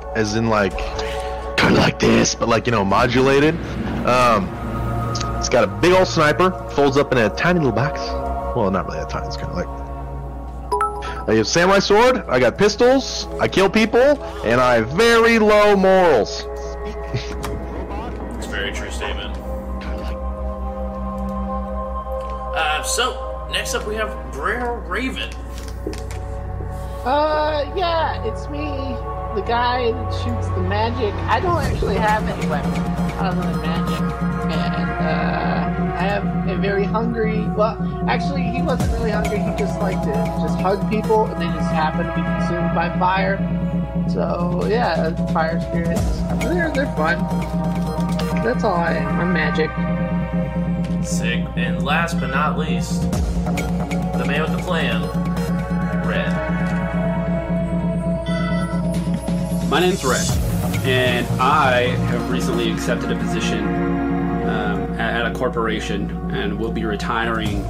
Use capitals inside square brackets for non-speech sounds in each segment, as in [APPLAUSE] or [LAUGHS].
the robot, as in like kind of like this, but like you know modulated. Um, it's got a big old sniper, folds up in a tiny little box. Well, not really that tiny. It's kind of like. I have samurai sword. I got pistols. I kill people, and I have very low morals. It's a very true statement. Uh, so next up we have Brer Raven. Uh, yeah, it's me, the guy that shoots the magic. I don't actually have any weapon other than magic, and uh, I have a very hungry. Well, actually, he wasn't really hungry. He just liked to just hug people, and they just happened to be consumed by fire. So yeah, fire spirits. They're they're fun. That's all I. am. I'm magic. Sick. And last but not least, the man with the plan, Red. My name's Red, and I have recently accepted a position um, at, at a corporation and will be retiring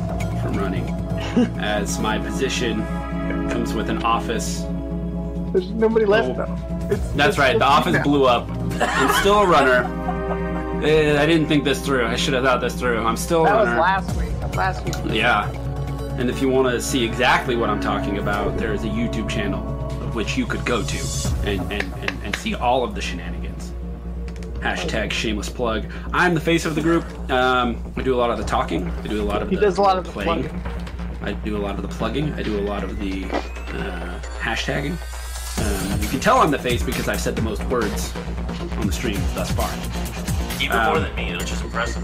from running [LAUGHS] as my position comes with an office. There's nobody left Oh. though. It's, That's it's right, the office now. blew up. I'm still a runner. [LAUGHS] Eh, I didn't think this through. I should have thought this through. I'm still a runner. That was last week. Last week. Yeah. And if you want to see exactly what I'm talking about, there is a YouTube channel which you could go to and, and, and, and see all of the shenanigans. Hashtag shameless plug. I'm the face of the group. Um, I do a lot of the talking. I do a lot of He the does a lot of the playing. plugging. I do a lot of the plugging. I do a lot of the uh, hashtagging. Um, you can tell I'm the face because I've said the most words on the stream thus far. Even Um, more than me, which is impressive.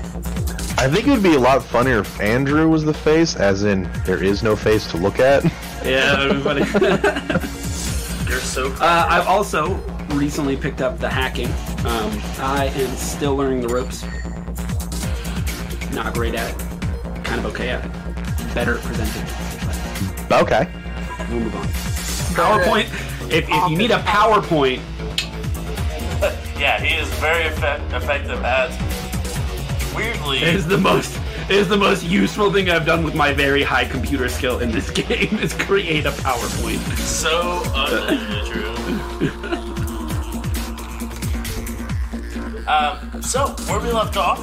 I think it would be a lot funnier if Andrew was the face, as in there is no face to look at. Yeah, that would be funny. You're so Uh, I've also recently picked up the hacking. Um, I am still learning the ropes. Not great at it. Kind of okay at it. Better presented. okay. We'll move on. PowerPoint. If, if you need a PowerPoint, [LAUGHS] Yeah, he is very effect- effective at. Weirdly, it is the most it is the most useful thing I've done with my very high computer skill in this [LAUGHS] game is create a PowerPoint. so true. um, so where we left off,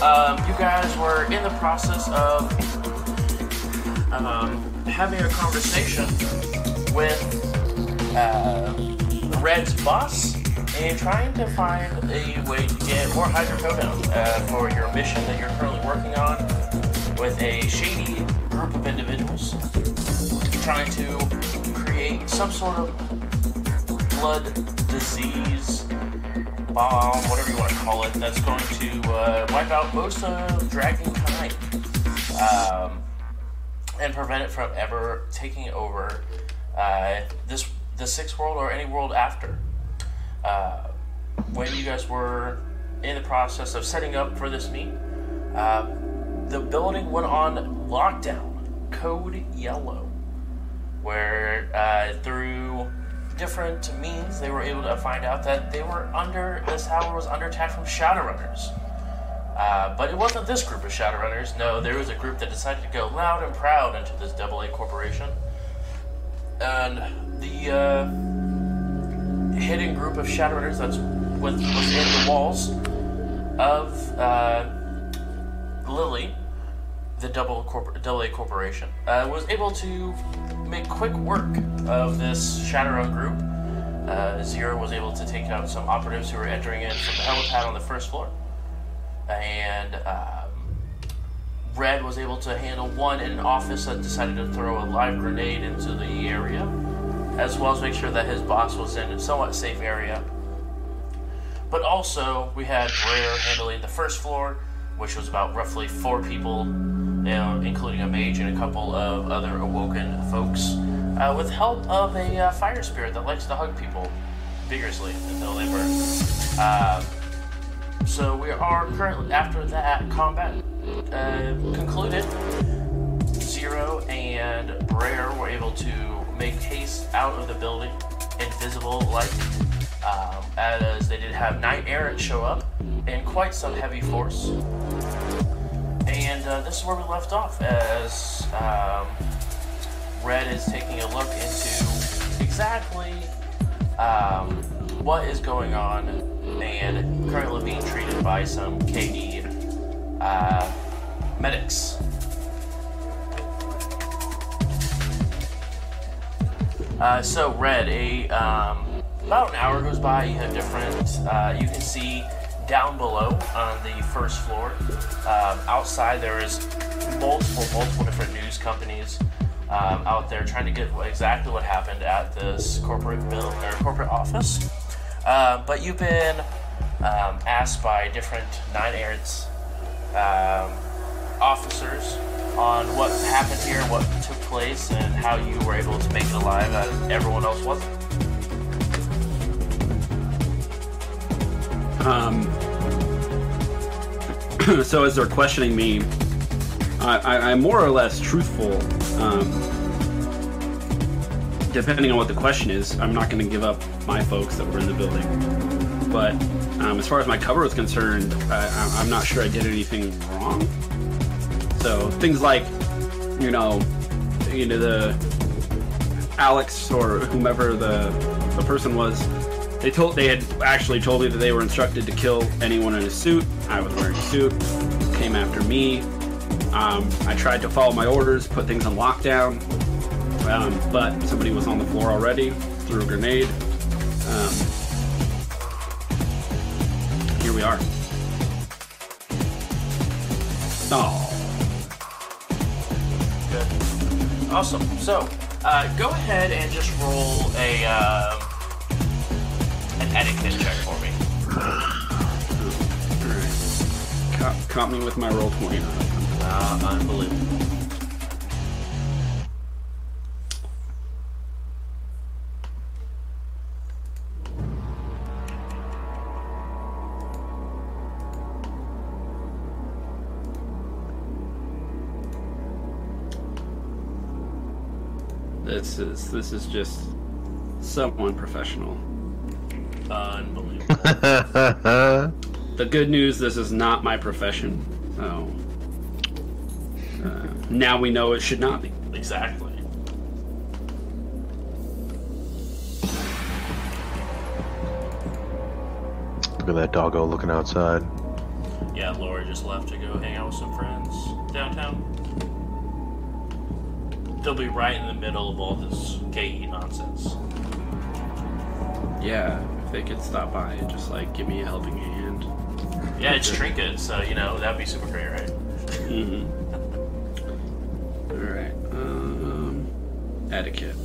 um, you guys were in the process of um, having a conversation with uh, Red's boss and trying to find a way to get more hydrocodone uh, for your mission that you're currently working on with a shady group of individuals trying to create some sort of blood disease bomb, whatever you want to call it, that's going to uh, wipe out most of dragon kind um, and prevent it from ever taking over uh, this the sixth world or any world after. Uh, when you guys were in the process of setting up for this meet, uh, the building went on lockdown, code yellow, where uh, through different means they were able to find out that they were under this tower was under attack from Shadowrunners. Uh, but it wasn't this group of Shadowrunners. No, there was a group that decided to go loud and proud into this Double A corporation, and the uh, hidden group of Shadowrunners that's within the walls of uh, Lily, the Double Corp- A corporation, uh, was able to make quick work of this Shadowrun group. Uh, Zero was able to take out some operatives who were entering in from the helipad on the first floor and um, Red was able to handle one in an office that decided to throw a live grenade into the area, as well as make sure that his boss was in a somewhat safe area. But also, we had Brer handling the first floor, which was about roughly four people, you know, including a mage and a couple of other awoken folks, uh, with help of a uh, fire spirit that likes to hug people vigorously until they burn. Um, so we are currently after that combat uh, concluded. Zero and Brer were able to make haste out of the building, invisible like, um, as they did have Knight Errant show up in quite some heavy force. And uh, this is where we left off as um, Red is taking a look into exactly um, what is going on and currently being treated by some KD uh, medics. Uh, so, Red, a um, about an hour goes by. You have different. Uh, you can see down below on the first floor. Um, outside, there is multiple, multiple different news companies um, out there trying to get exactly what happened at this corporate bill or corporate office. Uh, but you've been um, asked by different Knight Errant um, officers on what happened here, what took place, and how you were able to make it alive as everyone else wasn't. Um, [CLEARS THROAT] so as they're questioning me, I, I'm more or less truthful. Um, depending on what the question is, I'm not going to give up my folks that were in the building. But um, as far as my cover is concerned, I, I'm not sure I did anything wrong. So things like, you know, you know the Alex or whomever the the person was, they told they had actually told me that they were instructed to kill anyone in a suit. I was wearing a suit. Came after me. Um, I tried to follow my orders, put things on lockdown, um, but somebody was on the floor already. Threw a grenade. Um, here we are. Oh, Awesome. So, uh, go ahead and just roll a um, an etiquette check for me. Caught, caught me with my roll twenty. Uh, unbelievable. This is this is just so unprofessional. Unbelievable. [LAUGHS] The good news, this is not my profession. So uh, now we know it should not be. exactly. Look at that doggo looking outside. Yeah, Laura just left to go hang out with some friends downtown. They'll be right in the middle of all this gay nonsense. Yeah, if they could stop by and just like give me a helping hand. Yeah, it's Trinket, so you know that'd be super great, right? Mm-hmm. All right. Um, etiquette.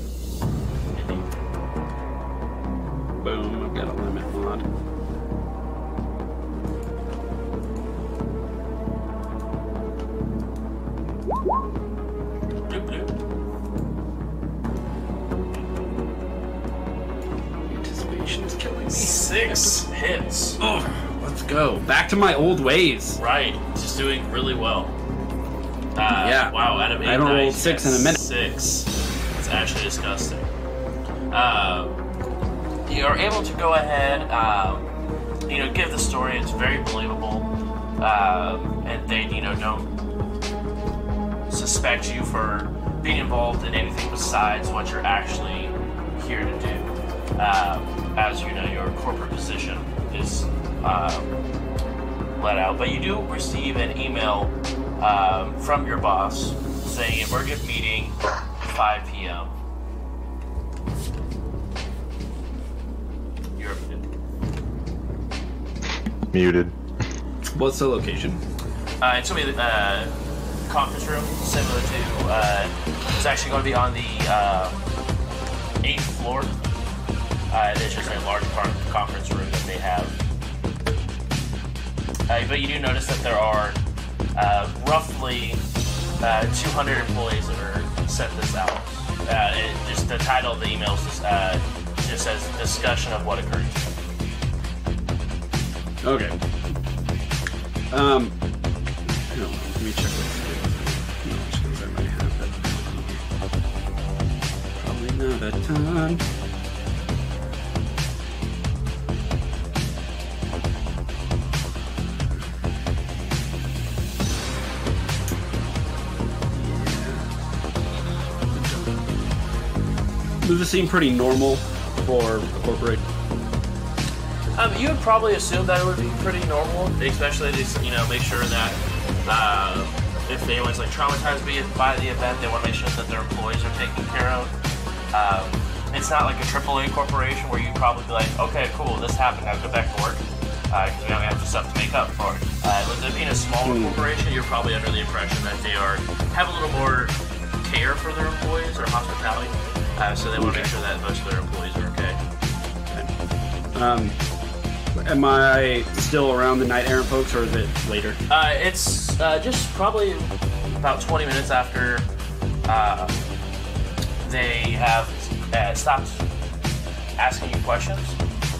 Boom. I've got a limit mod. Bloop, bloop. Me. Six hits. Oh, let's go. Back to my old ways. Right, just doing really well. Uh, Yeah. Wow, out of eight I don't dice, six in a minute. Six. It's actually disgusting. Uh, you are able to go ahead, um, you know, give the story. It's very believable, um, and they, you know, don't suspect you for being involved in anything besides what you're actually here to do. Um, as you know, your corporate position is um, let out, but you do receive an email um, from your boss saying emergent meeting 5 p.m. You're muted. Muted. What's the location? Uh, it's going to be the uh, conference room, similar to. Uh, it's actually going to be on the uh, eighth floor. Uh, it's just a large conference room that they have. Uh, but you do notice that there are uh, roughly uh, 200 employees that are sent this out. Uh, it, just the title of the email just, just says discussion of what occurred. Okay. Um. Let me check skills. No, skills I might have that. Probably not a ton. Does it seem pretty normal for a corporate? Um, you would probably assume that it would be pretty normal, especially to you know make sure that uh, if anyone's like traumatized by the event, they want to make sure that their employees are taken care of. Um, it's not like a AAA corporation where you'd probably be like, okay, cool, this happened, now go back to work because we don't have the stuff to make up for it. Uh, with it being a smaller corporation, you're probably under the impression that they are have a little more care for their employees or hospitality, uh, so they want to make sure that most of their employees are okay. Um, am I still around the Knight Errant folks, or is it later? Uh, it's uh, just probably about 20 minutes after uh, they have uh, stopped asking you questions,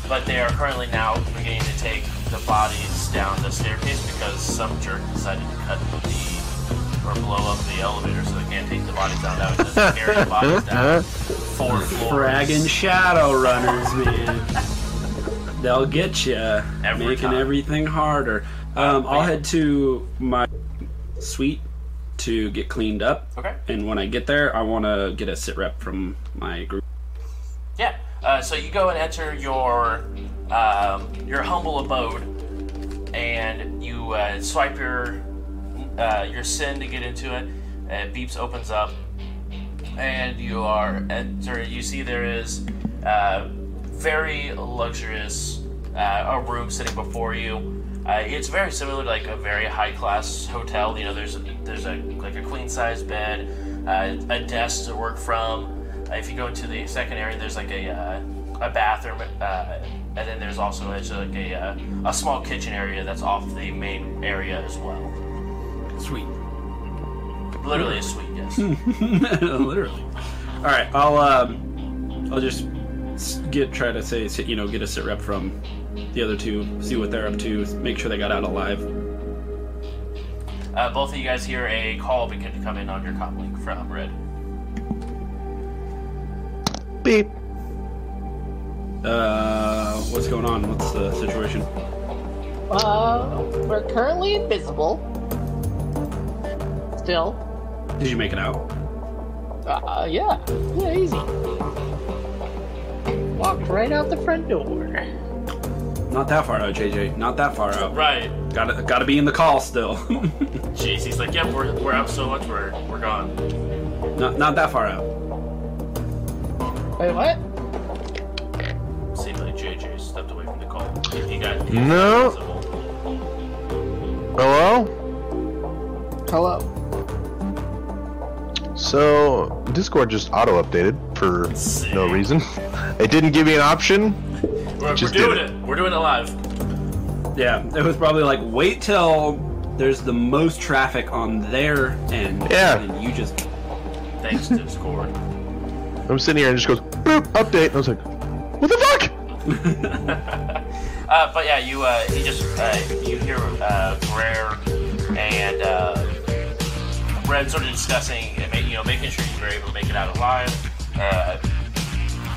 but they are currently now beginning to take the bodies down the staircase because some jerk decided to cut the or blow up the elevator so they can't take the bodies down. Now it's just carrying [LAUGHS] the bodies down four floors. Fragging shadow runners, man. They'll get you, Every making time. everything harder. Um, I'll head to my suite to get cleaned up, Okay. and when I get there, I want to get a sit rep from my group. Yeah. Uh, so you go and enter your um, your humble abode, and you uh, swipe your uh, your SIN to get into it. Uh, beeps opens up, and you are enter. You see there is uh, very luxurious uh, a room sitting before you. Uh, it's very similar to like a very high class hotel. You know, there's there's a like a queen size bed, uh, a desk to work from. Uh, if you go into the second area, there's like a a bathroom, uh, and then there's also it's like a a small kitchen area that's off the main area as well. Sweet. Literally a sweet, yes. [LAUGHS] Literally. All right, I'll um, I'll just get try to say you know get a sit rep from the other two, see what they're up to, make sure they got out alive. Uh, both of you guys hear a call begin to come in on your comm link from Red. Beep. Uh, what's going on? What's the situation? Uh, we're currently invisible. Still. Did you make it out? Uh, yeah. Yeah, easy. Walked right out the front door. Not that far out, JJ. Not that far out. Right. Got to got to be in the call still. [LAUGHS] Jeez, he's like, yep, we're, we're out so much, we're, we're gone. not not that far out. Wait, what? Seems like JJ stepped away from the call. He got he No. got invisible. Hello? Hello. So, Discord just auto updated for no reason. [LAUGHS] It didn't give me an option. We're, we're Just doing did it. We're doing it live. Yeah, it was probably like wait till there's the most traffic on their end. Yeah. And you just Thanks, Discord. [LAUGHS] I'm sitting here and it just goes, boop, update. And I was like, what the fuck? [LAUGHS] Uh, but yeah, you uh, he just uh, you hear uh, Brer and uh, Red sort of discussing, you know, making sure you were able to make it out alive. Uh,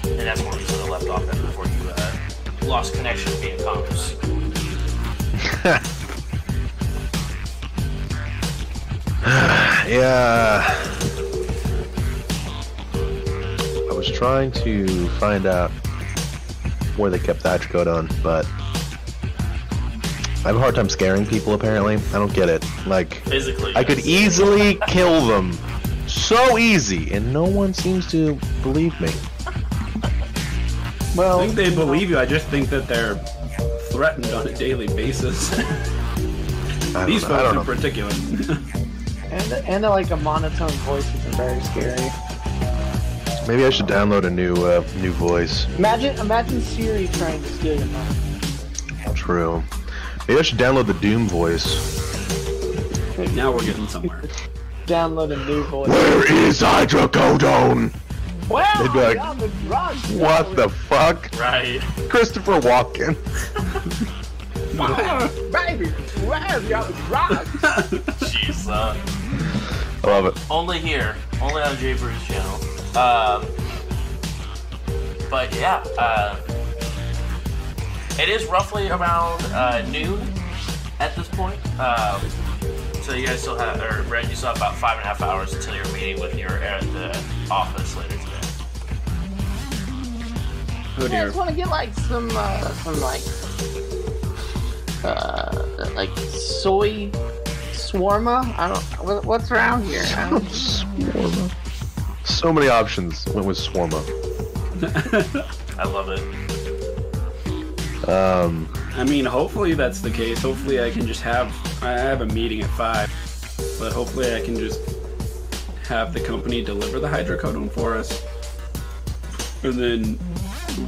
and that's where we sort of left off at before you uh, lost connection via comms. [LAUGHS] Yeah. I was trying to find out where they kept the hydrocodone, but I have a hard time scaring people apparently. I don't get it. Like, Physically, I could easily [LAUGHS] kill them. So easy, and no one seems to believe me. Well, I think they believe you. I just think that they're threatened on a daily basis. [LAUGHS] These know. I folks don't in know. particular. and and uh, like a monotone voice is very scary. Maybe I should download a new uh, new voice. Imagine, imagine Siri trying to steal your mind. True. Maybe I should download the Doom voice. now we're getting somewhere. [LAUGHS] Download a new voice. Where is hydrocodone? Well, They'd be like, the drugs. What the fuck? right. Christopher Walken. [LAUGHS] Baby, where you on the drugs? [LAUGHS] Jeez, uh, I love it. only here, only on Jay Bruce channel. Um, but yeah, uh, it is roughly around uh, noon at this point. Um, so you guys still have, or Red, you still have about five and a half hours until your meeting with your at the office later today. Oh You dear. guys want to get like some, uh, some like, uh, like soy swarma? I don't. What, what's around here? I don't- Swarma. So many options went with Swarma. [LAUGHS] I love it. Um, I mean, hopefully that's the case. Hopefully I can just have I have a meeting at five, but hopefully I can just have the company deliver the hydrocodone for us, and then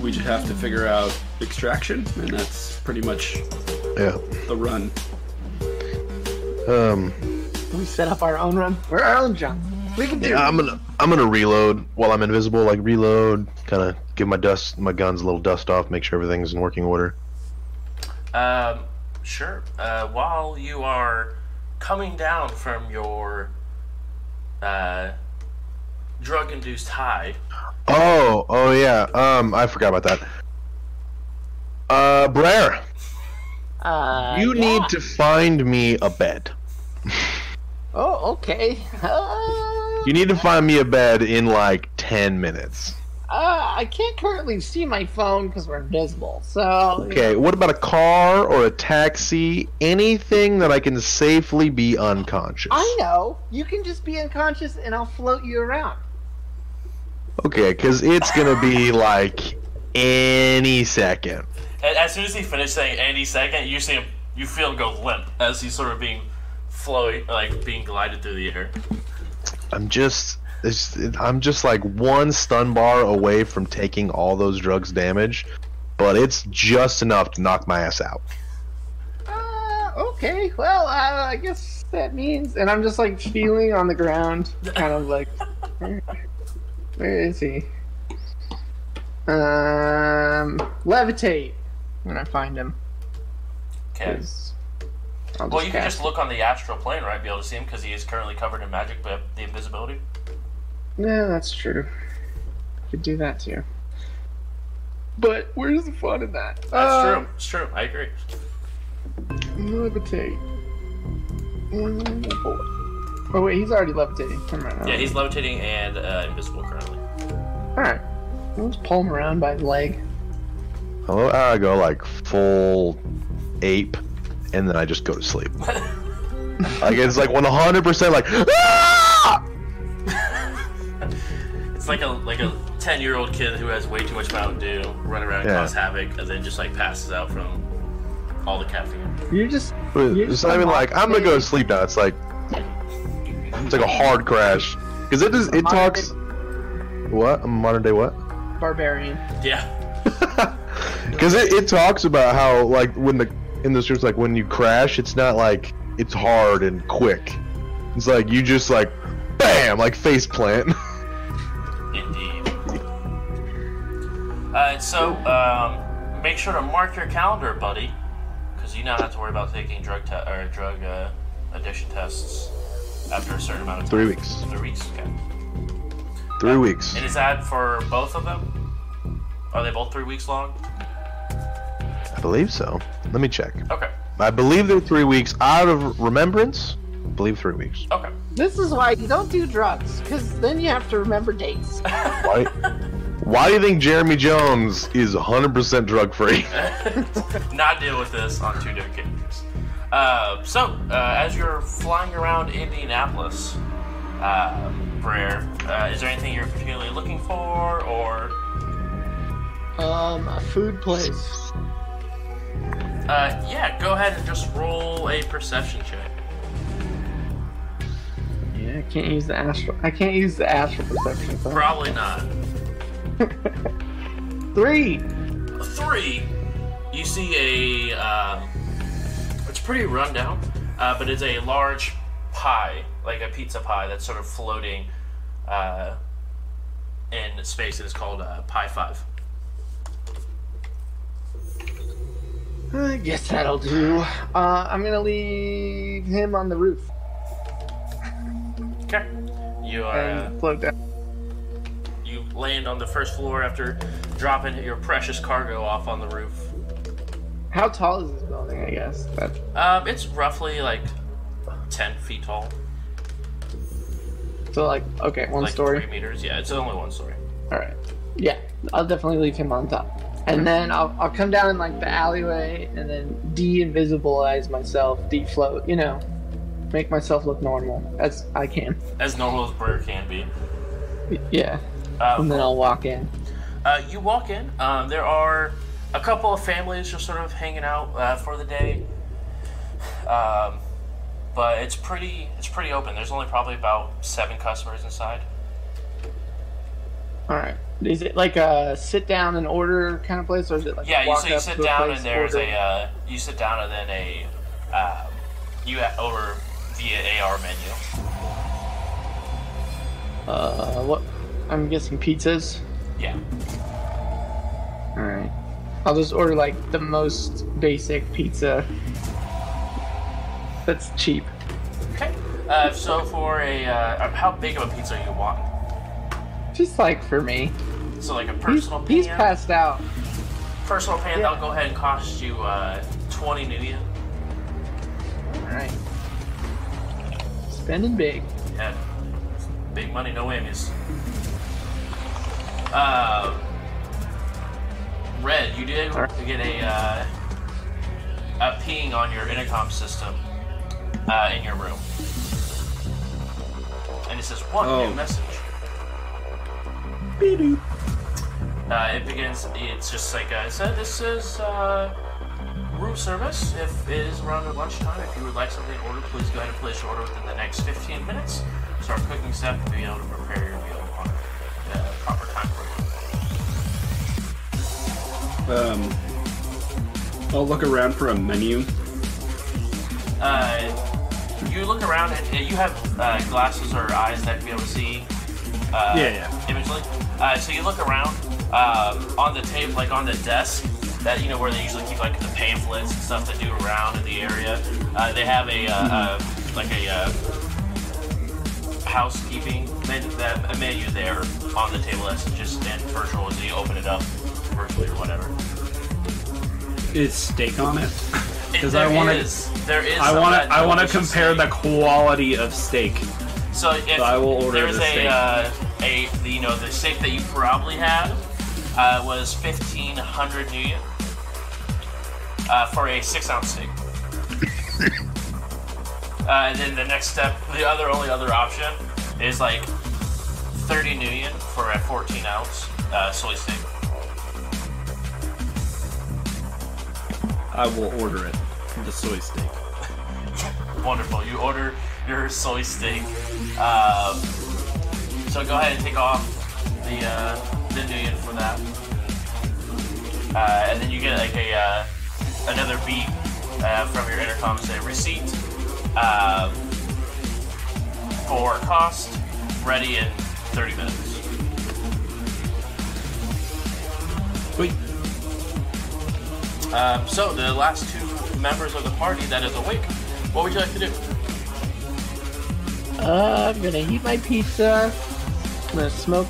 we just have to figure out extraction, and that's pretty much yeah. the run. Um, we set up our own run. We're our own junk. We can do. yeah, I'm gonna I'm gonna reload while I'm invisible. Like reload, kind of give my dust, my guns a little dust off, make sure everything's in working order. Um, sure. Uh, while you are coming down from your uh, drug-induced high, Oh, oh yeah. Um, I forgot about that. Uh, Brer, Uh, you yeah. need to find me a bed. Oh, okay. [LAUGHS] Uh, You need to find me a bed in like ten minutes. Uh, I can't currently see my phone because we're invisible. So Okay, what about a car or a taxi? Anything that I can safely be unconscious. I know. You can just be unconscious, and I'll float you around. Okay, because it's gonna be like any second. and as soon as he finished saying any second, you see him, you feel him go limp as he's sort of being floating, like being glided through the air. I'm just, it's, I'm just like one stun bar away from taking all those drugs damage, but it's just enough to knock my ass out. Uh, okay. Well, uh, I guess that means, and I'm just like feeling on the ground, kind of like, where, [LAUGHS] where is he? Um, levitate when I find him. Okay. 'cause I'll Well, you can just look on the astral plane, right? Be able to see him because he is currently covered in magic, but the invisibility. Yeah, that's true. Could do that too. But where's the fun in that? That's Uh, true. It's true. I agree. Levitate. Oh wait, he's already levitating. Never mind. Yeah, he's levitating and uh, invisible currently. All right. Let's pull him around by the leg. Hello, I go like full ape, and then I just go to sleep. [LAUGHS] like it's like 100% like. "Ah!" [LAUGHS] It's like a like a ten year old kid who has way too much Mountain Dew, run around and Yeah. cause havoc, and then just like passes out from all the caffeine. You're just. You're It's just not even like I'm gonna go to sleep now. It's like it's like a hard crash because it does it Modern talks. What a modern day what? barbarian. Yeah. [LAUGHS] Because it, it talks about how like when the in the streets like when you crash, it's not like it's hard and quick. It's like you just like bam like face plant. [LAUGHS] Uh, so, um, make sure to mark your calendar, buddy, because you now have to worry about taking drug te- or drug uh, addiction tests after a certain amount of time. Three weeks. Three weeks. Okay. Three weeks. And is that for both of them? Are they both three weeks long? I believe so. Let me check. Okay. I believe they're three weeks. Out of remembrance, I believe three weeks. Okay. This is why you don't do drugs, because then you have to remember dates. Why? [LAUGHS] Why do you think Jeremy Jones is 100% drug free? Not deal with this on two different occasions. Uh, so, uh, as you're flying around Indianapolis, uh, Brer, uh, is there anything you're particularly looking for, or Um, a food place. uh, yeah, go ahead and just roll a perception check. Yeah, I can't use the astral. I can't use the astral perception. so- Probably not. [LAUGHS] Three. Three, you see a. Um, it's pretty rundown, uh, but it's a large pie, like a pizza pie, that's sort of floating uh, in space. It is called uh, Pie Five. I guess that'll do. Uh, I'm gonna leave him on the roof Okay. You are. And float down. Land on the first floor after dropping your precious cargo off on the roof. How tall is this building? I guess. Um, it's roughly like ten feet tall, So like, okay, one like story. three meters. Yeah, it's only one story. All right. Yeah, I'll definitely leave him on top. And then I'll, I'll come down in like the alleyway and then de-invisibilize myself, de-float, you know, make myself look normal as I can. As normal as Burger can be. Yeah. Uh, And then I'll walk in. Uh, you walk in. Um, there are a couple of families just sort of hanging out uh, for the day. Um, but it's pretty it's pretty open. There's only probably about seven customers inside. All right. Is it like a sit down and order kind of place, or is it like Yeah, you walk so you up sit down and there's order? a uh, you sit down and then a um, you over via AR menu. uh what? I'm guessing pizzas. Yeah. All right. I'll just order like the most basic pizza. That's cheap. Okay. Uh, so for a uh, how big of a pizza you want? Just like for me. So like a He's, personal he's pan. passed out. personal pan. Yeah. That'll go ahead and cost you uh, twenty nuyen. All right. Spending big. Yeah. Big money, no whammies. Uh, Red, you did get a uh, a ping on your intercom system uh, in your room, and it says one Oh. new message. Uh, it begins. It's just like I said. This is uh, room service. If it is around lunchtime, if you would like something ordered, please go ahead and place your order within the next 15 minutes. Start cooking staff to be able to prepare your meal Um, I'll look around for a menu. Uh, you look around and, you have uh, glasses or eyes that be able to see. Uh, Yeah, yeah. Imagery. Uh, so you look around um, on the table, like on the desk, that you know where they usually keep like the pamphlets and stuff that do around in the area. Uh, they have a uh, uh, like a uh, housekeeping menu, that, a menu there on the table that's just in virtual. So you open it up virtually or whatever. Is steak on it? [LAUGHS] Because I want to. There is. I want to. I want to compare steak. the quality of steak. So if So I will order there's the a steak. uh, a you know the steak that you probably had uh, was fifteen hundred nuyen uh, for a six ounce steak. [LAUGHS] uh, and then the next step, the other only other option is like thirty nuyen for a fourteen ounce uh, soy steak. I will order it. The soy steak. [LAUGHS] Wonderful. You order your soy steak. Um, so go ahead and take off the uh, the nuyen for that, uh, and then you get like a uh, another beep uh, from your intercom say receipt uh, for cost ready in 30 minutes. Wait. Um, so the last two members of the party that is awake, what would you like to do? Uh, I'm gonna eat my pizza. I'm gonna smoke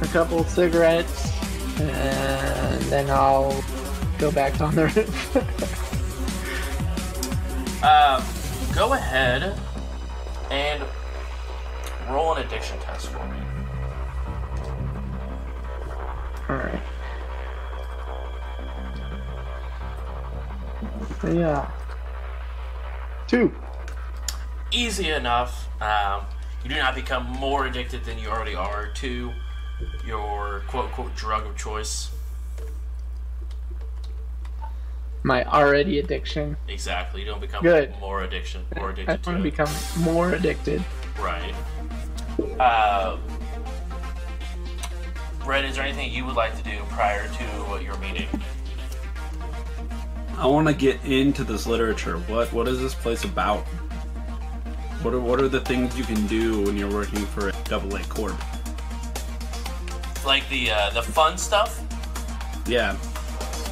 a couple cigarettes, and then I'll go back on the roof. [LAUGHS] Um, go ahead and roll an addiction test for me. All right. Yeah. Two. Easy enough. Um, you do not become more addicted than you already are to your quote unquote drug of choice. My already addiction. Exactly. You don't become Good. more addiction more I addicted want to to become more addicted. Right. Uh, Brett, is there anything you would like to do prior to your meeting? I want to get into this literature. What What is this place about? What are What are the things you can do when you're working for a double A corp? Like the uh, the fun stuff? Yeah.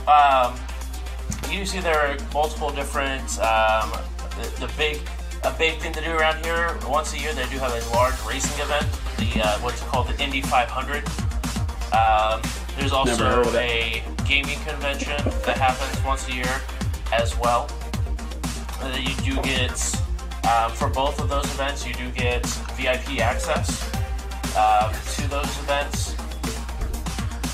Um, you see there are multiple different um, the, the big a big thing to do around here. Once a year they do have a large racing event the uh, what's called the Indy 500 um, there's also heard of it. a gaming convention that happens once a year as well. And then you do get um, for both of those events you do get VIP access um, to those events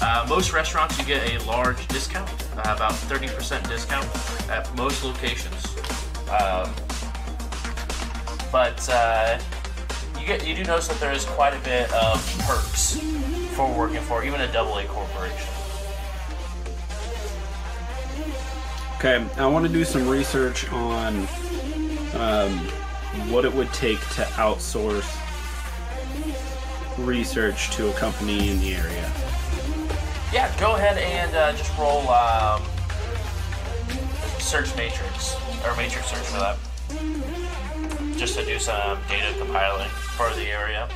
Uh, most restaurants you get a large discount, uh, about 30% discount at most locations. Um, but uh, you get you do notice that there is quite a bit of perks for working for even a double A corporation. Okay, I want to do some research on um, what it would take to outsource research to a company in the area. Yeah, go ahead and uh, just roll um, search matrix or matrix search for that, just to do some data compiling for the area.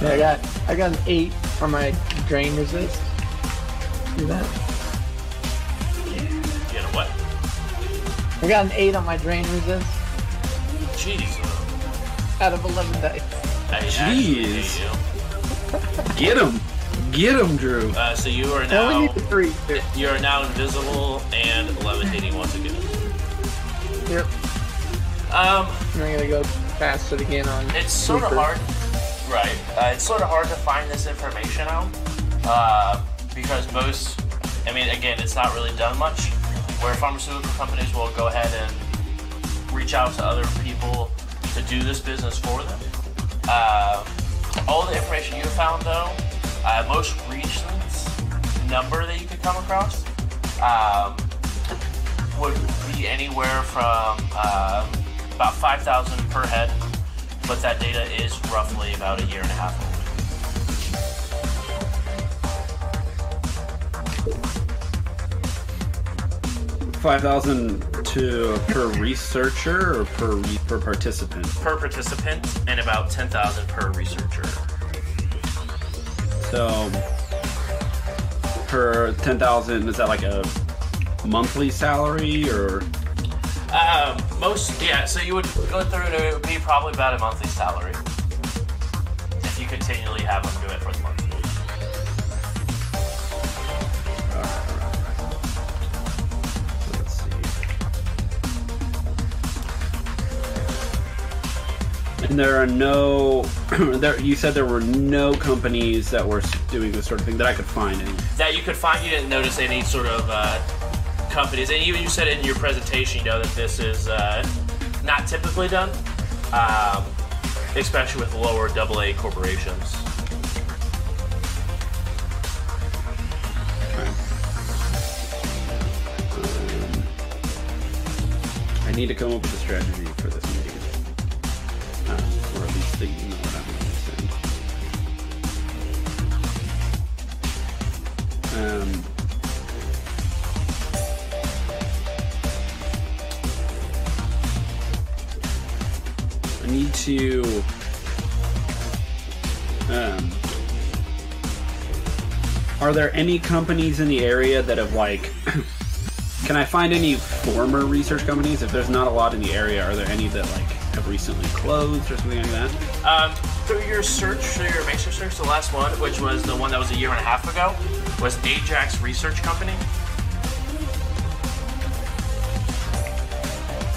Yeah, I got I got an eight for my drain resist. Do that. You know what? I got an eight on my drain resist Jeez. Out of eleven dice. Jeez. Get him! Get him, Drew! Uh, so you are I only now need the three. you are now invisible and levitating once again. Yep. Um, I'm gonna go past it again on. It's sort of hard, right? Uh, it's sort of hard to find this information out uh, because most, I mean, again, it's not really done much. Where pharmaceutical companies will go ahead and reach out to other people to do this business for them. Uh, all the information you found, though, uh, most recent number that you could come across um, would be anywhere from uh, about 5,000 per head, but that data is roughly about a year and a half old. Five thousand to per researcher or per re- per participant. Per participant and about 10,000 per researcher. So per ten thousand is that like a monthly salary or Um, most, yeah, so you would go through and it would be probably about a monthly salary. If you continually have them do it for the month. And there are no [CLEARS THROAT] there you said there were no companies that were doing this sort of thing that I could find any. That you could find, you didn't notice any sort of uh, companies, and even you said in your presentation, you know, that this is uh, not typically done, um, especially with lower double A corporations. I need to come up with a strategy for this meeting. Or at least the email that I'm going to. Um, I need to. Um, are there any companies in the area that have like [COUGHS] Can I find any former research companies? If there's not a lot in the area, are there any that like have recently closed or something like that? Um, through your search, through your matrix search, the last one, which was the one that was a year and a half ago, was Ajax Research Company.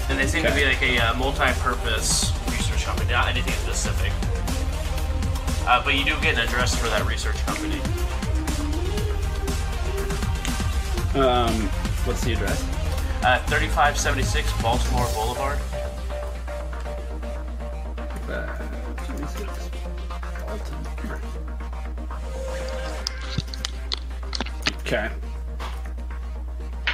And they seem to be like a uh, multi-purpose research company, not anything specific. Uh, but you do get an address for that research company. Um, what's the address? Uh, 3576 Baltimore Boulevard. Okay.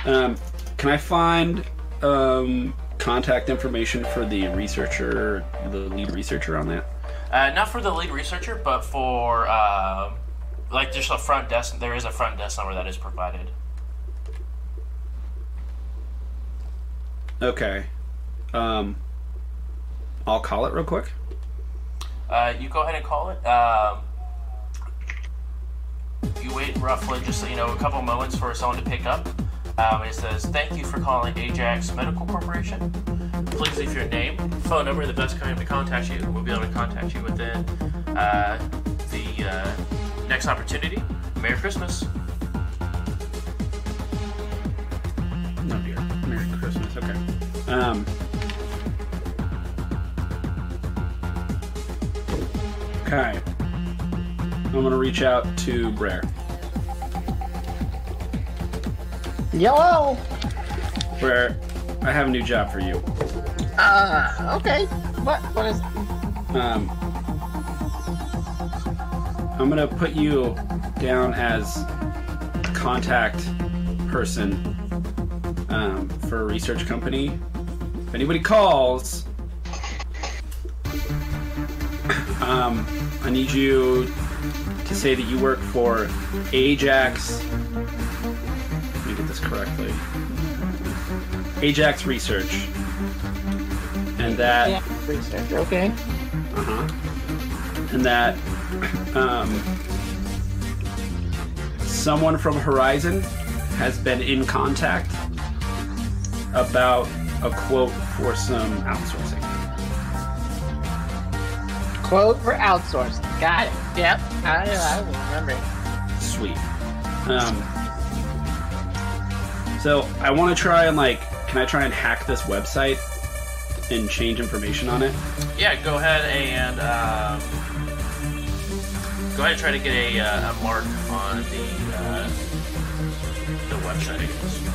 Um, can I find um, contact information for the researcher, the lead researcher on that? Uh, not for the lead researcher, but for um like just a front desk. There is a front desk number that is provided. Okay. Um, I'll call it real quick. Uh, you go ahead and call it. Um, you wait roughly just you know a couple moments for someone to pick up. Um, it says, "Thank you for calling Ajax Medical Corporation. Please leave your name, phone number, the best time to contact you. We'll be able to contact you within uh, the uh, next opportunity. Merry Christmas." Oh dear. Merry Christmas. Okay. Um. Okay. I'm gonna reach out to Brer. Yellow. Brer, I have a new job for you. Uh, okay. What? What is? Um, I'm gonna put you down as contact person um, for a research company. If anybody calls, [COUGHS] um, I need you to say that you work for Ajax. Let me get this correctly. Ajax Research, and that. Yeah. Research. Okay. Uh-huh. And that [CLEARS THROAT] um, someone from Horizon has been in contact about a quote for some outsourcing. Quote for outsourcing. Got it. Yep. I, I remember. It. Sweet. Um, so I want to try and like, can I try and hack this website and change information on it? Yeah, go ahead and um, go ahead and try to get a, uh, a mark on the uh, the website.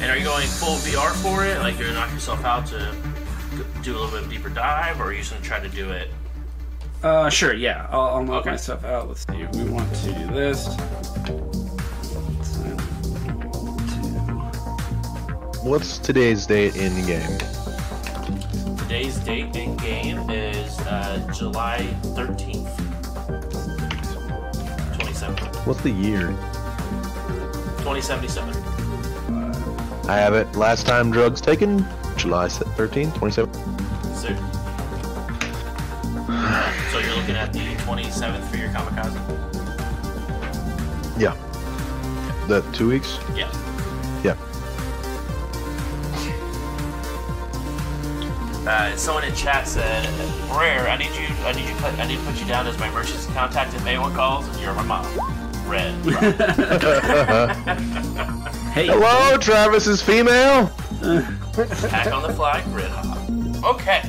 And are you going full VR for it? Like you're gonna knock yourself out to do a little bit of deeper dive, or are you just gonna try to do it? Uh, sure. Yeah, I'll, I'll knock Okay. myself out. Let's see. We want to do this. What's today's date in the game? Today's date in game is uh, July 13th, 2070. What's the year? 2077. I have it. Last time drugs taken, July 13, 27. So, so you're looking at the 27th for your kamikaze? Yeah. That two weeks? Yeah. Yeah. Uh, someone in chat said, "Rare, I need you. I need you. Put, I need to put you down as my emergency contact if anyone calls, and you're my mom." Red. [LAUGHS] [LAUGHS] [LAUGHS] Hey. Hello, Travis is female. Hack on the fly. Red hot. Okay.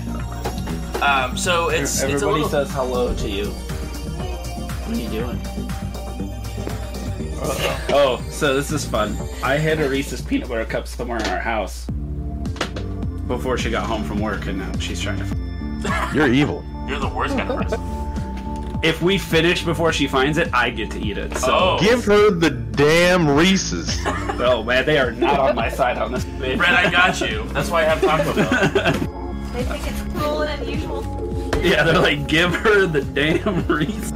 Um, so it's it's a Everybody little. says hello to you. What are you doing? Oh, so this is fun. I hid a Reese's peanut butter cup somewhere in our house before she got home from work, and now she's trying to. You're evil. You're the worst kind of person. If we finish before she finds it, I get to eat it. So, Oh. Give her the damn Reese's. [LAUGHS] oh man, they are not on my side on this. bitch. Red, I got you. That's why I have Taco Bell. [LAUGHS] They think it's cruel and unusual. yeah, they're like, give her the damn Reese's.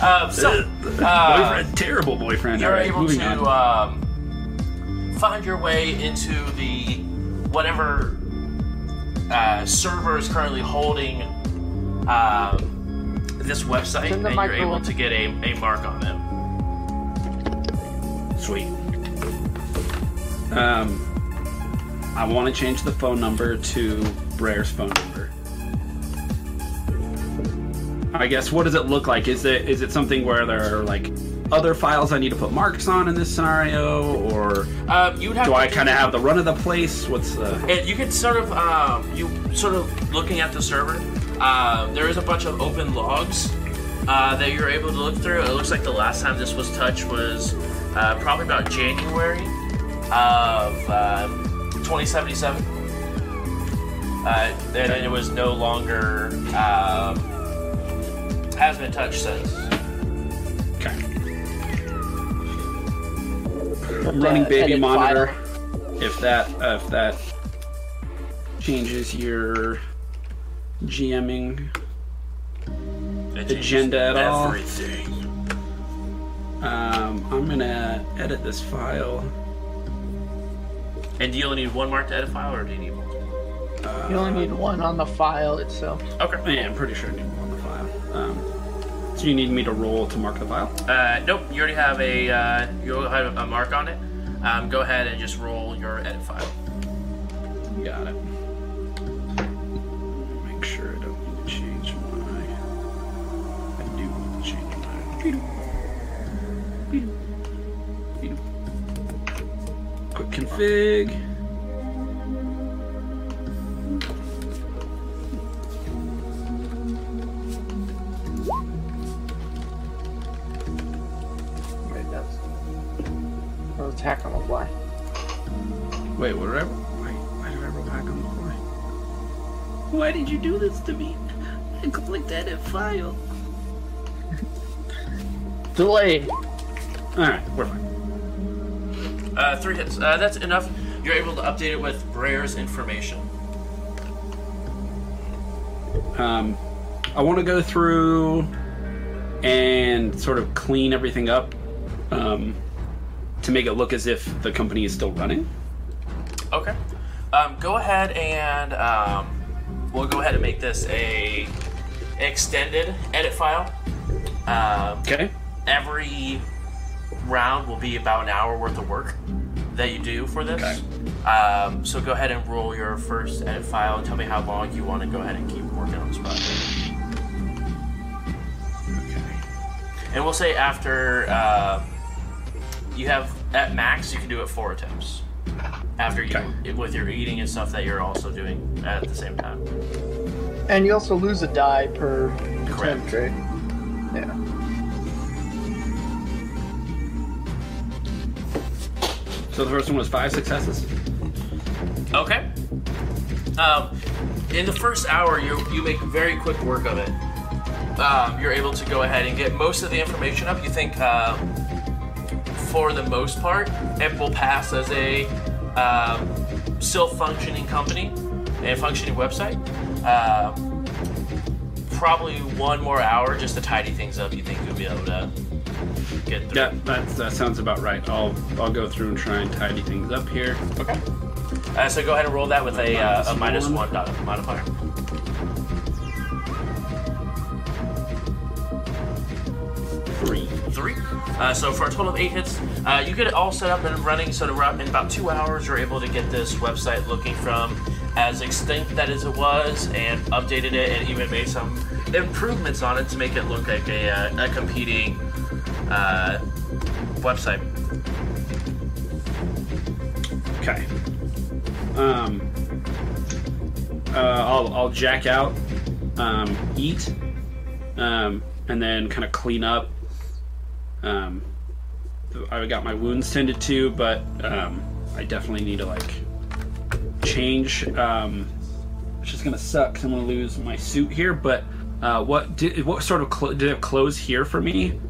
Um, so, uh, boyfriend, terrible boyfriend. you're All right, able moving to on. um, find your way into the whatever uh, server is currently holding um, this website, and you're able to get a, a mark on them. Sweet. Um, I want to change the phone number to Brer's phone number. I guess what does it look like? Is it is it something where there are like other files I need to put marks on in this scenario, or Um, you'd have do I kind of have the run of the place? What's the And you can sort of, um, you sort of looking at the server. Uh, there is a bunch of open logs uh, that you're able to look through. It looks like the last time this was touched was uh, probably about January of um, 2077. Uh, and then it was no longer um, has been touched since. okay? Running Uh, baby monitor. file. If that uh, if that changes your GMing It Agenda changes at all? Everything. Um, I'm gonna edit this file. And do you only need one mark to edit file, or do you need multiple? You only need one on the file itself. Okay. Yeah, I'm pretty sure I need one on the file. Um, so you need me to roll to mark the file? Uh, nope, you already have a uh, you already have a mark on it. Um, go ahead and just roll your edit file. Got it. config. Wait, that's attack on the fly. Wait, what did I? Wait, why did I roll back on the fly? Why did you do this to me? I clicked edit file. Delay. All right, we're fine. Uh, three hits. Uh, that's enough. You're able to update it with Brer's information. Um, I want to go through and sort of clean everything up um, to make it look as if the company is still running. Okay. Um, go ahead and um, we'll go ahead and make this a extended edit file. Um, Okay. every round will be about an hour worth of work that you do for this. Okay. Um, so go ahead and roll your first edit file and tell me how long you want to go ahead and keep working on this project. And we'll say after uh, you have at max, you can do it four attempts. After you, Okay. with your eating and stuff that you're also doing at the same time. And you also lose a die per Correct. attempt, right? Yeah. So the first one was five successes. Okay. Um, in the first hour, you you make very quick work of it. Um, you're able to go ahead and get most of the information up. You think, um, for the most part, it will pass as a um, still functioning company and functioning website. Um, probably one more hour just to tidy things up. You think you'll be able to get through? Yeah, that, that sounds about right. I'll I'll go through and try and tidy things up here. Okay. Uh, so go ahead and roll that with a, uh, a minus Minus one. one dot modifier. Three. three. Uh, so for a total of eight hits, uh, you get it all set up and running. So in about two hours, you're able to get this website looking from as extinct that as it was, and updated it, and even made some improvements on it to make it look like a, uh, a competing uh, website. Okay. Um. Uh, I'll I'll jack out, um, eat, um, and then kind of clean up. Um, I got my wounds tended to, but um, I definitely need to like change. Um, which is gonna suck. 'cause I'm gonna lose my suit here. But uh, what did what sort of clo- did it have clothes here for me?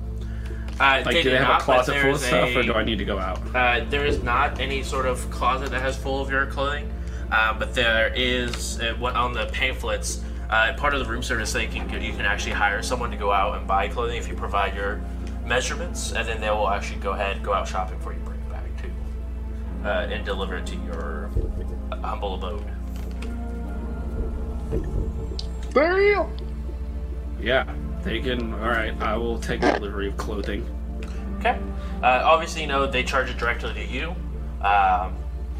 Uh, Like, do they have not, a closet full of there's stuff, or do I need to go out? Uh, there is not any sort of closet that has full of your clothing, uh, but there is uh, what on the pamphlets. Uh, part of the room service, they can you can actually hire someone to go out and buy clothing if you provide your measurements, and then they will actually go ahead go out shopping for you, bring it back to, uh, and deliver it to your humble abode. Burial. Yeah, they can. All right, I will take delivery of clothing. Okay. Uh, obviously, you know they charge it directly to you, um,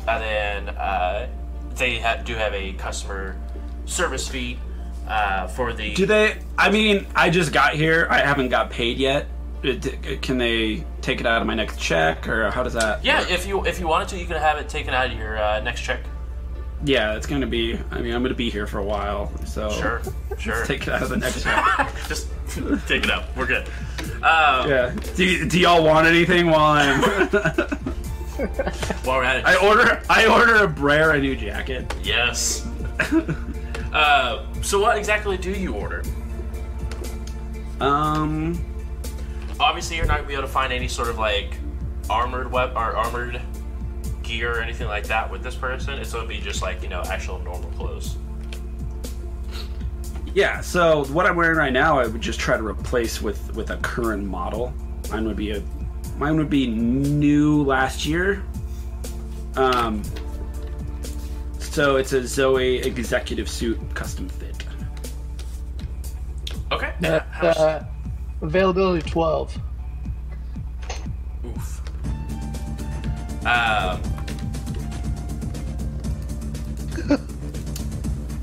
and then uh, they ha- do have a customer service fee uh, for the. Do they? I mean, I just got here. I haven't got paid yet. It- Can they take it out of my next check, or how does that? Yeah, work? if you if you wanted to, you can have it taken out of your uh, next check. Yeah, it's gonna be. I mean, I'm gonna be here for a while, so Sure, sure. [LAUGHS] Take it out of the next [LAUGHS] check. Just [LAUGHS] take it out. We're good. Um, yeah. Do, do y'all want anything while I'm? While we're at it, I order. I order a Brer a new jacket. yes. uh, so what exactly do you order? Um. Obviously, you're not gonna be able to find any sort of like armored web or armored gear or anything like that with this person. It's gonna be just like you know actual normal clothes. Yeah. So what I'm wearing right now, I would just try to replace with with a current model. Mine would be a. Mine would be new last year. Um. So it's a Zoe executive suit custom fit. Okay. That's How's- uh, availability twelve. Oof. Um,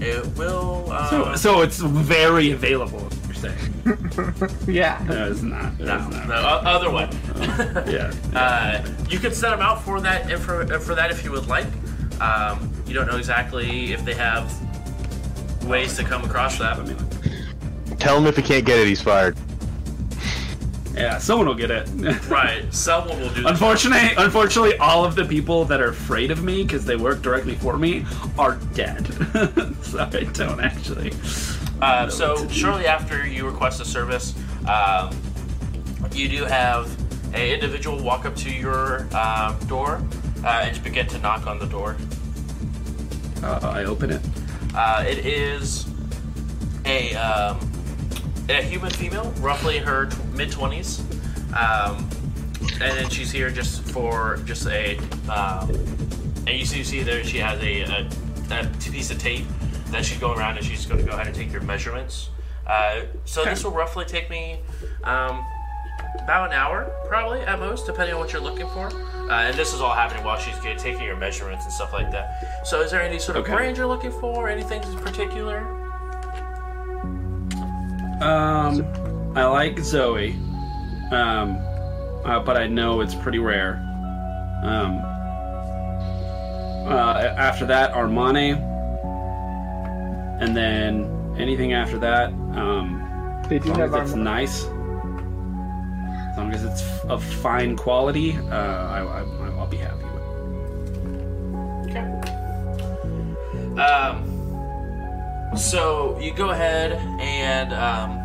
it will. So, Uh, so it's very available. You're saying? [LAUGHS] Yeah. No, it's not. no, It's not. no, other one. Yeah. [LAUGHS] Uh, you can set them out for that for, for that if you would like. Um, you don't know exactly if they have ways to come across that. I mean, Tell him if he can't get it, he's fired. Yeah, someone will get it. [LAUGHS] Right. Someone will do. Unfortunately, unfortunately, all of the people that are afraid of me because they work directly for me are dead. [LAUGHS] so I don't actually. Uh, so shortly after you request a service, um, you do have an individual walk up to your um, door uh, and just begin to knock on the door. Uh, I open it. Uh, it is a um, a human female, roughly her t- mid twenties, um, and then she's here just for just a. Um, and you see, you see there she has a, a, a piece of tape that she's going around and she's going to go ahead and take your measurements. Uh, so this will roughly take me um, about an hour, probably at most, depending on what you're looking for. Uh, and this is all happening while she's taking your measurements and stuff like that. So, is there any sort of Okay. brand you're looking for? Anything in particular? Um, I like Zoe, um, uh, but I know it's pretty rare. Um, uh, after that, Armani, and then anything after that, um, They as long have as it's armor. nice, as long as it's f- of fine quality, uh, I, I, I'll be happy with. Okay. Um, so you go ahead and um,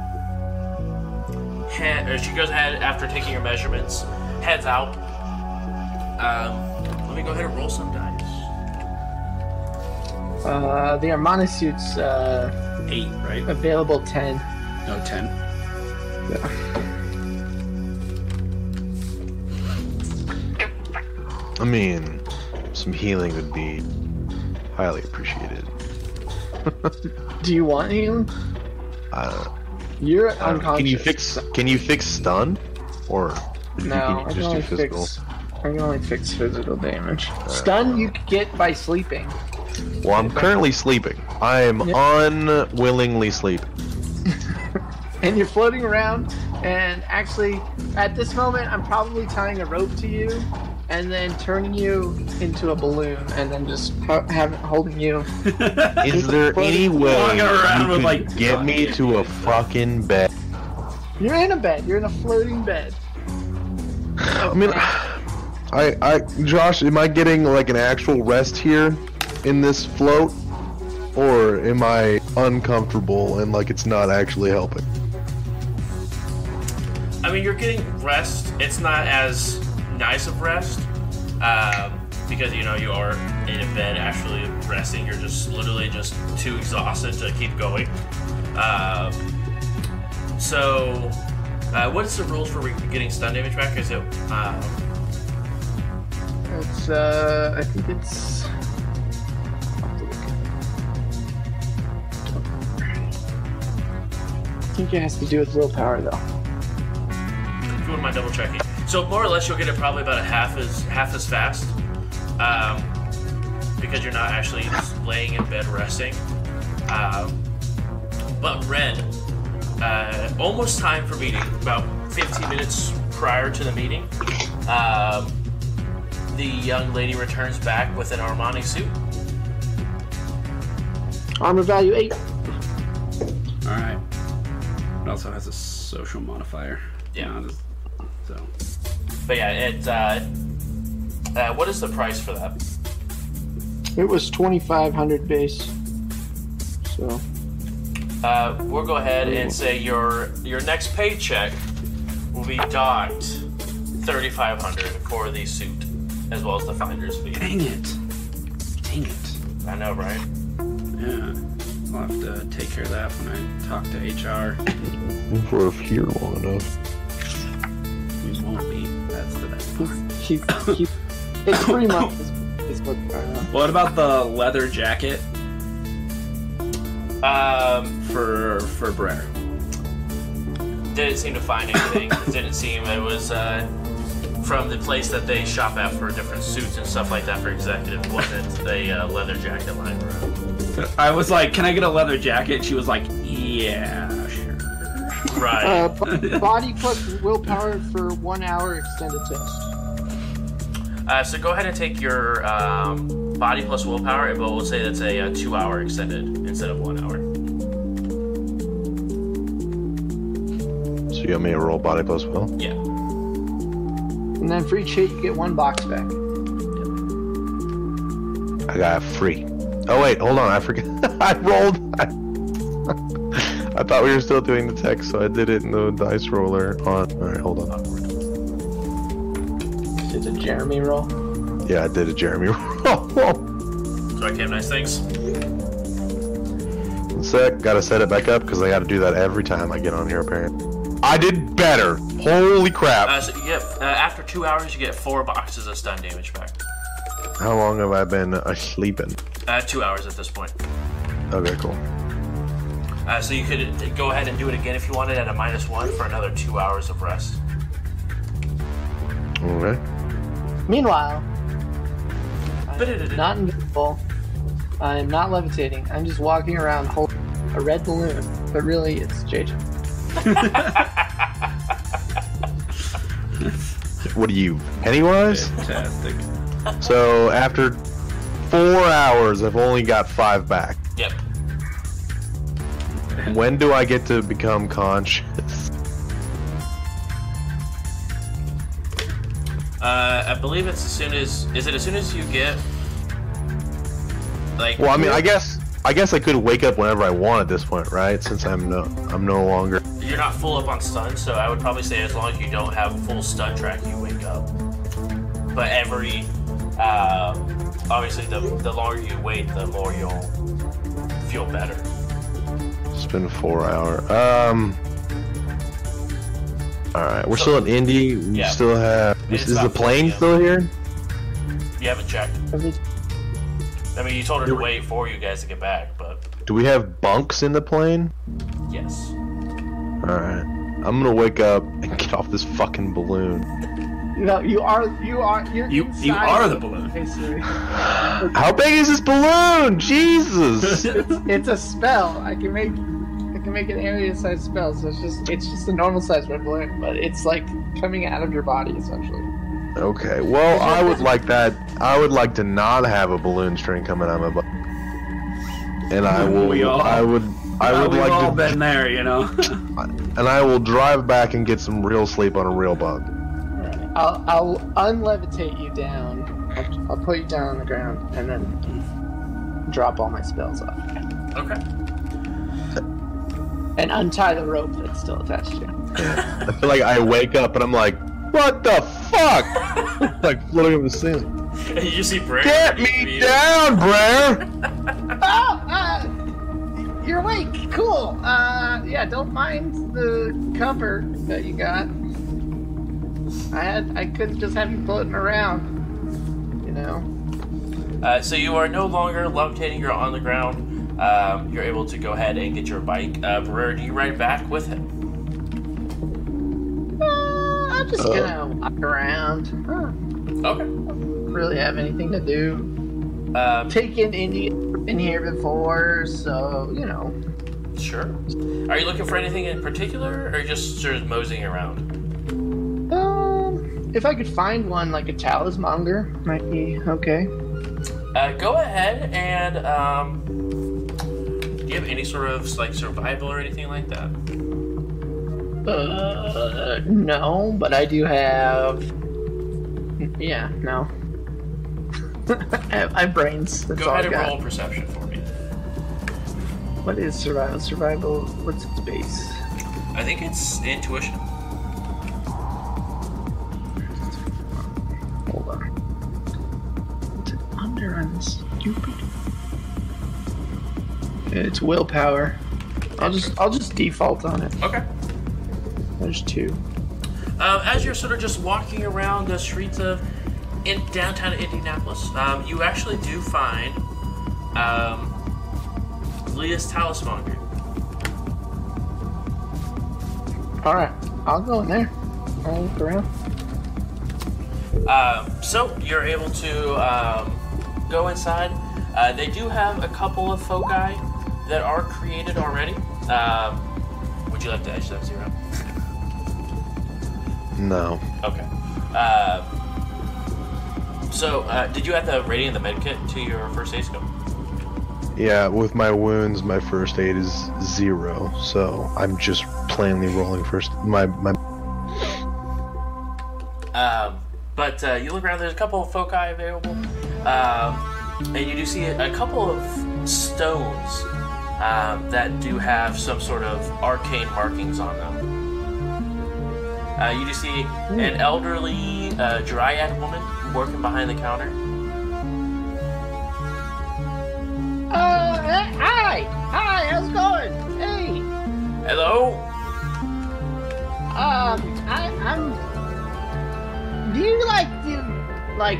head, or she goes ahead after taking your measurements, heads out. Um, let me go ahead and roll some dice. Uh, the Armani suits uh, Eight, right? available ten. No, ten. Yeah. I mean, some healing would be highly appreciated. Do you want him? I don't know. You're I don't know. unconscious. Can you fix? Can you fix stun? Or you No, can I can just do only physical? fix. I can only fix physical damage. Stun you get by sleeping. Well, I'm currently sleeping. I am Yep. unwillingly sleeping. [LAUGHS] and you're floating around and actually at this moment i'm probably tying a rope to you and then turning you into a balloon and then just ho- have holding you [LAUGHS] Is there any way Walking around you with, could like, get me to a fucking bed? you're in a bed you're in a floating bed I mean, I, I, Josh, am I getting like an actual rest here in this float, or am I uncomfortable and like it's not actually helping? I mean, you're getting rest. It's not as nice of rest um, because you know you are in a bed actually resting. You're just literally just too exhausted to keep going. Um, so, uh, what's the rules for getting stun damage back? Is it um, it's uh i think it's I'll have to look I think it has to do with willpower though. if you wouldn't mind double checking? So more or less, you'll get it probably about a half as half as fast, um, because you're not actually just laying in bed resting. Um, but Red, uh, almost time for meeting. About 15 minutes prior to the meeting, um, the young lady returns back with an Armani suit. Armor value eight. All right. It also has a social modifier. Yeah. Not as- so But yeah, it. Uh, uh, what is the price for that? It was twenty five hundred base. So Uh, we'll go ahead and say your your next paycheck will be docked 3500 for the suit as well as the finder's fee. dang it, dang it. I know, right? Yeah, I'll have to take care of that when I talk to HR. If [LAUGHS] we're here long enough. We won't be. That's the best part. he, [COUGHS] he it's pretty much his, his book right. What about the leather jacket Um, for for Brer? didn't seem to find anything. it didn't seem it was uh, from the place that they shop at for different suits and stuff like that for executive. wasn't the uh, leather jacket lying around. I was like, "Can I get a leather jacket?" She was like, "Yeah, sure." Right. Uh, b- [LAUGHS] body plus willpower for one hour extended test. Uh, so go ahead and take your um, body plus willpower, but we'll say that's a, uh two-hour extended instead of one hour. So you want me to roll body plus will? Yeah. And then for each hit, you get one box back. I got free. Oh wait, hold on. I forgot. [LAUGHS] I rolled. I thought we were still doing the text, so I did it in the dice roller. On. All right, hold on. Did a Jeremy roll? Yeah, I did a Jeremy [LAUGHS] roll. So I came nice things. One sec. Gotta set it back up because I gotta do that every time I get on here. Apparently, I did better. Holy crap! Uh, so, yep. Uh, after two hours, you get four boxes of stun damage back. How long have I been uh, sleeping? Uh, two hours at this point. Okay, cool. Uh, so you could go ahead and do it again if you wanted at a minus one for another two hours of rest. Okay. Meanwhile, I'm not invisible. I'm not levitating. I'm just walking around holding a red balloon. But really, it's JJ. [LAUGHS] What are you, Pennywise? Fantastic. So after four hours, I've only got five back. When do I get to become conscious? Uh, I believe it's as soon as is it as soon as you get like Well, I mean, I guess I guess I could wake up whenever I want at this point, right? Since I'm no I'm no longer. you're not full up on stun, so I would probably say as long as you don't have full stun track, you wake up. But every uh, obviously the the longer you wait, the more you'll feel better. It's been four hour. Um. All right, we're still in Indy. We Yeah. still have. It's Is, is the plane 4 still here? You haven't checked. I mean, you told her to wait for you guys to get back, but Do we have bunks in the plane? yes. All right. I'm gonna wake up and get off this fucking balloon. You know, you are, you are, you're You- you are the balloon. How big is this balloon? Jesus! it's a spell. I can make, I can make an area size spell. So it's just, it's just a normal size red balloon, but it's like coming out of your body essentially. Okay, well, I would like that. I would like to not have a balloon string coming out of my butt. And I will. We all- I would. I Well, would we've like all to. been there, you know. [LAUGHS] And I will drive back and get some real sleep on a real bug. I'll, I'll unlevitate you down. I'll, I'll put you down on the ground and then drop all my spells off Okay. And untie the rope that's still attached to you. I feel like I wake up and I'm like, what the fuck? [LAUGHS] like floating over the ceiling. you just see Brer. Get me down, Brer! [LAUGHS] Oh, uh, you're awake. Cool. Uh, yeah, don't mind the cover that you got. I had, I couldn't just have you floating around. You know. Uh, so you are no longer levitating. You're on the ground. Um, you're able to go ahead and get your bike. Uh, Barrera, do you ride back with him? Uh, I'm just gonna walk around. Huh, Okay. really have anything to do. Um, Taken Indian in here before, so you know. sure. Are you looking for anything in particular, or just sort of moseying around? Um, if I could find one like a talismonger, might be okay. Uh, go ahead and um, do you have any sort of like survival or anything like that? Uh, no, but I do have. Yeah, no. [LAUGHS] I, have, I have brains. That's Go ahead and roll perception for me. What is survival? Survival. What's its base? I think it's intuition. Hold on. What's it under on this stupid? It's willpower. I'll just I'll just default on it. Okay. There's two. Um, as you're sort of just walking around the streets of in downtown Indianapolis, um, you actually do find um, Leah's talismonger. All right, I'll go in there. I'll look around. Um, so you're able to um, go inside. Uh, they do have a couple of foci that are created already. Um, would you like to edge that zero? No. Okay. Uh, so, uh, did you add the rating of the medkit to your first aid skill? Yeah, with my wounds, my first aid is zero, so I'm just plainly rolling first. My my. Um, but uh, you look around. There's a couple of foci available, um, and you do see a couple of stones um, that do have some sort of arcane markings on them. Uh, you do see an elderly uh, dryad woman working behind the counter. Uh, hi, hi, how's it going? Hey, Hello. um, I, I'm. Do you like do like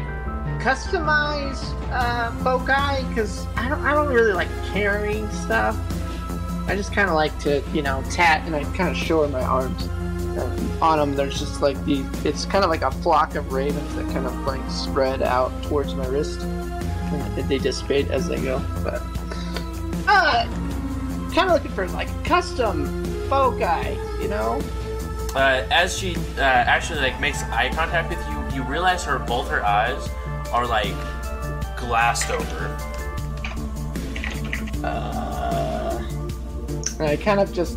customize uh foci? Because I don't, I don't really like carrying stuff. I just kind of like to, you know, tat and I kind of show my arms. On them, there's just like the. It's kind of like a flock of ravens that kind of like spread out towards my wrist, and they dissipate as they go. But uh, kind of looking for like custom foci, you know. Uh, as she uh, actually like makes eye contact with you, you realize her both her eyes are like glassed over. Uh, and I kind of just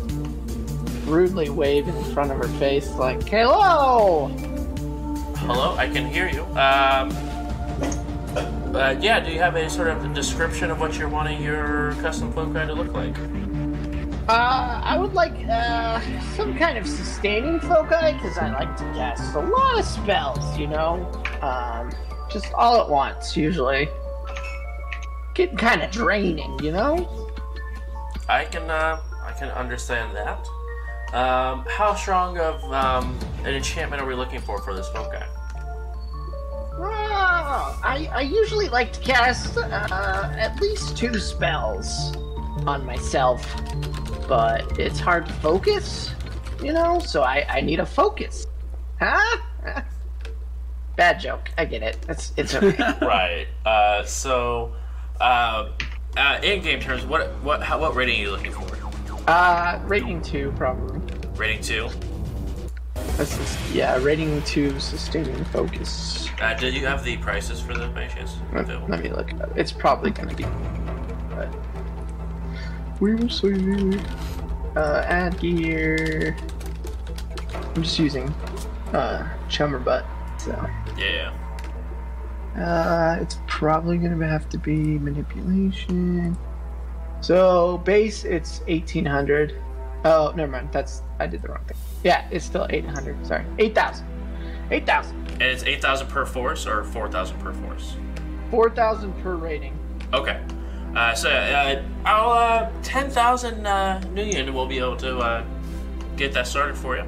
rudely wave in front of her face, like, "Hello." Hello, I can hear you. Um, uh, yeah, do you have a sort of description of what you're wanting your custom foci to look like? Uh, I would like uh some kind of sustaining foci because I like to cast a lot of spells, you know. Um, just all at once, usually. Getting kind of draining, you know. I can uh, I can understand that. Um, how strong of um, an enchantment are we looking for for this foci? Ah, I, I usually like to cast uh, at least two spells on myself, but it's hard to focus, you know, so I, I need a focus. Huh? [LAUGHS] Bad joke. I get it. It's it's okay. [LAUGHS] right. Uh, so, uh, uh, in game terms, what what how, what rating are you looking for? uh, rating two probably. Rating two. That's just, yeah, rating two, sustaining focus. Uh, did you have the prices for the by chance? Let, let me look it. It's probably gonna be. But we will see. Uh, add gear. I'm just using uh, chummer butt, so Yeah. uh, it's probably gonna have to be manipulation. So base, it's 1800. Oh, never mind. That's I did the wrong thing. Yeah, it's still 800. Sorry, 8,000. 8,000. And it's eight thousand per force or four thousand per force. 4,000 per rating. Okay. Uh, so uh, I'll uh, ten thousand uh, will be able to uh, get that started for you.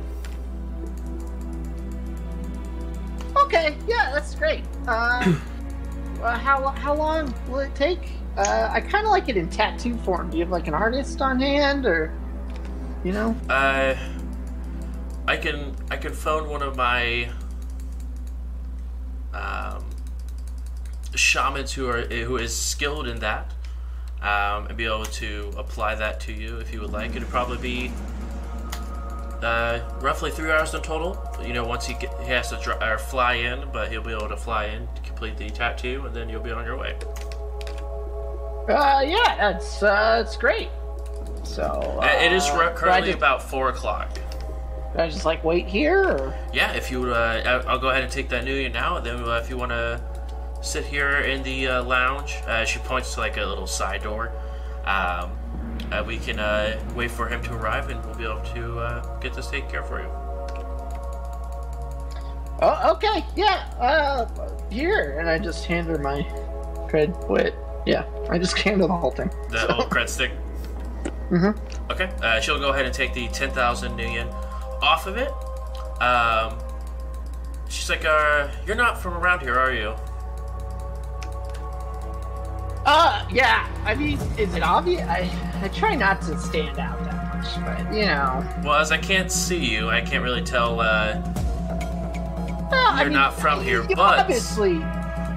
Okay, yeah, that's great. Uh, [CLEARS THROAT] uh, how how long will it take? Uh, I kind of like it in tattoo form. Do you have like an artist on hand, or you know? Uh, I can I can phone one of my um, shamans who are who is skilled in that, um, and be able to apply that to you if you would like. It'd probably be uh, roughly three hours in total. You know, once he get, he has to dri or fly in, but he'll be able to fly in to complete the tattoo, and then you'll be on your way. Uh, yeah, that's uh, that's great. So uh, Uh, it is I currently just, about four o'clock. I just like wait here, or Yeah, if you uh, I'll go ahead and take that nuyen now. And then uh, if you want to sit here in the uh, lounge, uh, she points to like a little side door. Um, uh, we can uh, wait for him to arrive, and we'll be able to uh, get this taken care of for you. oh, okay, yeah, uh, here, and I just hand her my cred wit. Yeah, I just [LAUGHS] hand her the whole thing. The So- old cred stick. Mm Mhm. Okay. Uh, she'll go ahead and take the ten thousand nuyen off of it. Um, she's like, uh, "You're not from around here, are you?" Uh, yeah. I mean, is it obvious? I I try not to stand out that much, but you know. Well, as I can't see you, I can't really tell. Uh, Well, I You're mean, not from here, you but- obviously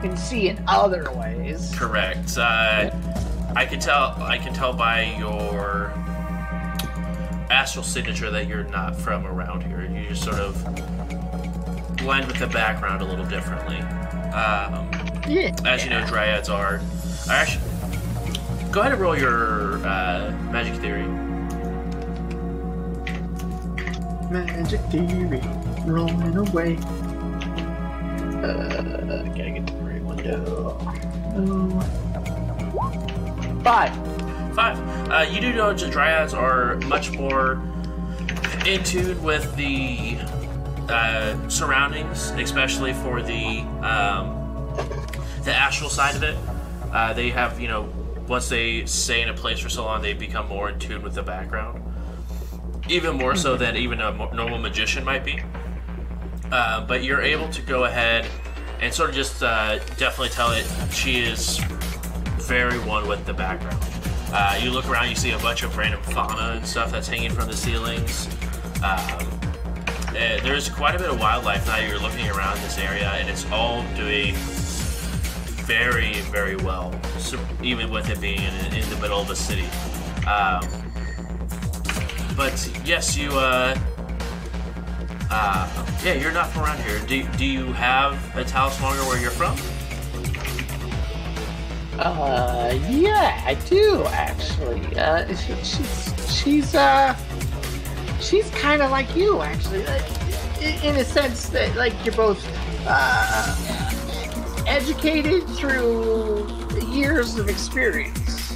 can see in other ways. Correct. Uh, I can tell. I can tell by your astral signature that you're not from around here. You just sort of blend with the background a little differently. Um, Yeah. as you know, dryads are. Are actually, go ahead and roll your uh, magic theory. Magic theory, rolling away. Uh, gotta get the right window. Oh. Five. Five. Uh, you do know that dryads are much more in tune with the uh, surroundings, especially for the um, the astral side of it. Uh, they have, you know, once they stay in a place for so long, they become more in tune with the background. Even more so than even a normal magician might be. Uh, but you're able to go ahead and sort of just uh, definitely tell it she is very one with the background. Uh, you look around, you see a bunch of random fauna and stuff that's hanging from the ceilings. Um, eh, there's quite a bit of wildlife now. You're looking around this area, and it's all doing very, very well, even with it being in, in the middle of a city. Um, but yes, you. Uh, uh, yeah, you're not from around here. Do, do you have a talismonger where you're from? Uh, yeah, I do actually. Uh, she, she's she's uh, she's kind of like you actually, uh, in a sense that like you're both uh, educated through years of experience.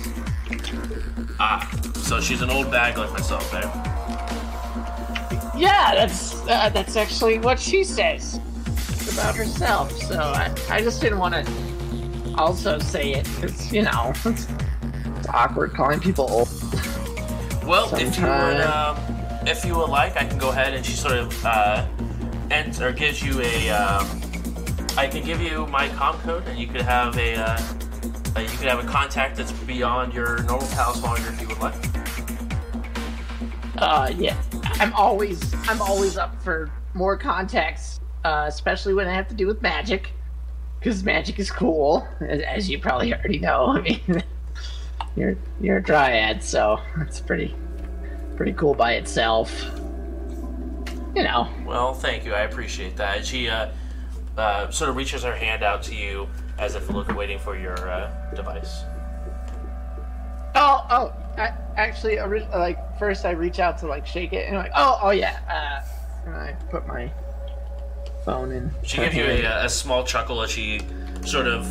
Ah, so she's an old bag like myself, eh? Yeah, that's uh, that's actually what she says about herself. So I, I just didn't want to also say it because you know it's, [LAUGHS] awkward calling people old. Well, if you would, um, if you would like, I can go ahead and she sort of uh, ent- or gives you a. Um, I can give you my com code, and you could have a. Uh, uh, you could have a contact that's beyond your normal talismonger if you would like. Uh, yeah, I'm always I'm always up for more contacts, uh, especially when I have to do with magic, because magic is cool, as, as you probably already know. [LAUGHS] I mean, you're you're a dryad, so it's pretty pretty cool by itself. You know, Well, thank you. I appreciate that. She uh, uh, sort of reaches her hand out to you as if look waiting for your uh, device. Oh, oh, I, actually, like first I reach out to like shake it, and I'm like, oh, oh yeah, uh, and I put my phone in. She gives you a, a small chuckle as she sort of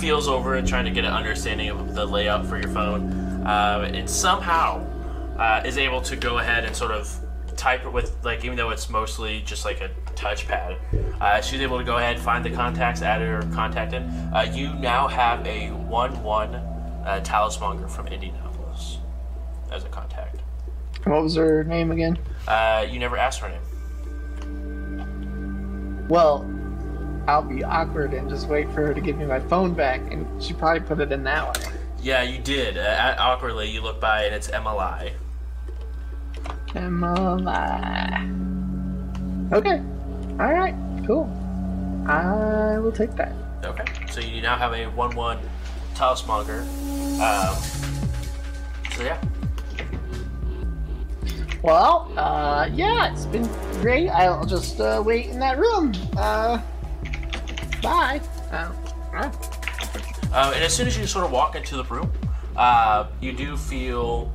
feels over it, trying to get an understanding of the layout for your phone, uh, and somehow uh, is able to go ahead and sort of type it with like even though it's mostly just like a touchpad. Uh, she's able to go ahead and find the contacts, add her contact in. Uh, you now have a one-one uh, talismonger from Indianapolis as a contact. What was her name again? Uh, you never asked her name. Well, I'll be awkward and just wait for her to give me my phone back, and she probably put it in that one. Yeah, you did. Uh, awkwardly, you look by and it's MLI. Emily. Okay. All right. Cool. I will take that. Okay, so you now have a one-one talismonger. Um, so yeah, Well, uh, yeah, it's been great. I'll just uh, wait in that room. Uh, bye. Uh, uh, um, and as soon as you sort of walk into the room, uh, you do feel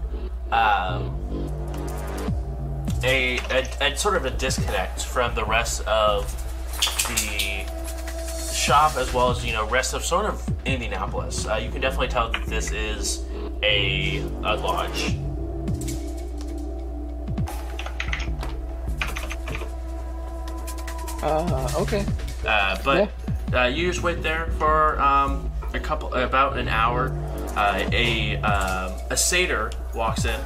um, a, a, a sort of a disconnect from the rest of the shop, as well as you know rest of sort of Indianapolis. Uh, you can definitely tell that this is a, a lodge. uh, okay. Uh, but uh, you just wait there for um, a couple, about an hour. Uh, a um, a satyr walks in,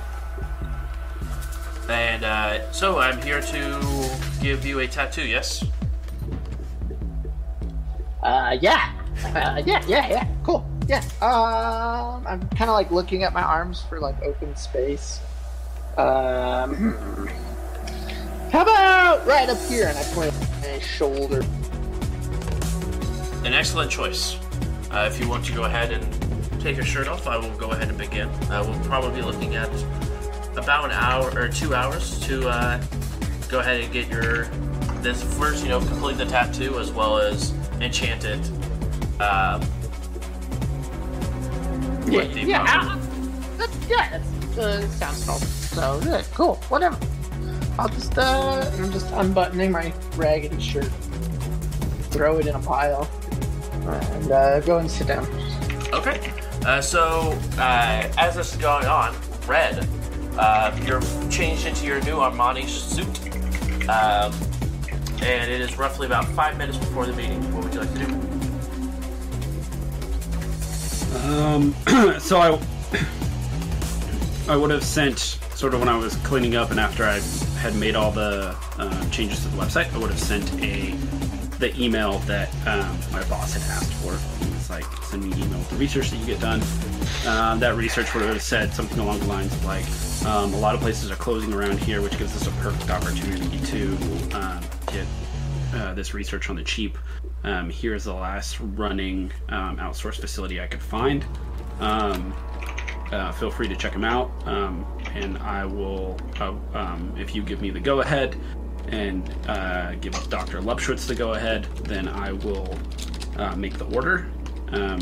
and uh, so I'm here to give you a tattoo. Yes. Uh, yeah. Uh, yeah, yeah, yeah. Cool. Yeah. Um, I'm kind of like looking at my arms for like open space. Um, [CLEARS THROAT] how about right up here? And I point at my shoulder. An excellent choice. Uh, if you want to go ahead and take your shirt off, I will go ahead and begin. Uh, we'll probably be looking at about an hour or two hours to uh, go ahead and get your this first, you know, complete the tattoo as well as enchant it. Um, the yeah. powder. yeah, that's uh, sounds normal. So good, cool, whatever. I'll just uh, I'm just unbuttoning my raggedy shirt, throw it in a pile, and uh, go and sit down. Okay. Uh, so, uh, as this is going on, Red, uh, you're changed into your new Armani suit. Um, and it is roughly about five minutes before the meeting. What would you like to do? Um, [CLEARS THROAT] so I, I would have sent sort of when I was cleaning up and after I had made all the uh, changes to the website, I would have sent a the email that um, my boss had asked for. It's like send me an email with the research that you get done. Um, that research would have said something along the lines of like um, a lot of places are closing around here, which gives us a perfect opportunity to um, get uh, this research on the cheap. Um, here's the last running um, outsourced facility I could find. Um, uh, feel free to check them out, um, and I will, uh, um, if you give me the go ahead and uh, give Dr. Lupschwitz the go ahead, then I will uh, make the order. Um,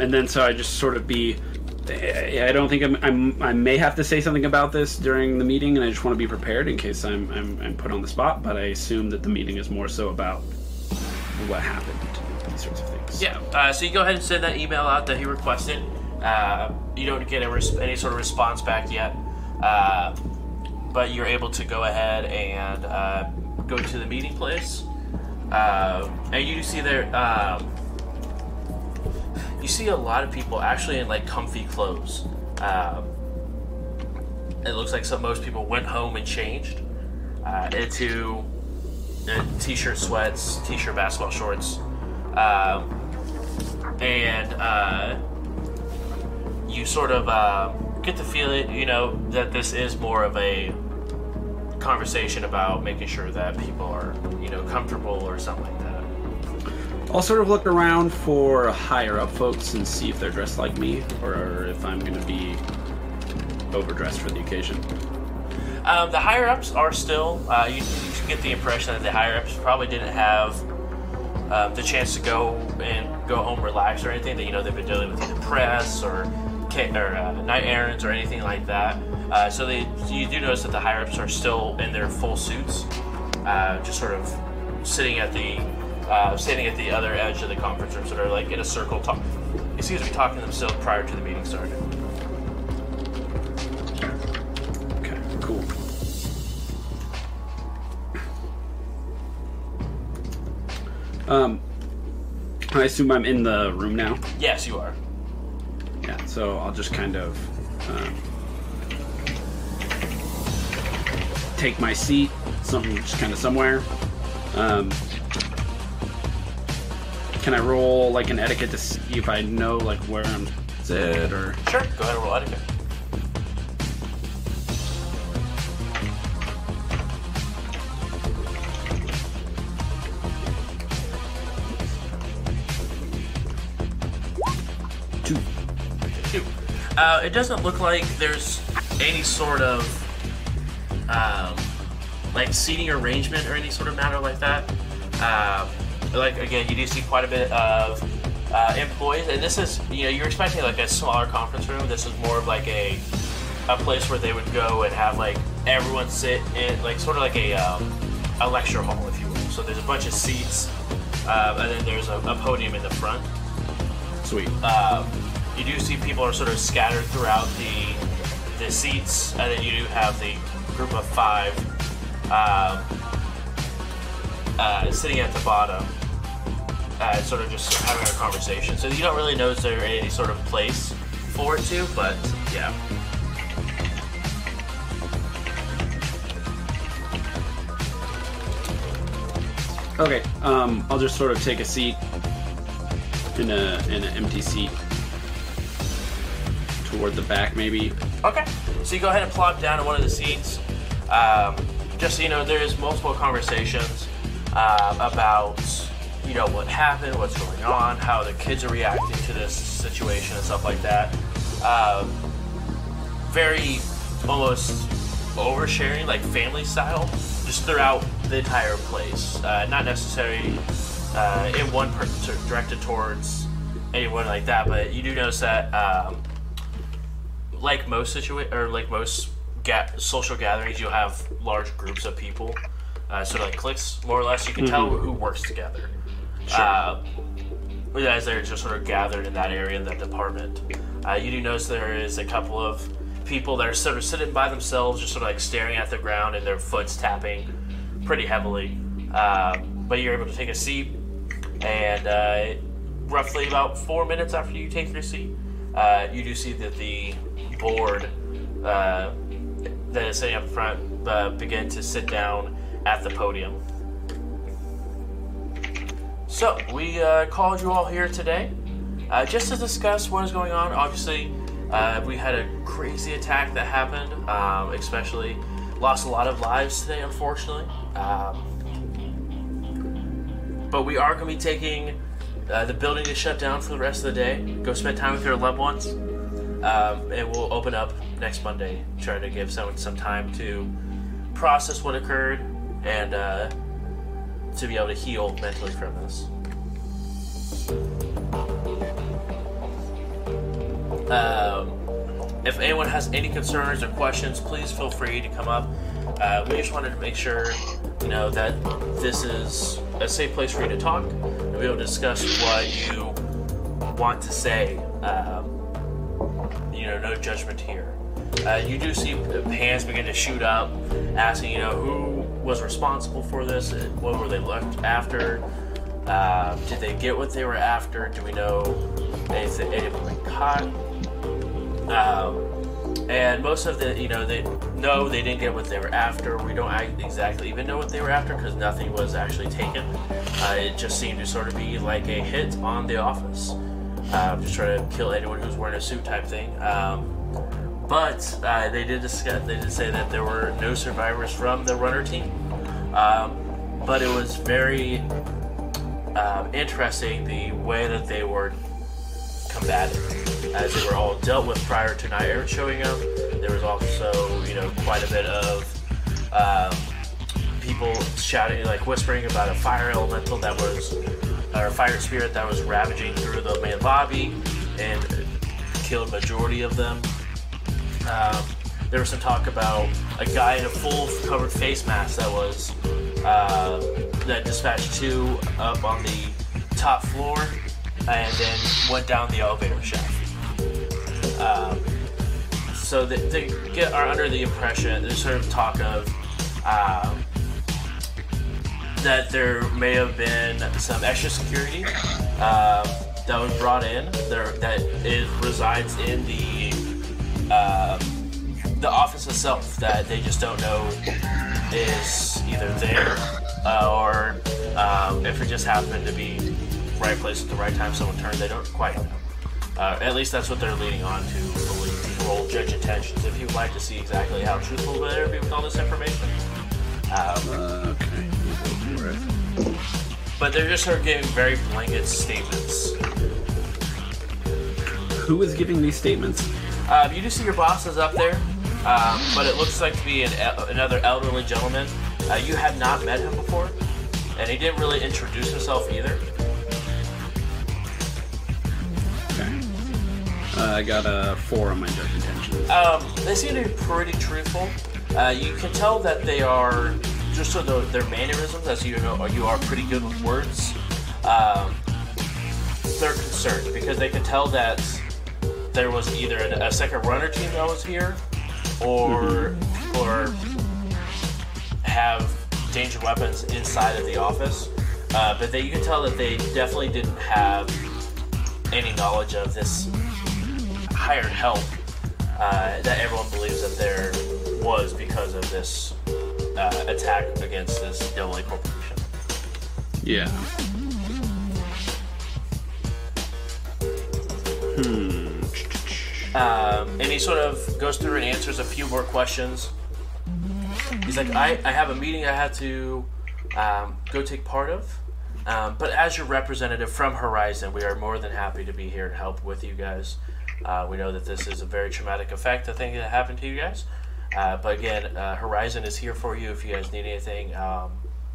and then so I just sort of be. I don't think I'm, I'm. I may have to say something about this during the meeting, and I just want to be prepared in case I'm, I'm, I'm put on the spot. But I assume that the meeting is more so about what happened, these sorts of things. Yeah. Uh, so you go ahead and send that email out that he requested. Uh, you don't get res- any sort of response back yet, uh, but you're able to go ahead and uh, go to the meeting place, uh, and you do see there. Um, you see a lot of people actually in like comfy clothes. Um, it looks like some most people went home and changed uh, into uh, t-shirt, sweats, t-shirt, basketball shorts, um, and uh, you sort of uh, get the feeling, you know, that this is more of a conversation about making sure that people are, you know, comfortable or something like that. I'll sort of look around for higher up folks and see if they're dressed like me or if I'm going to be overdressed for the occasion. Um, the higher ups are still. Uh, you, you get the impression that the higher ups probably didn't have uh, the chance to go and go home relaxed or anything. That you know they've been dealing with the press or or uh, Knight Errants or anything like that. Uh, so they you do notice that the higher ups are still in their full suits, uh, just sort of sitting at the uh, standing at the other edge of the conference room, sort of like in a circle, talk, excuse me, talking to themselves prior to the meeting starting. Okay, cool. Um, I assume I'm in the room now. Yes, you are. Yeah, so I'll just kind of um, take my seat, something just kind of somewhere. Um, can I roll like an etiquette to see if I know like where I'm sit or? Sure. Go ahead and roll etiquette. Two. Two. Uh, it doesn't look like there's any sort of um, like seating arrangement or any sort of matter like that. Um, like again, you do see quite a bit of uh, employees, and this is you know you're expecting like a smaller conference room. This is more of like a a place where they would go and have like everyone sit in like sort of like a um, a lecture hall, if you will. So there's a bunch of seats, uh, and then there's a, a podium in the front. Sweet. Um, you do see people are sort of scattered throughout the the seats, and then you do have the group of five um, uh, sitting at the bottom, uh, sort of just having a conversation. So you don't really know is there any sort of place for it to, but yeah. Okay. Um, I'll just sort of take a seat in a in an empty seat toward the back, maybe. Okay. So you go ahead and plop down in one of the seats. Um, just so you know, there is multiple conversations um, about you know what happened, what's going on, how the kids are reacting to this situation and stuff like that. Um, very almost oversharing, like family style, just throughout the entire place. Uh, not necessarily uh, in one person directed towards anyone like that, but you do notice that, um, like most situa- or like most ga- social gatherings, you'll have large groups of people, uh, sort of like cliques, more or less. You can tell who works together. Uh, as they're just sort of gathered in that area in that department. Uh, you do notice there is a couple of people that are sort of sitting by themselves, just sort of like staring at the ground and their foot's tapping pretty heavily. Uh, but you're able to take a seat, and uh, roughly about four minutes after you take your seat, uh, you do see that the board uh, that is sitting up front uh, begin to sit down at the podium. So, we uh, called you all here today uh, just to discuss what is going on. Obviously, uh, we had a crazy attack that happened, um, especially lost a lot of lives today, unfortunately. Um, but we are going to be taking uh, the building to shut down for the rest of the day. Go spend time with your loved ones. Um, and we'll open up next Monday, try to give someone some time to process what occurred and uh, to be able to heal mentally from this. Um, if anyone has any concerns or questions, please feel free to come up. Uh, we just wanted to make sure, you know, that this is a safe place for you to talk and be able to discuss what you want to say. Um, you know, no judgment here. Uh, you do see hands begin to shoot up, asking, you know, who was responsible for this? What were they left after? Uh, did they get what they were after? Do we know if anyone been caught? Um, and most of the, you know, they no, they didn't get what they were after. We don't exactly even know what they were after because nothing was actually taken. Uh, it just seemed to sort of be like a hit on the office, uh, just trying to kill anyone who's wearing a suit type thing. Um, but uh, they did discuss, they did say that there were no survivors from the runner team. Um, but it was very um, interesting the way that they were combated, as they were all dealt with prior to Nair showing up. There was also, you know, quite a bit of um, people shouting, like whispering about a fire elemental that was, or a fire spirit that was ravaging through the main lobby and killed majority of them. Um, there was some talk about a guy in a full covered face mask that was uh, that dispatched two up on the top floor and then went down the elevator shaft. Um, so they, they get are under the impression there's sort of talk of um, that there may have been some extra security um, that was brought in there that is resides in the um, the office itself that they just don't know is either there uh, or um, if it just happened to be right place at the right time, someone turned. They don't quite know. Uh, at least that's what they're leading on to believe. Roll judge intentions. If you'd like to see exactly how truthful they are be with all this information. Um, Okay. but they're just sort of giving very blanket statements. Who is giving these statements? Um, you do see your boss is up there, um, but it looks like to be an, another elderly gentleman. Uh, you have not met him before, and he didn't really introduce himself either. Okay. Uh, I got a four on my judge intentions. Um, they seem to be pretty truthful. Uh, you can tell that they are just sort of their mannerisms, as you know, you are pretty good with words. Um, they're concerned because they can tell that there was either a, a second runner team that was here, or or have danger weapons inside of the office. Uh, but they, you can tell that they definitely didn't have any knowledge of this hired help uh, that everyone believes that there was because of this uh, attack against this double A corporation. Yeah. Um, and he sort of goes through and answers a few more questions. He's like, I, I have a meeting I had to um, go take part of. Um, but as your representative from Horizon, we are more than happy to be here to help with you guys. Uh, we know that this is a very traumatic effect, I think, that happened to you guys. Uh, but again, uh, Horizon is here for you if you guys need anything. Um,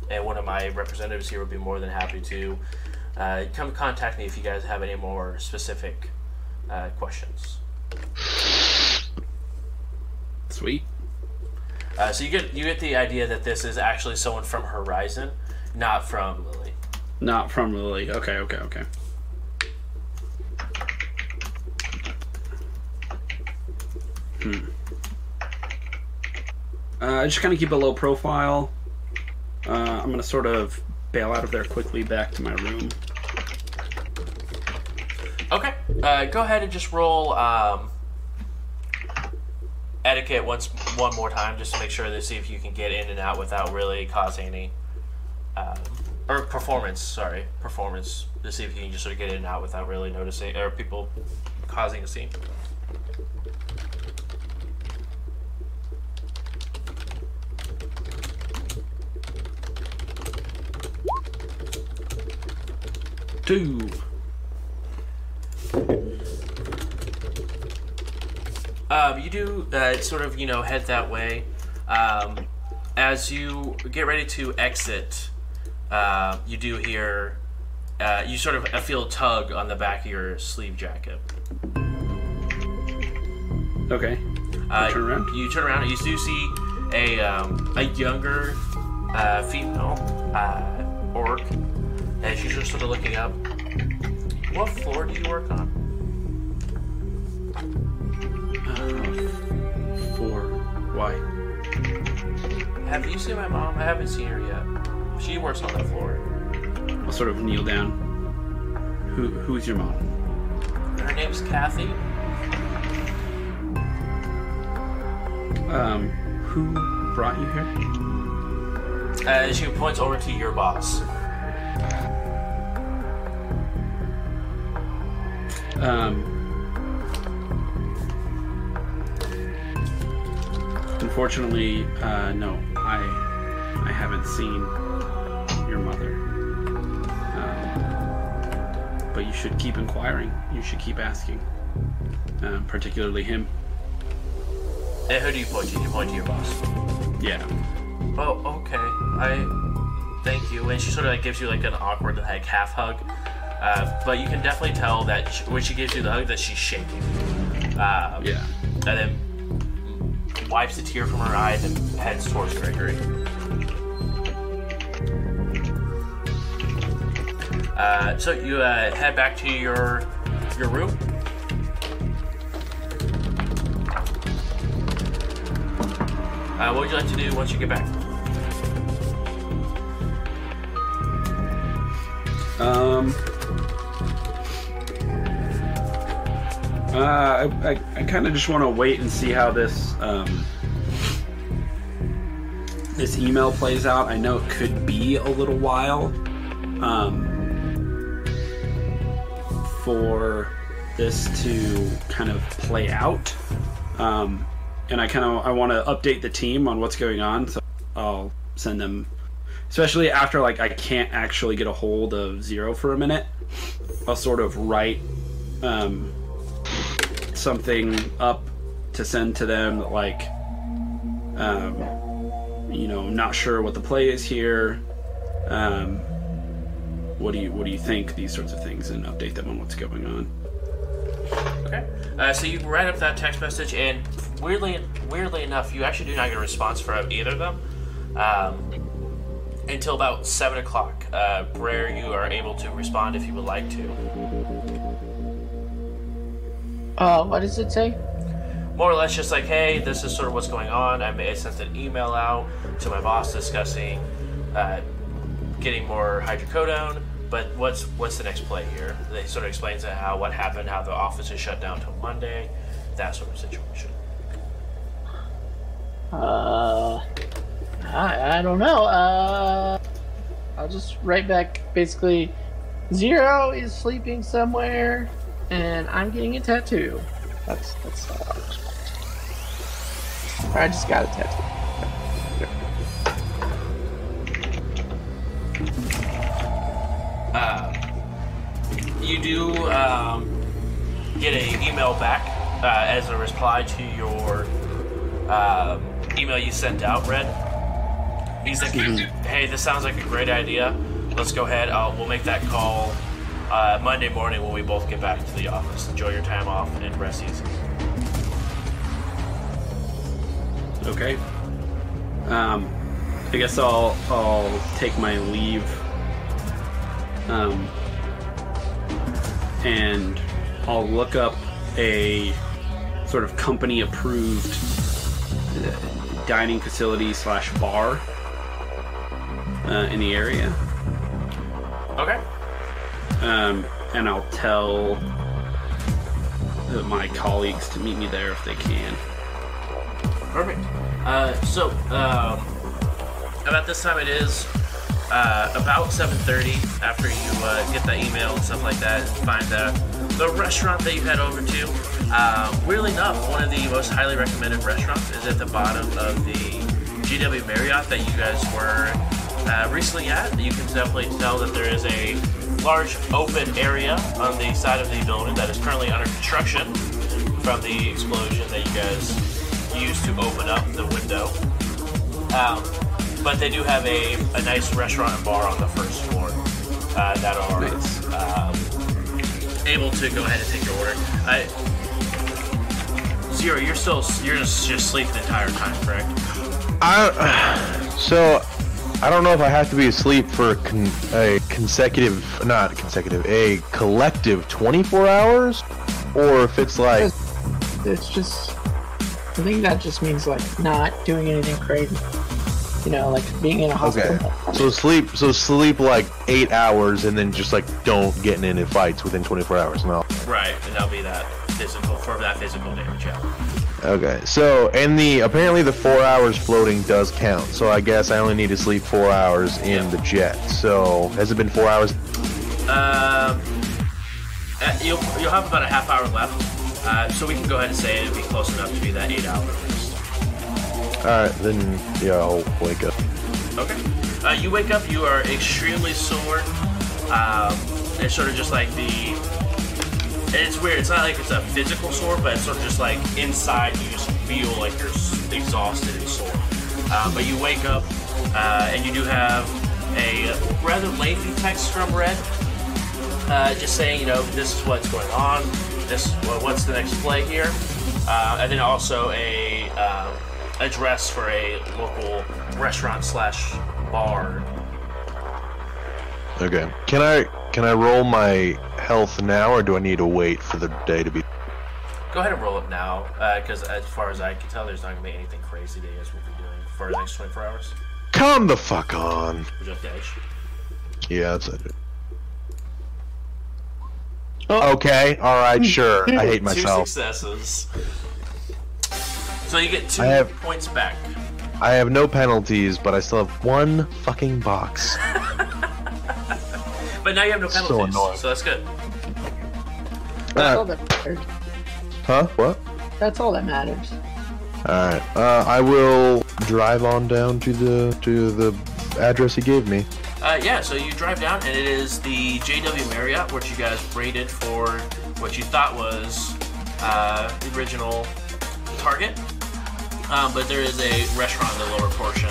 and one of my representatives here would be more than happy to uh, come contact me if you guys have any more specific uh, questions. Sweet. Uh, so you get you get the idea that this is actually someone from Horizon, not from Lily. Not from Lily. Okay, okay, okay. Hmm. Uh, I just kind of keep a low profile. Uh, I'm gonna sort of bail out of there quickly back to my room. Okay. Uh, go ahead and just roll um, etiquette once one more time, just to make sure to see if you can get in and out without really causing any. Um, or performance, sorry, performance. To see if you can just sort of get in and out without really noticing or people causing a scene. Two. Um, you do uh, sort of, you know, head that way. Um, as you get ready to exit, uh, you do hear, uh, you sort of feel a tug on the back of your sleeve jacket. Okay. Uh, turn around? You turn around and you do see a, um, a younger uh, female uh, orc. And she's just sort of looking up. What floor do you work on? Uh, four. Why? Have you seen my mom? I haven't seen her yet. She works on that floor. I'll sort of kneel down. Who who's your mom? Her name's Kathy. Um, who brought you here? Uh, she points over to your boss. Um, unfortunately, uh, no, I I haven't seen your mother. Um, but you should keep inquiring. You should keep asking, um, particularly him. And who do you point to? You point to your boss. Yeah. Oh, okay. I thank you. And she sort of like gives you like an awkward like half hug. Uh, but you can definitely tell that sh when she gives you the hug that she's shaking. Uh, Yeah. And then wipes a tear from her eye and heads towards Gregory. Uh, so you uh, head back to your your room. Uh, what would you like to do once you get back? Um. Uh, I, I, I kind of just want to wait and see how this um, this email plays out. I know it could be a little while um, for this to kind of play out, um, and I kind of I want to update the team on what's going on. So I'll send them especially after like I can't actually get a hold of Zero for a minute. I'll sort of write um, something up to send to them that like um, you know not sure what the play is here. Um, what do you what do you think? These sorts of things and update them on what's going on. Okay. Uh, so you write up that text message, and weirdly, weirdly enough, you actually do not get a response from either of them um, until about seven o'clock. Uh, you are able to respond if you would like to. Uh, what does it say? More or less, just like, hey, this is sort of what's going on. I, may, I sent an email out to my boss discussing uh, getting more hydrocodone. But what's what's the next play here? They sort of explains how what happened, how the office is shut down till Monday, that sort of situation. Uh, I, I don't know. Uh, I'll just write back basically Zero is sleeping somewhere, and I'm getting a tattoo. That's that's how I'll I just got a tattoo. Uh, you do um, get an email back uh, as a reply to your um, email you sent out, Red. He's like, "Hey, this sounds like a great idea. let's go ahead. I'll, we'll make that call uh, Monday morning when we both get back to the office. Enjoy your time off and rest easy. Okay. Um, I guess I'll I'll take my leave. Um, and I'll look up a sort of company approved uh, dining facility slash bar uh, in the area. Okay. Um, and I'll tell uh, my colleagues to meet me there if they can. Perfect. Uh, so, um, about this time it is uh, about 7.30 after you uh, get that email and stuff like that find the, the restaurant that you head over to. Um, weirdly enough, one of the most highly recommended restaurants is at the bottom of the JW Marriott that you guys were uh, recently at. You can definitely tell that there is a large open area on the side of the building that is currently under construction from the explosion that you guys used to open up the window. Um, but they do have a, a nice restaurant and bar on the first floor uh, that are Nice. um, able to go ahead and take your order. I, Zero, you're still you're just just sleeping the entire time, correct? I [SIGHS] so I don't know if I have to be asleep for a, con, a consecutive, not consecutive, a collective 24 hours, or if it's like It's just, I think that just means like not doing anything crazy. You know, like being in a hospital. okay. So sleep, so sleep like eight hours, and then just like don't get in any fights within 24 hours. No. Right, and that'll be that physical for that physical damage. Yeah. Okay. So and the apparently the four hours floating does count. So I guess I only need to sleep four hours in the jet. So has it been four hours? Um, uh, you'll, you'll have about a half hour left, uh, so we can go ahead and say it'll be close enough to be that eight hour rest. All right, then yeah, I'll wake up. Okay. Uh, you wake up, you are extremely sore. Um, it's sort of just like the. And It's weird. It's not like it's a physical sore, but it's sort of just like inside you just feel like you're exhausted and sore. Uh, but you wake up, uh, and you do have a rather lengthy text from Red, uh, just saying, you know, this is what's going on. This, what's the next play here, uh, and then also a um, address for a local restaurant slash bar. Okay. Can I can I roll my health now, or do I need to wait for the day to be? Go ahead and roll it now, uh, because as far as I can tell, there's not gonna be anything crazy that you guys will be doing for the next 24 hours. Come the fuck on. Would you like to edge? Yeah, that's it. Oh. Okay. All right. Hmm. Sure. I hate myself. Two successes. So you get two I have- points back. I have no penalties, but I still have one fucking box. [LAUGHS] But now you have no So annoying. so that's good. That's all Uh, that matters. huh? What? That's all that matters. All right. Uh, I will drive on down to the to the address he gave me. Uh, yeah, so you drive down, and it is the JW Marriott, which you guys rated for what you thought was uh, the original target. Um, but there is a restaurant in the lower portion.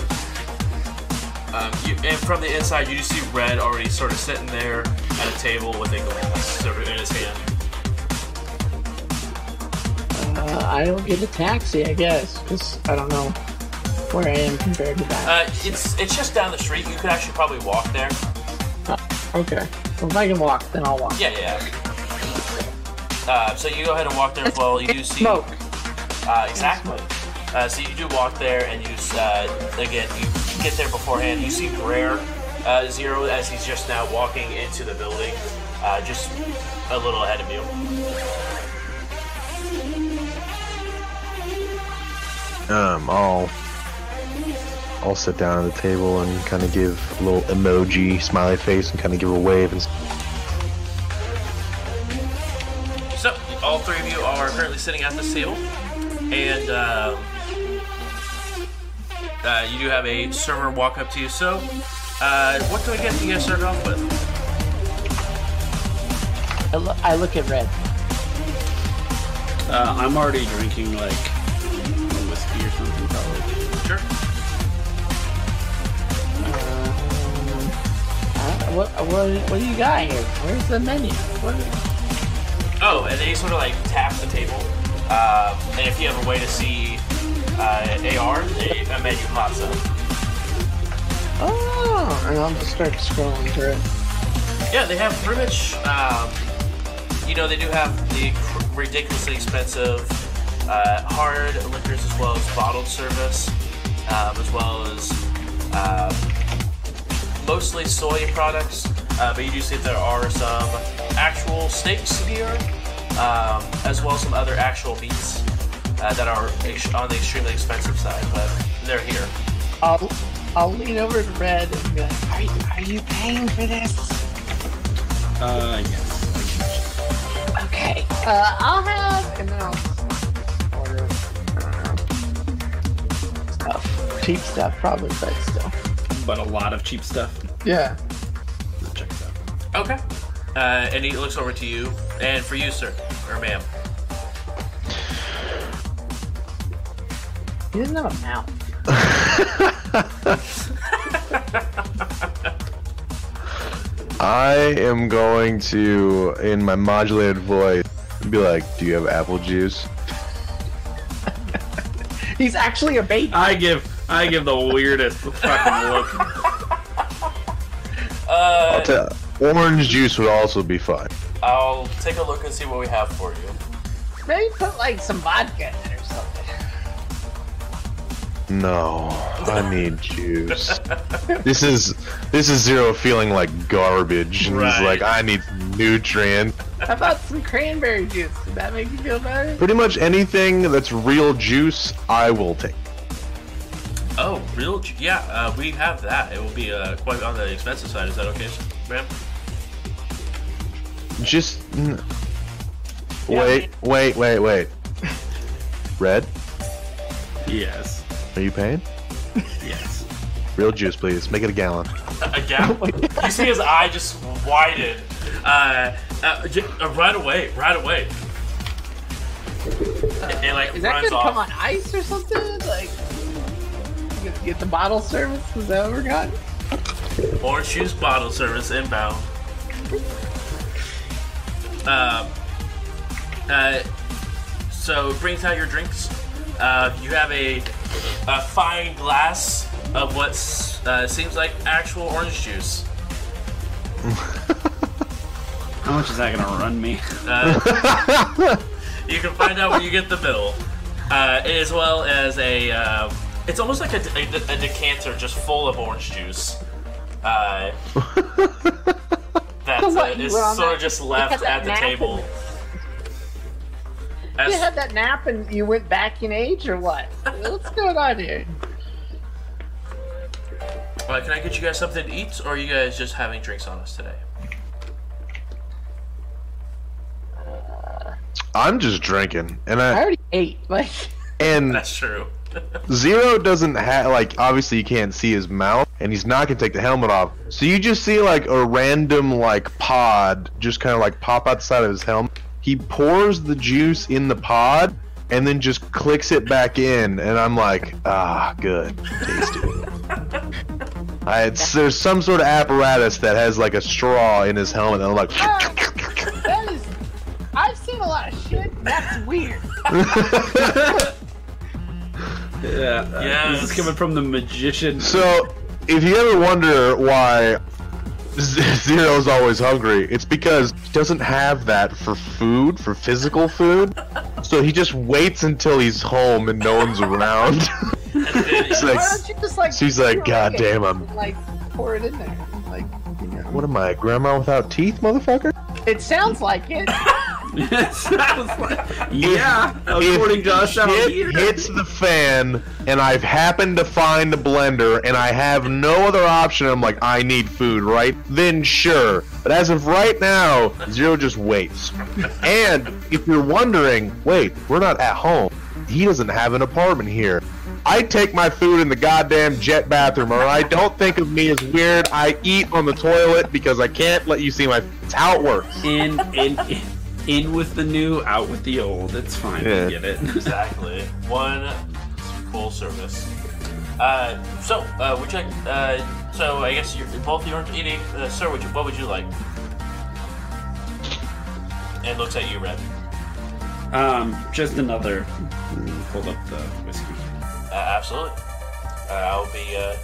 Um, you, and from the inside, you just see Red already sort of sitting there at a table with a glass sort of in his hand. Uh, I'll get a taxi, I guess, because I don't know where I am compared to that. Uh, it's it's just down the street. You could actually probably walk there. okay. Well, if I can walk, then I'll walk. Yeah, yeah. Uh, so you go ahead and walk there as well. You do see Smoke. Uh, exactly. Uh, so you do walk there, and you uh, again you get there beforehand. You see Brer uh, Zero as he's just now walking into the building, uh, just a little ahead of you. Um, I'll I'll sit down at the table and kind of give a little emoji, smiley face, and kind of give a wave. And So all three of you are currently sitting at this table, and um, uh, you do have a server walk up to you. So, uh, what do I get you guys started off with? I, lo- I look at red. Uh, I'm already drinking like whiskey or something probably. Sure. Uh, what what what do you got here? Where's the menu? What? Oh, and they sort of like tap the table. Um, and if you have a way to see uh, AR, a, a menu pops up. Oh, and I'll just start scrolling through. it. Yeah, they have pretty much. Um, you know, they do have the ridiculously expensive uh, hard liquors as well as bottled service, um, as well as um, mostly soy products. Uh, but you do see that there are some actual steaks here, um, as well as some other actual meats uh, that are ex- on the extremely expensive side, but they're here. I'll I'll lean over to Red and be like, "Are you, are you paying for this?" Uh, yes. Okay. Uh, I'll have and then I'll order uh, stuff, cheap stuff, probably, but still. But a lot of cheap stuff. Yeah. Let's check this out. Okay. Uh, and he looks over to you, and for you, sir, or ma'am. He doesn't have a mouth. I am going to, in my modulated voice, be like, "Do you have apple juice?" [LAUGHS] He's actually a baby. I give I give the weirdest fucking look. Uh, I'll tell. Orange juice would also be fine. I'll take a look and see what we have for you. Maybe put like some vodka No, I need juice. this is this is zero feeling like garbage. And he's like, I need nutrient. How about some cranberry juice? Would that make you feel better? Pretty much anything that's real juice, I will take. Oh, real? ju- Yeah, uh, we have that. It will be uh, quite on the expensive side. Is that okay, ma'am? Just n- wait, wait, wait, wait. Red, Yes. Are you paying? Yes. Real juice, please. Make it a gallon. [LAUGHS] a gallon. you see his eye just widen. Uh, uh, j- uh, right away, right away. It, it, like Is that runs gonna come on ice or something? Like, you gonna get the bottle service? Is that what we got? Orange juice bottle service inbound. Um, uh, so brings out your drinks. Uh, you have a, a fine glass of what uh, seems like actual orange juice. [LAUGHS] How much is that gonna run me? Uh, [LAUGHS] you can find out when you get the bill, uh, as well as a. Uh, it's almost like a, a, a decanter just full of orange juice. Uh, [LAUGHS] that uh, is sort of just left at the nap table. And- As- You had that nap and you went back in age or what? What's going on here? Uh, can I get you guys something to eat, or are you guys just having drinks on us today? I'm just drinking, and I I already ate. Like, and [LAUGHS] That's true. [LAUGHS] Zero doesn't have like obviously you can't see his mouth, and he's not gonna take the helmet off. So you just see like a random like pod just kind of like pop outside of his helmet. He pours the juice in the pod and then just clicks it back in, and I'm like, ah, good, tasty. I, it's, there's some sort of apparatus that has like a straw in his helmet, and I'm like, that is. I've seen a lot of shit. That's weird. [LAUGHS] Yeah. uh, Yes. This is coming from the magician. So, if you ever wonder why Z- Zero's always hungry, it's because he doesn't have that for food, for physical food. So he just waits until he's home and no one's around. [LAUGHS] And It's like- Why don't you just like? She's like, "God it damn, and, I'm- Like, pour it in there. Like, you know. What am I, grandma without teeth, motherfucker? It sounds like it. [LAUGHS] It sounds like- yeah, according to us out shit hits the fan and I've happened to find a blender and I have no other option, I'm like, I need food, right? Then sure. But as of right now, Zero just waits. And if you're wondering, wait, we're not at home. He doesn't have an apartment here. I take my food in the goddamn jet bathroom, or I Don't think of me as weird. I eat on the toilet because I can't let you see my. It's how it works. in, in, in, in with the new, out with the old. It's fine. Yeah. I get it. [LAUGHS] exactly one full service. Uh, so, uh, would you like, uh, so I guess you're, both of you aren't eating. Uh, sir, would you, what would you like? And looks at you, Red. Um, just another. Hold up the whiskey. Uh, absolutely. Uh, I'll be, uh,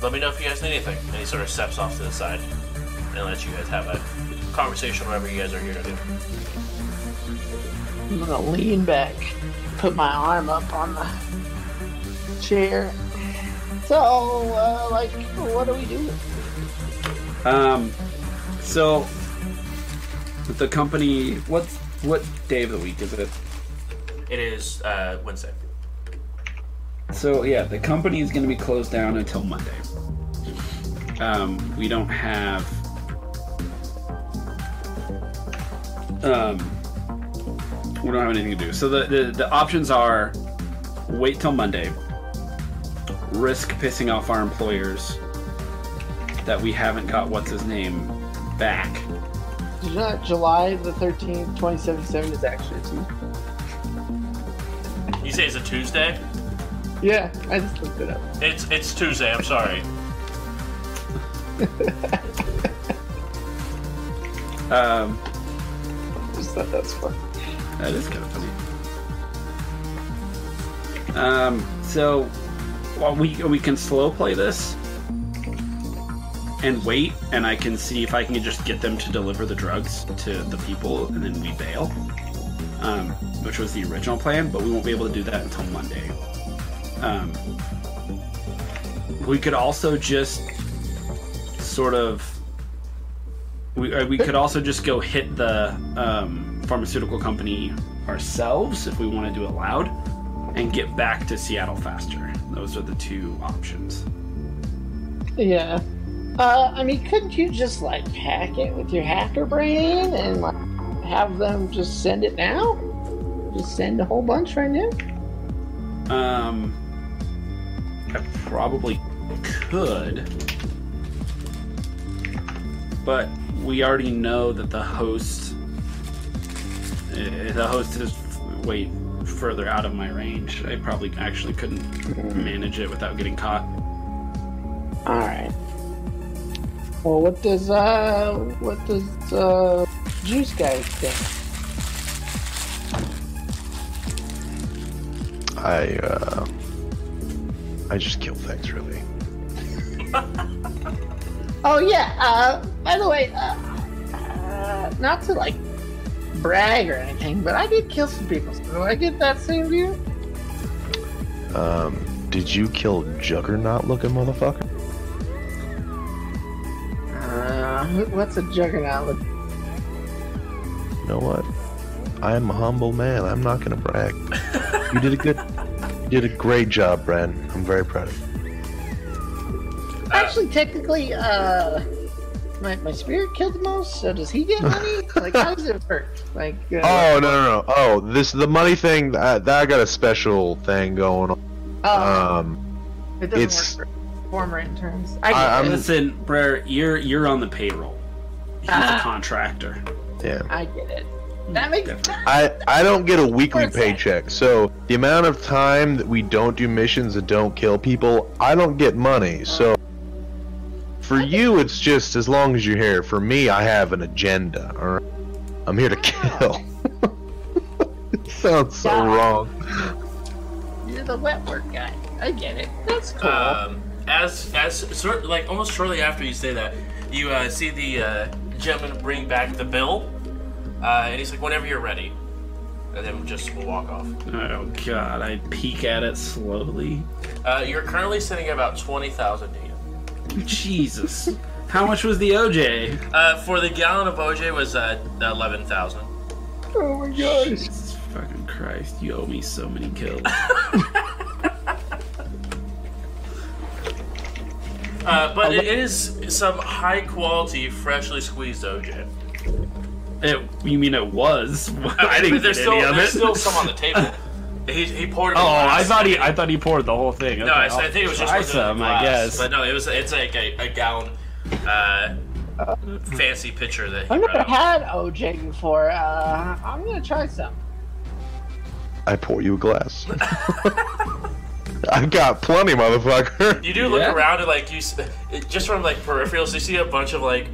let me know if you guys need anything. And he sort of steps off to the side and lets you guys have a conversation, whatever you guys are here to do. I'm gonna lean back, put my arm up on the chair. So, uh, like, what do we do? Um, so the company. What's what day of the week is it? It is, uh, Wednesday. So yeah, the company is going to be closed down until Monday. Um, we don't have. Um, we don't have anything to do. So the, the the options are wait till Monday, risk pissing off our employers that we haven't got what's his name back. Did you know that July the 13th, 2077 is actually a Tuesday? You say it's a Tuesday? Yeah, I just looked it up. It's it's Tuesday. I'm sorry. [LAUGHS] Um, Just thought that's fun. That is kind of funny. Um, so well, we we can slow play this and wait, and I can see if I can just get them to deliver the drugs to the people, and then we bail. Um, which was the original plan, but we won't be able to do that until Monday. Um, we could also just sort of we, uh, we could also just go hit the um, pharmaceutical company ourselves if we want to do it loud and get back to Seattle faster. Those are the two options. Yeah. Uh, I mean, couldn't you just like hack it with your hacker brain and like have them just send it now? Just send a whole bunch right now. Um, I probably could, but we already know that the host, uh, the host is way further out of my range. I probably actually couldn't manage it without getting caught. All right. Well, what does uh, what does uh, Juice guy think? I uh, I just kill things really. [LAUGHS] Oh yeah. Uh, by the way, uh, uh, not to like brag or anything, but I did kill some people. So do I get that same view? Um, did you kill Juggernaut looking motherfucker? Uh, what's a juggernaut? Look? You know what? I am a humble man. I'm not gonna brag. you did a good, [LAUGHS] you did a great job, Brad. I'm very proud of you. Actually, technically, uh, my, my spirit killed the most. So does he get money? [LAUGHS] like, how does it work? Like, uh, Oh no no no! Oh, this the money thing. That, that I got a special thing going on. oh, Um, it doesn't it's- work for former interns. I, I- get I'm- it. Listen, Brer, you're you're on the payroll. He's a Ah. contractor. yeah. I get it. That makes Different. I I don't get a weekly paycheck, so the amount of time that we don't do missions and don't kill people, I don't get money. So for you, it's just as long as you're here. For me, I have an agenda. All right? I'm here to kill. [LAUGHS] it sounds so Yeah. wrong. You're the wet work guy. I get it. That's cool. Um, as as sort like almost shortly after you say that, you uh, see the uh, gentleman bring back the bill, uh, and he's like, "Whenever you're ready," and then just we'll walk off. Oh god, I peek at it slowly. Uh, you're currently sitting at about twenty thousand yen. Jesus. How much was the OJ? Uh, for the gallon of OJ was uh, eleven thousand. oh my gosh. Jesus fucking Christ, you owe me so many kills. [LAUGHS] Uh, but it is some high quality, freshly squeezed OJ. It, you mean it was? [LAUGHS] I didn't there's get still any of there's it. still some on the table. [LAUGHS] He, he poured. it in Oh, I thought he I thought he poured the whole thing. No, Okay, I, I'll I think it was just try what's some, I guess. But no, it was. It's like a, a gallon, uh, fancy pitcher that he I've never out. had OJ before. Uh, I'm gonna try some. I pour you a glass. [LAUGHS] I've got plenty, motherfucker. You do look Yeah. around and like you, just from like peripherals, you see a bunch of like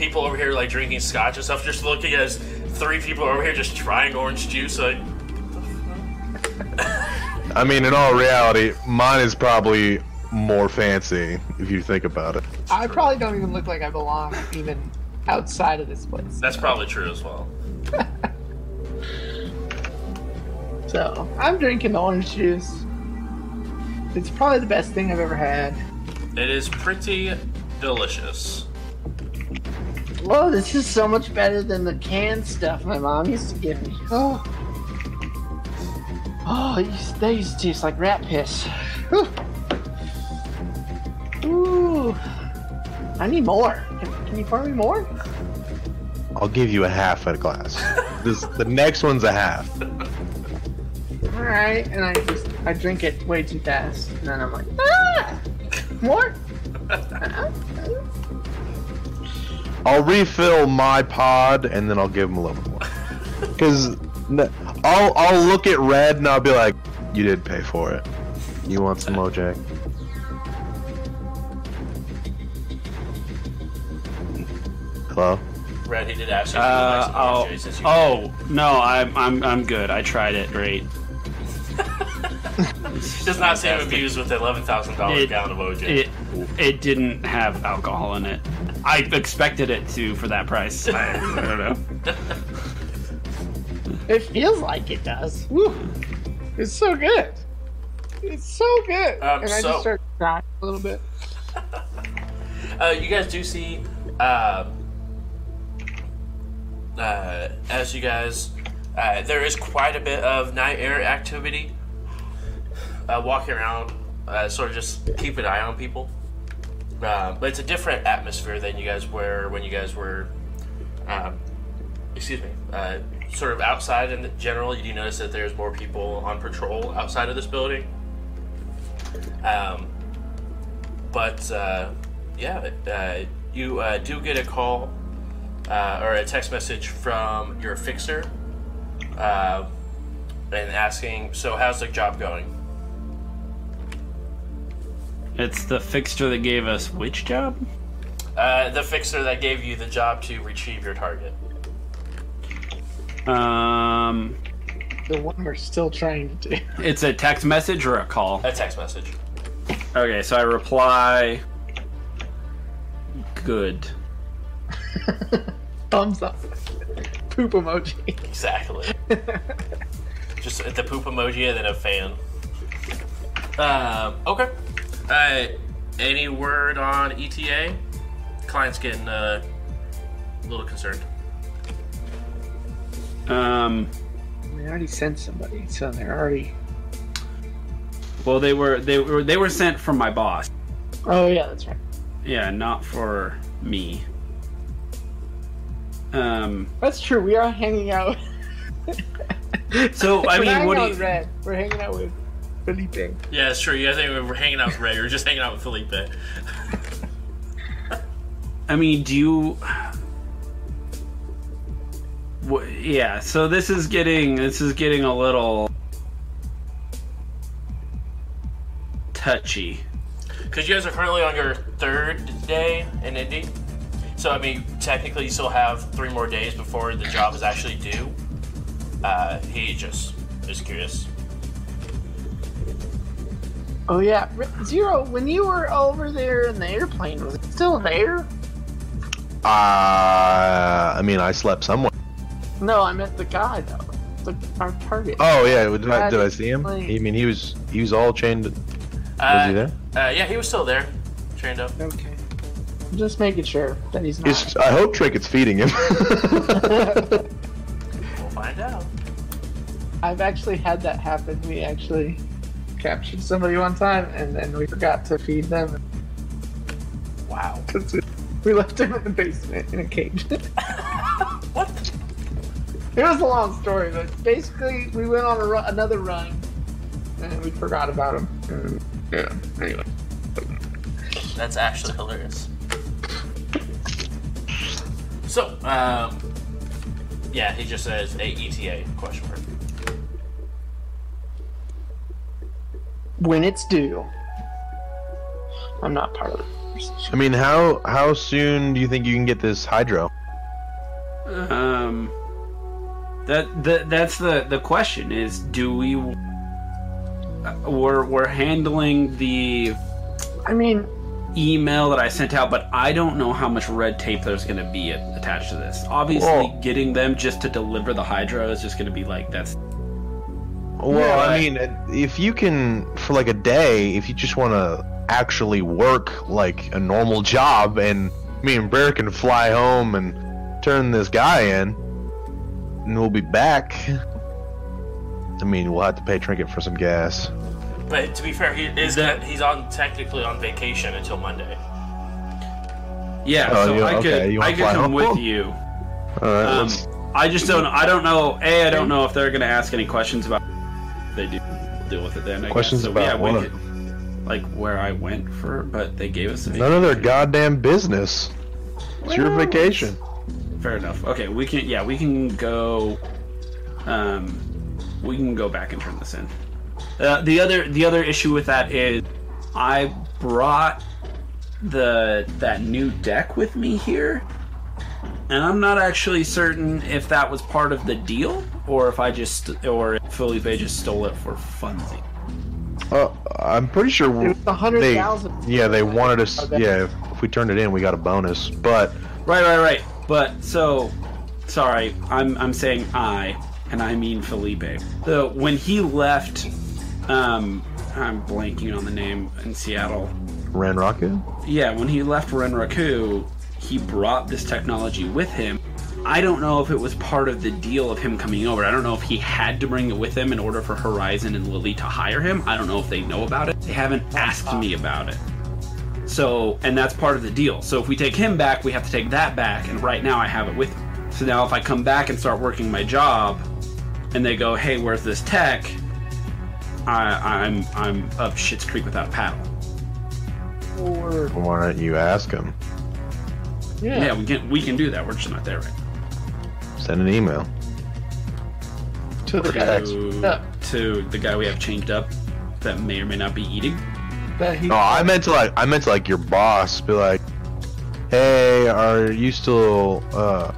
people over here like drinking scotch and stuff. Just looking as three people over here just trying orange juice. Like, I mean, in all reality, mine is probably more fancy if you think about it. I probably don't even look like I belong even outside of this place. that's probably true as well. [LAUGHS] So I'm drinking the orange juice. It's probably the best thing I've ever had. It is pretty delicious. Whoa, this is so much better than the canned stuff my mom used to give me. Oh, oh, they used, to taste like rat piss. Whew. Ooh, I need more. Can, can you pour me more? I'll give you a half of a glass. this the next one's a half. All right, and I just I drink it way too fast, and then I'm like, ah, more. [LAUGHS] I'll refill my pod and then I'll give him a little more. [LAUGHS] Because I'll I'll look at red and I'll be like, "You did pay for it. You want some more, Jack?" Hello. Red, he did ask you. if you would like Uh, oh, orange since you- oh no, I'm I'm I'm good. I tried it. Great. [LAUGHS] does not seem amused with the eleven thousand dollars gallon of OJ. It it didn't have alcohol in it. I expected it to for that price. I, I don't know. [LAUGHS] It feels like it does. Woo. It's so good. It's so good. Um, and I so- just start crying a little bit. [LAUGHS] Uh, you guys do see, uh, uh, as you guys, uh, there is quite a bit of Knight Errant activity. Uh, walking around, uh, sort of just keep an eye on people. Uh, but it's a different atmosphere than you guys were when you guys were, um, excuse me, uh, sort of outside in general. You do notice that there's more people on patrol outside of this building. Um, but uh, yeah, uh, you uh, do get a call uh, or a text message from your fixer uh, and asking, "So how's the job going?" It's the fixture that gave us which job? Uh, the fixer that gave you the job to retrieve your target. Um, The one we're still trying to do. [LAUGHS] it's a text message or a call. A text message. Okay, so I reply. Good. [LAUGHS] Thumbs up. Poop emoji. Exactly. [LAUGHS] Just the poop emoji and then a fan. Um, okay. Uh, any word on ETA? Client's getting uh, a little concerned. Um, We already sent somebody, so they're already. well, they were they were they were sent from my boss. Oh yeah, that's right. Yeah, not for me. Um, That's true. We are hanging out. so I [LAUGHS] We're mean, what do out you? Red. We're hanging out with Felipe. Yeah, it's true. You guys think we were hanging out with Ray. We were just hanging out with Felipe. I mean, do you? Wha- Yeah. So this is getting this is getting a little touchy. Because you guys are currently on your third day in Indy. So, I mean, technically, you still have three more days before the job is actually due. Uh, he just is curious. Oh yeah, Zero. When you were over there in the airplane, was it still there? Uh, I mean, I slept somewhere. No, I meant the guy though. The, our target. Oh yeah, did I, did I see him? Like- I mean, he was he was all chained. Was Uh, he there? Uh, yeah, he was still there, trained up. Okay. I'm just making sure that he's not. He's, I hope Trinket's feeding him. [LAUGHS] We'll find out. I've actually had that happen. We actually captured somebody one time, and then we forgot to feed them Wow. because [LAUGHS] we, we left him in the basement in a cage. [LAUGHS] What? it was a long story, but basically we went on a ru- another run, and we forgot about him. And, yeah. Anyway. That's actually hilarious. So, um, yeah, he just says a ETA question mark. When it's due. I'm not part of the conversation. I mean, how how soon do you think you can get this hydro? Um, that, that that's the the question is: Do we? uh, We're we're handling the I mean, email that I sent out, but I don't know how much red tape there's going to be attached to this. Obviously, Well- getting them just to deliver the hydro is just going to be like that's Well, Yeah, I mean, if you can for like a day, if you just want to actually work like a normal job, and me and Brer can fly home and turn this guy in, and we'll be back. I mean, we'll have to pay Trinket for some gas. But to be fair, he is That- he's on technically on vacation until Monday. yeah. Oh, so you- I okay, could I could come home? with you. All right, Um, let's. I just don't. I don't know. A. I don't know if they're going to ask any questions about. They do deal with it then. I Questions guess. So, about yeah, we what? could- like where I went for, but they gave us a None of their goddamn business. It's your vacation. Fair enough. Okay, we can. Yeah, we can go. Um, we can go back and turn this in. Uh, the other the other issue with that is, I brought the that new deck with me here, and I'm not actually certain if that was part of the deal or if I just or if Felipe just stole it for funsies. Uh, I'm pretty sure it was a hundred they. thousand. Yeah, they wanted us. Okay. Yeah, if we turned it in, we got a bonus. But Right, right, right. But so, sorry, I'm I'm saying I, and I mean Felipe. So when he left, um, I'm blanking on the name in Seattle. Renraku. Yeah, when he left Ren Renraku, he brought this technology with him. I don't know if it was part of the deal of him coming over. I don't know if he had to bring it with him in order for Horizon and Lily to hire him. I don't know if they know about it. They haven't asked me about it. So, and that's part of the deal. So if we take him back, we have to take that back, and right now I have it with me. So now if I come back and start working my job, and they go, "Hey, where's this tech?" I, I'm I'm up Shit's Creek without a paddle. Or Why don't you ask him? Yeah, Yeah, we can we can do that. We're just not there right. Send an email. to the guy Text. To, to the guy we have changed up that may or may not be eating. that he. No, I meant to like I meant to like your boss be like, "Hey, are you still uh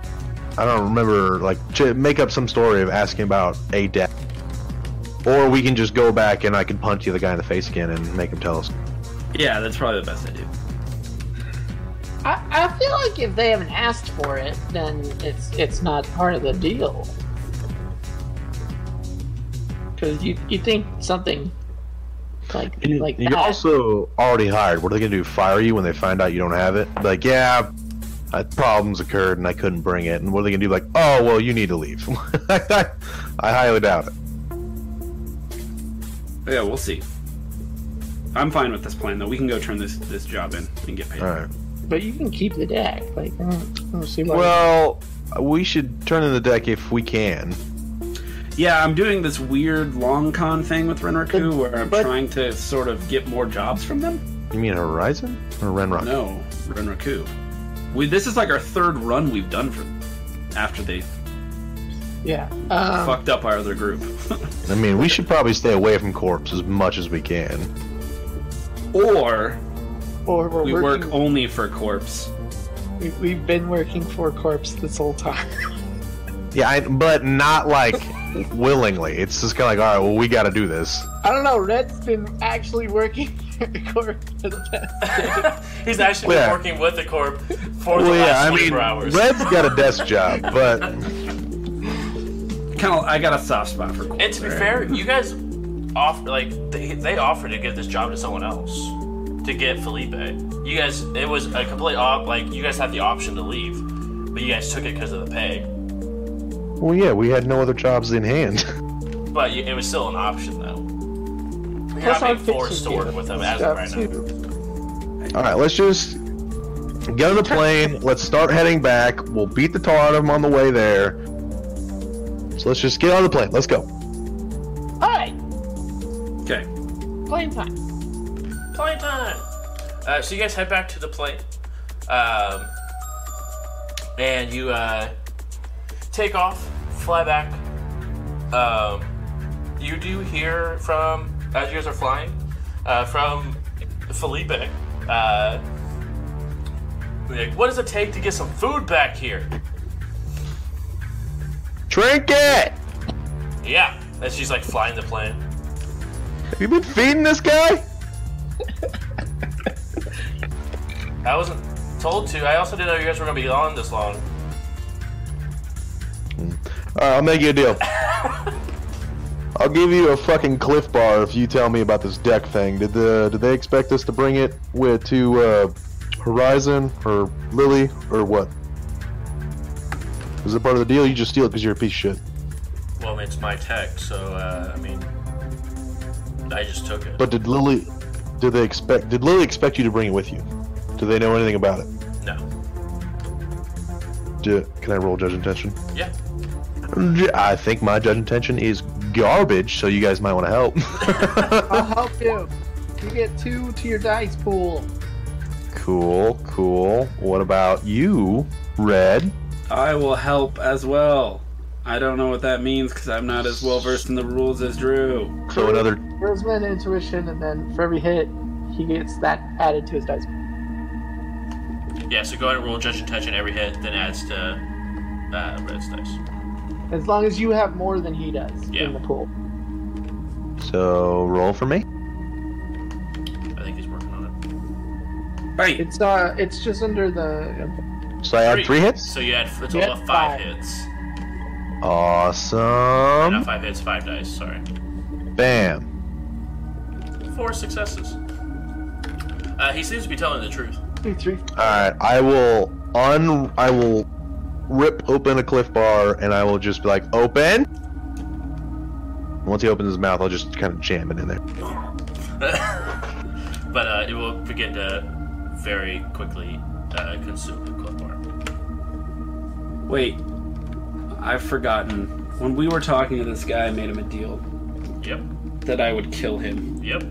I don't remember like ch- make up some story of asking about a death." Or we can just go back and I can punch you the guy in the face again and make him tell us. Yeah, that's probably the best idea. I, I feel like if they haven't asked for it, then it's it's not part of the deal. Because you you think something like like You're that. also already hired. What are they gonna do? Fire you when they find out you don't have it? Like, yeah, uh, problems occurred and I couldn't bring it. And what are they gonna do? Like, oh well, you need to leave. [LAUGHS] I highly doubt it. Yeah, we'll see. I'm fine with this plan though. We can go turn this this job in and get paid. All right. But you can keep the deck. Like I don't, I don't see why. Well, we should turn in the deck if we can. Yeah, I'm doing this weird long con thing with Renraku But- where I'm but- trying to sort of get more jobs from them. You mean Horizon or Renrock? No, Renraku. We this is like our third run we've done for them after they yeah. Um, fucked up our other group. I mean, we should probably stay away from Corpse as much as we can. or or we're we work only for Corpse. we, we've been working for Corpse this whole time. [LAUGHS] Yeah, I, but not like willingly. It's just kind of like, all right, well, we got to do this. I don't know. Red's been actually working [LAUGHS] for for the past. [LAUGHS] He's actually Yeah. been working with the corp for the Well, yeah, last I mean, hours. Red's got a desk job, but Kind of, I got a soft spot for Corpse. and to be alright? fair, you guys offer like they, they offered to give this job to someone else to get Felipe. You guys, it was a complete op. Like you guys had the option to leave, but you guys took it because of the pay. well, yeah, we had no other jobs in hand. [LAUGHS] But you, it was still an option though. You're Plus, not I'm being forced to work with them as of stuff right now. all right, let's just get on the plane. Let's start heading back. We'll beat the tar out of them on the way there. So let's just get on the plane. Let's go. All right, Okay. plane time. Plane time. Uh, so you guys head back to the plane, um, and you uh, take off, fly back. Um, you do hear from as you guys are flying, uh, from Felipe. Uh, like, what does it take to get some food back here? Trinket! Yeah, and she's like flying the plane. Have you been feeding this guy? [LAUGHS] I wasn't told to. I also didn't know you guys were gonna be on this long. Alright, I'll make you a deal. [LAUGHS] I'll give you a fucking Clif bar if you tell me about this deck thing. Did the did they expect us to bring it with to uh, Horizon or Lily or what? Is it part of the deal? You just steal it because you're a piece of shit. Well, I mean, it's my tech, so uh, I mean, I just took it. But did Lily? Did they expect? Did Lily expect you to bring it with you? Do they know anything about it? no. Do, can I roll judge intention? Yeah. I think my judge intention is garbage, so you guys might want to help. [LAUGHS] I'll help you. You get two to your dice pool. cool, cool. What about you, Red? I will help as well. I don't know what that means because I'm not as well versed in the rules as Drew. So another Charisma and intuition, and then for every hit, he gets that added to his dice. Yeah. So go ahead and roll judge intention every hit, then adds to uh, Red's dice. As long as you have more than he does Yeah. in the pool. So roll for me. I think he's working on it. Right. It's uh, it's just under the. So I it. add three hits. So you add a total You of had five, five. hits. Awesome. Not five hits, five dice. Sorry. Bam. Four successes. Uh, he seems to be telling the truth. Two, three. All right. I will un. I will rip open a Clif bar, and I will just be like, "Open." Once he opens his mouth, I'll just kind of jam it in there. [LAUGHS] but uh, it will begin to very quickly uh, consume the Clif bar. Wait. I've forgotten. When we were talking to this guy, I made him a deal Yep. that I would kill him. Yep.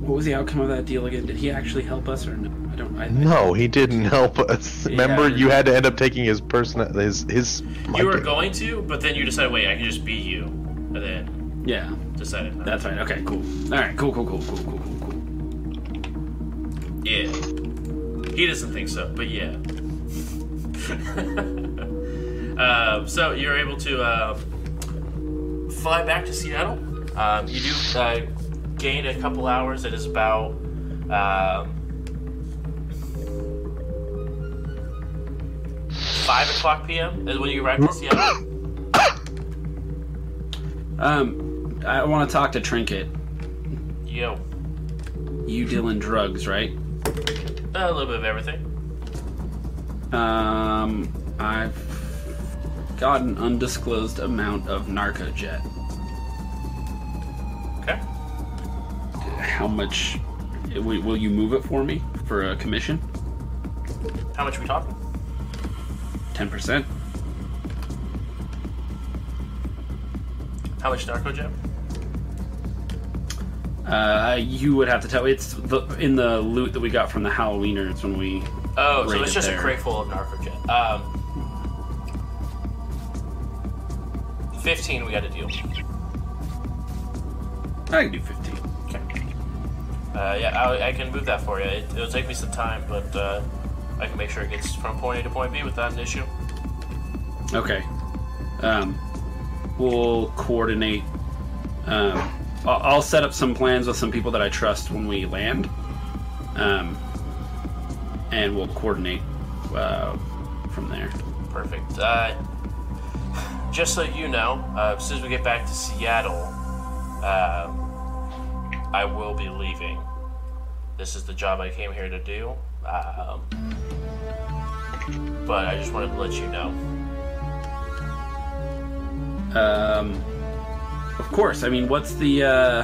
What was the outcome of that deal again? Did he actually help us or no? I don't. I, No, he didn't help us. Remember, Yeah. you had to end up taking his person, his his. You were mic. going to, but then you decided, wait, I can just be you, and then Yeah. decided. not. That's right. Okay. Cool. All right. Cool. Cool. Cool. Cool. Cool. Cool. Cool. Yeah. He doesn't think so, but yeah. [LAUGHS] um, so you're able to uh, fly back to Seattle. Um, you do uh, gain a couple hours. It is about um, five o'clock p.m. is when you arrive in Seattle. Um, I want to talk to Trinket. Yo, You dealing drugs, right? a little bit of everything. Um, I've got an undisclosed amount of narcojet. Okay. How much? Will you move it for me for a commission? How much are we talking? Ten percent. How much narco jam? Uh, you would have to tell. It's the, in the loot that we got from the Halloweeners when we. Oh, so it's just there. a crate full of narcojet. Um, fifteen, we got a deal. I can do fifteen. Okay. Uh, yeah, I, I can move that for you. It, it'll take me some time, but uh, I can make sure it gets from point A to point B without an issue. Okay. Um, we'll coordinate. Um, I'll, I'll set up some plans with some people that I trust when we land. Um, and we'll coordinate uh, from there. Perfect. Uh, just so you know, uh, as soon as we get back to Seattle, uh, I will be leaving. This is the job I came here to do. Um, but I just wanted to let you know. Um, of course. I mean, what's the? Uh,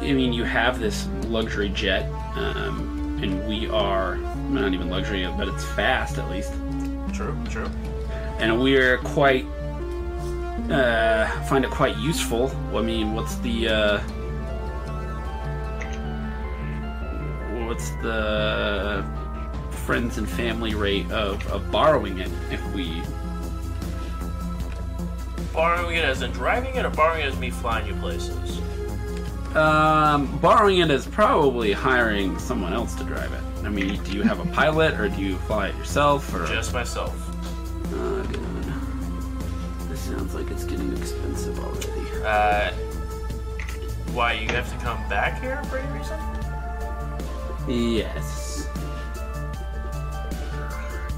I mean, you have this luxury jet, um, and we are not even luxury, but it's fast at least. True, true. And we're quite uh, find it quite useful. I mean, what's the uh, what's the friends and family rate of, of borrowing it if we borrowing it as in driving it, or borrowing it as me flying you places? Um, borrowing it is probably hiring someone else to drive it. I mean, do you have a pilot, or do you fly it yourself, or? Just myself. Oh, God. This sounds like it's getting expensive already. Uh, why you have to come back here for any reason? Yes.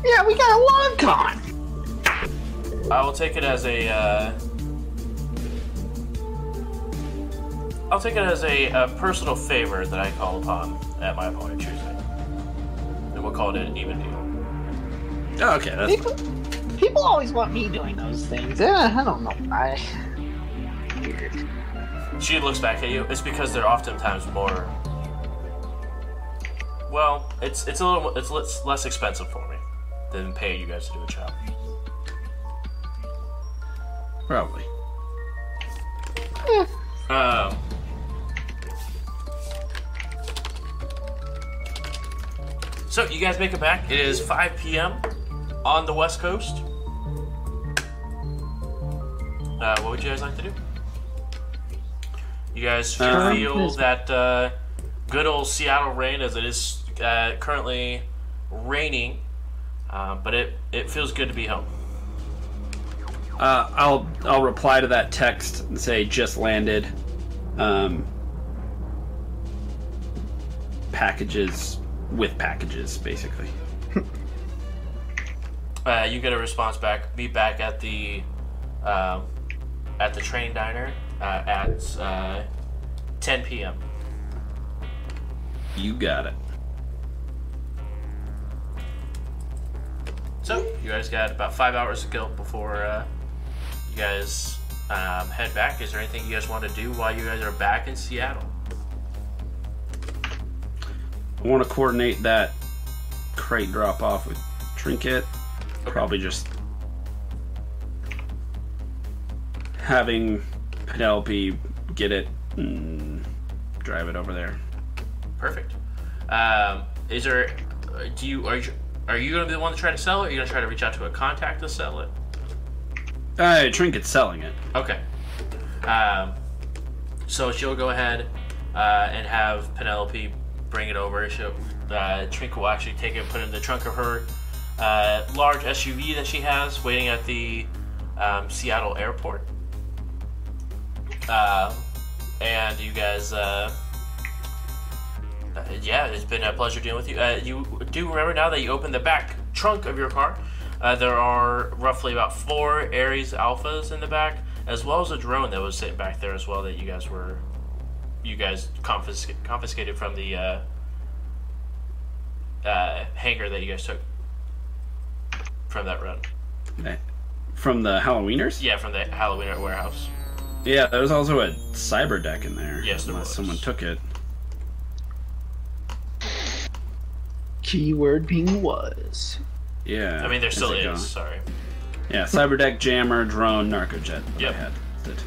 Yeah, we got a long con. I will take it as a. Uh, I'll take it as a, a personal favor that I call upon at my opponent choosing, and we'll call it an even deal. Oh, okay, that's People, people always want me doing those things. Yeah, I don't know why. Weird. She looks back at you. It's because they're oftentimes more. Well, it's it's a little it's less, less expensive for me than paying you guys to do a job. probably. Um. So you guys make it back. It is 5 p.m. on the West Coast. Uh, what would you guys like to do? You guys feel, Um, feel that uh, good old Seattle rain, as it is uh, currently raining, uh, but it it feels good to be home. Uh, I'll I'll reply to that text and say just landed. Um, packages with packages, basically. [LAUGHS] Uh, you get a response back. Be back at the um, at the train diner uh, at uh, 10 p.m. You got it. So you guys got about five hours to go before uh, you guys um, head back. Is there anything you guys want to do while you guys are back in Seattle? I want to coordinate that crate drop off with Trinket. Probably just having Penelope get it and drive it over there. Perfect. Um, is there? uh, Do you are you are you going to be the one to try to sell it? Or are you going to try to reach out to a contact to sell it? Uh, Trinket's selling it. Okay. Um, so she'll go ahead uh, and have Penelope bring it over. She'll, uh, Trinket will actually take it and put it in the trunk of her uh, large SUV that she has waiting at the um, Seattle airport. Um, and you guys, uh, uh, yeah, it's been a pleasure dealing with you. Uh, you do remember now that you opened the back trunk of your car. Uh, there are roughly about four Ares Alphas in the back, as well as a drone that was sitting back there as well that you guys were, you guys confisc- confiscated from the uh, uh, hangar that you guys took from that run. From the Halloweeners? Yeah, from the Halloween warehouse. Yeah, there was also a cyber deck in there. Yes, there unless was. someone took it. Keyword being was. Yeah. I mean, there is still is. gone? Sorry. Yeah, cyber deck, jammer, drone, narcojet. What Yep. I had. That's it.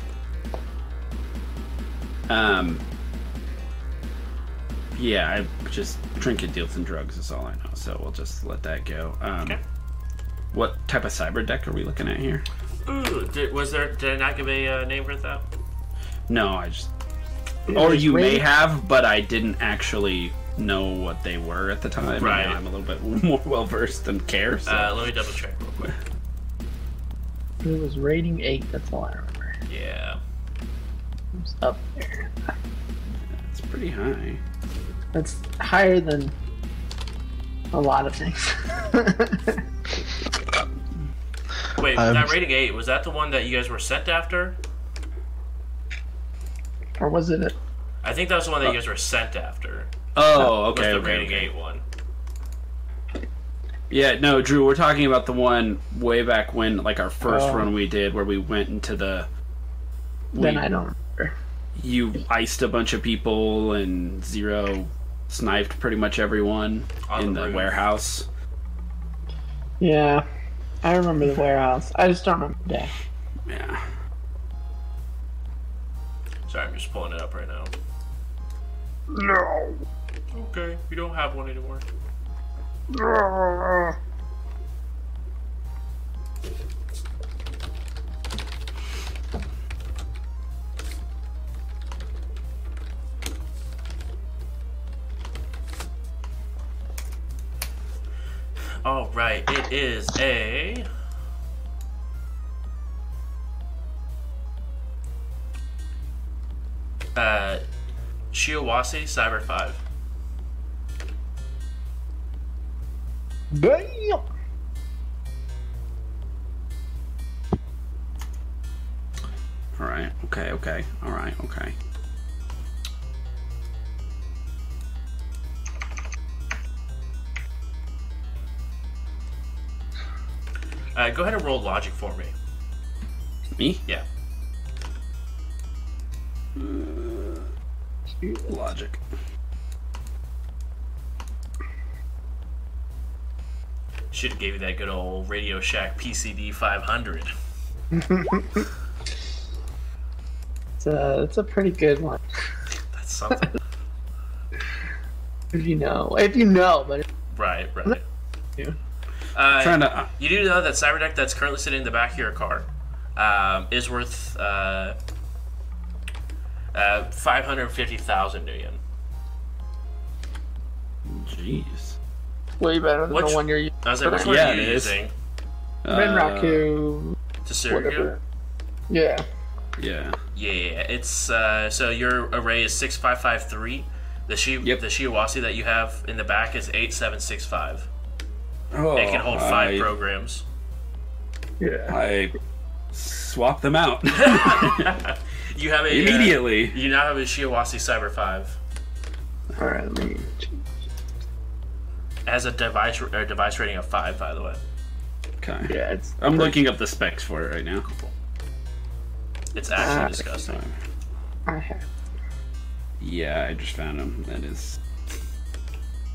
Um. Yeah, I just trinket deals and drugs is all I know, so we'll just let that go. Um, Okay. What type of cyber deck are we looking at here? Ooh, did, was there? Did I not give a uh, name for that? No, I just. It Or was you may have, but I didn't actually know what they were at the time. Right. I'm a little bit [LAUGHS] more well versed and care. So. Uh, let me double check real quick. It was rating eight. That's all I remember. Yeah. It was up there. it's pretty high. That's higher than a lot of things. [LAUGHS] Wait, Um, that rating eight was that the one that you guys were sent after? or was it? A, I think that was the one that you guys were sent after. Oh, Was okay. the okay, rating okay. eight one? Yeah, no, Drew, we're talking about the one way back when, like our first Oh. run we did, where we went into the. then I don't remember. You iced a bunch of people and zero sniped pretty much everyone On in the the warehouse. Yeah, I remember the warehouse. I just don't remember the day. Yeah. Sorry, I'm just pulling it up right now. No. Okay, we don't have one anymore. All right, it is a. Uh, Shiawase Cyber 5. Bam! All right. Okay. Okay. All right. Okay. Uh, go ahead and roll logic for me. Me? Yeah. Logic. Should have gave you that good old Radio Shack PCD 500. It's a, it's a pretty good one. That's something. [LAUGHS] If you know. If you know, but right, right. Yeah. Uh, Trying to. Uh, You do know that cyber deck that's currently sitting in the back of your car um, is worth uh, uh, five hundred fifty thousand million. jeez. way better than Which- the one you're using. I was like, which one Yeah, are you it is. using Renraku, Tsuruga whatever. Yeah. Yeah. Yeah, it's uh, so your array is six five five three. The shi Yep. the Shiawase that you have in the back is eight seven six five. Oh, It can hold five I, programs. Yeah. I swap them out [LAUGHS] You have a uh, immediately. you now have a Shiawase Cyber Five. Alright, let me. It has a device or device rating of five, by the way. Okay. Yeah, it's. I'm looking up the specs for it right now. It's actually Ah. disgusting. I have. Yeah, I just found them. That is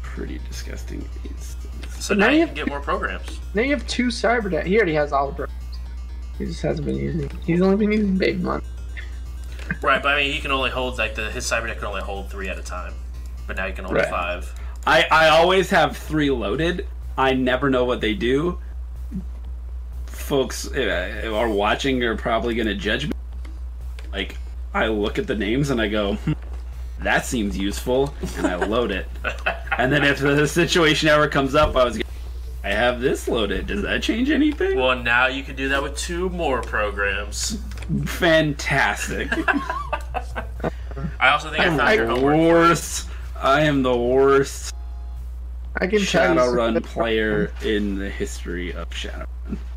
pretty disgusting. It's, So now now you you have- can get more programs. Now you have two cyber deck. He already has all the programs. He just hasn't been using. He's only been using big month. [LAUGHS] Right, but I mean, he can only hold like the his cyber deck can only hold three at a time, but now you can hold Right. five. I, I always have three loaded. I never know what they do. Folks uh, are watching are probably going to judge me. Like, I look at the names and I go, "Hmm, that seems useful, and I load it. and then if the situation ever comes up, I was, I have this loaded. Does that change anything? Well, now you can do that with two more programs. Fantastic. [LAUGHS] I also think I found I- your the homework. worst. I am the worst I can tell you. some Shadowrun player in the history of Shadowrun.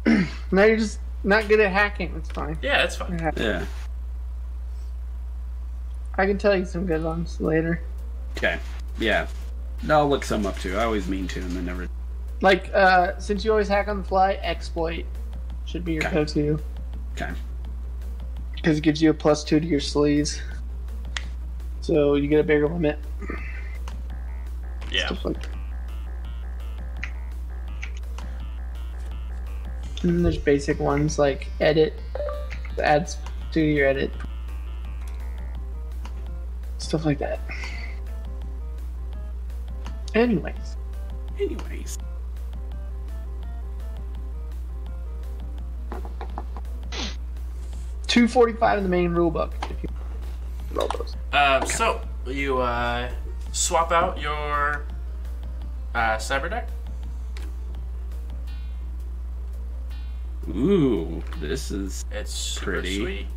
[CLEARS THROAT] Now you're just not good at hacking. It's fine. Yeah, it's fine. Yeah. I can tell you some good ones later. Okay. Yeah. I'll look some up too. I always mean to, and then never. Like, uh, since you always hack on the fly, exploit should be your Okay. go-to Okay. because it gives you a plus two to your sleaze, so you get a bigger limit. Yeah. Stuff like. And then there's basic ones like edit, adds to your edit, stuff like that. Anyways, Anyways. two forty-five in the main rulebook. If you roll those. Um, so you uh, swap out your uh, cyber deck. Ooh, this is. It's super Pretty. sweet.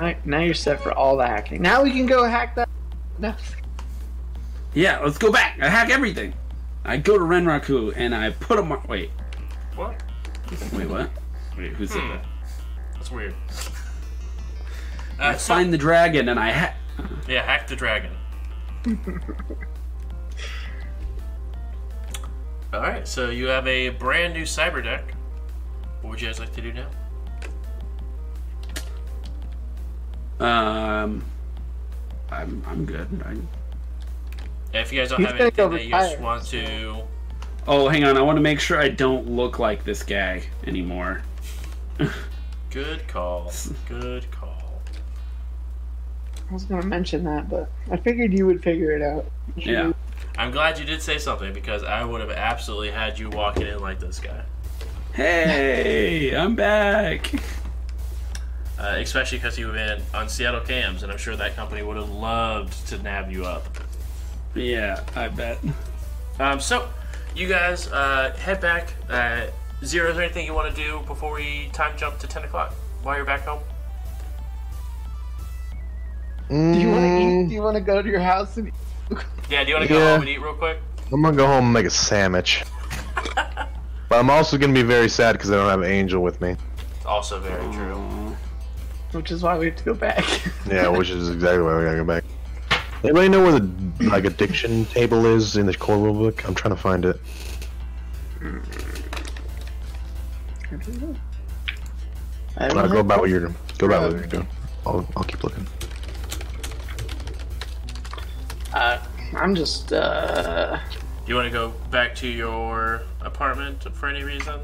Now, now you're set for all the hacking. Now we can go hack that. No. Yeah, let's go back. I hack everything. I go to Renraku and I put him. on- Wait. What? Wait, what? Wait, who said Hmm. that? That's weird. I Uh, so, find the dragon and I hack. yeah, hack the dragon. [LAUGHS] All right, so you have a brand new cyber deck. What would you guys like to do now? Um. I'm, I'm good. I, If you guys don't He's have gonna anything that you just want to, oh, hang on. I want to make sure I don't look like this guy anymore. good call. [LAUGHS] Good call. I was gonna mention that, but I figured you would figure it out. Yeah. I'm glad you did say something because I would have absolutely had you walking in like this guy. Hey, I'm back. [LAUGHS] Uh, especially because you've been on Seattle Cams, and I'm sure that company would have loved to nab you up. Yeah, I bet. Um, so, you guys uh, head back. Uh, Zero, is there anything you want to do before we time jump to 10 o'clock while you're back home? Do you want to Mm, eat? Do you want to go to your house and? [LAUGHS] Yeah, do you want to go Yeah. home and eat real quick? I'm gonna go home and make a sandwich. [LAUGHS] but I'm also gonna be very sad because I don't have Angel with me. Also very true. Which is why we have to go back. [LAUGHS] Yeah, which is exactly why we gotta go back. Anybody know where the like addiction table is in the core rulebook? I'm trying to find it. I Uh, don't go know. about what you're doing. go about what you're doing. I'll, I'll keep looking. Uh, I'm just. uh... Do you want to go back to your apartment for any reason?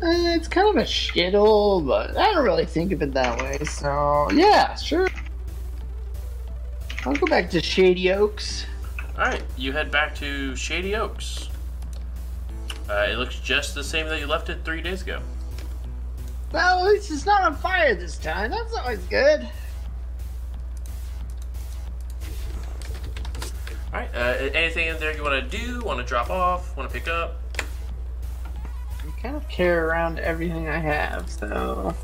Uh, it's kind of a shittle, but I don't really think of it that way. So yeah, sure. I'll go back to Shady Oaks. Alright, you head back to Shady Oaks. Uh, it looks just the same that you left it three days ago. Well, at least it's not on fire this time. That's always good. Alright, uh, anything in there you want to do? Want to drop off? Want to pick up? I kind of carry around everything I have, so.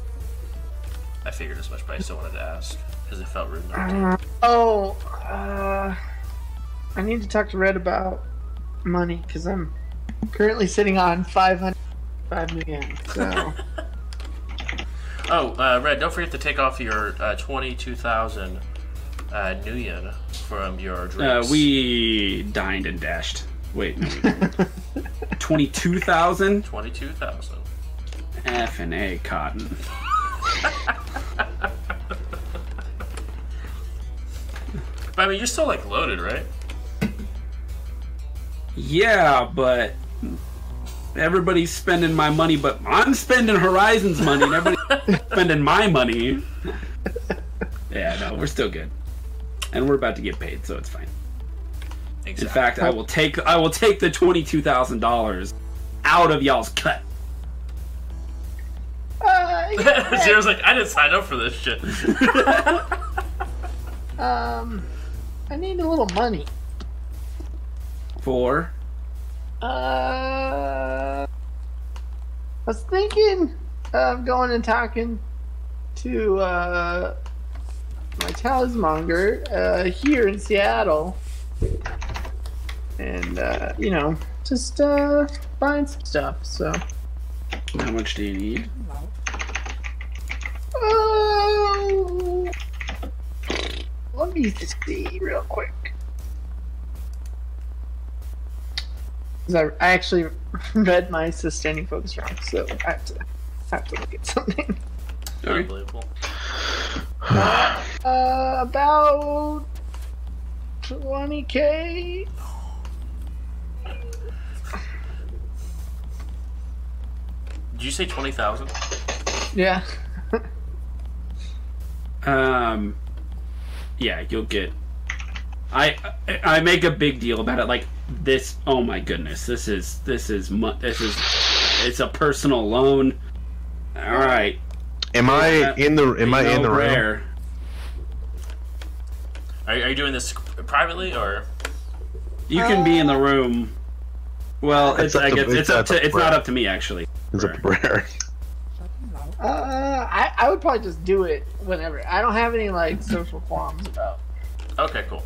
I figured as much, but I still wanted to ask because it felt rude. not to. Uh, oh, uh, I need to talk to Red about money because I'm currently sitting on 505 million. So. [LAUGHS] Oh, uh, Red, don't forget to take off your uh, 22,000 uh, nuyen from your Uh, drinks. we dined and dashed. Wait, [LAUGHS] no, 22,000? 22,000. F and A cotton. But I mean, you're still like loaded, right? Yeah, but everybody's spending my money, but I'm spending Horizon's money, and everybody's [LAUGHS] spending my money. Yeah, no, we're still good, and we're about to get paid, so it's fine. In fact, I will take I will take the twenty two thousand dollars out of y'all's cut. Uh, [LAUGHS] yeah, Zero's like, I didn't sign up for this shit. [LAUGHS] um, I need a little money. For Uh, I was thinking of going and talking to uh, my talismonger uh, here in Seattle, and uh, you know, just uh, buying some stuff. So, how much do you need? oh, let me just see real quick. 'Cause I, I actually [LAUGHS] read my sustaining focus wrong, so I have to I have to look at something. Unbelievable. [SIGHS] Uh, about twenty k. Did you say 20,000? Yeah. [LAUGHS] Um, yeah, you'll get. I I make a big deal about it. Like this. Oh my goodness, this is this is mu- this is it's a personal loan. All right. Am I in the am I in the room? rare. Are, are you doing this privately or? You can be in the room. Well, It's it's, up I to- guess it's it's up up to to it's not up to me actually. It's a rare. [LAUGHS] Uh, I, I would probably just do it whenever. I don't have any like social qualms about Okay, cool.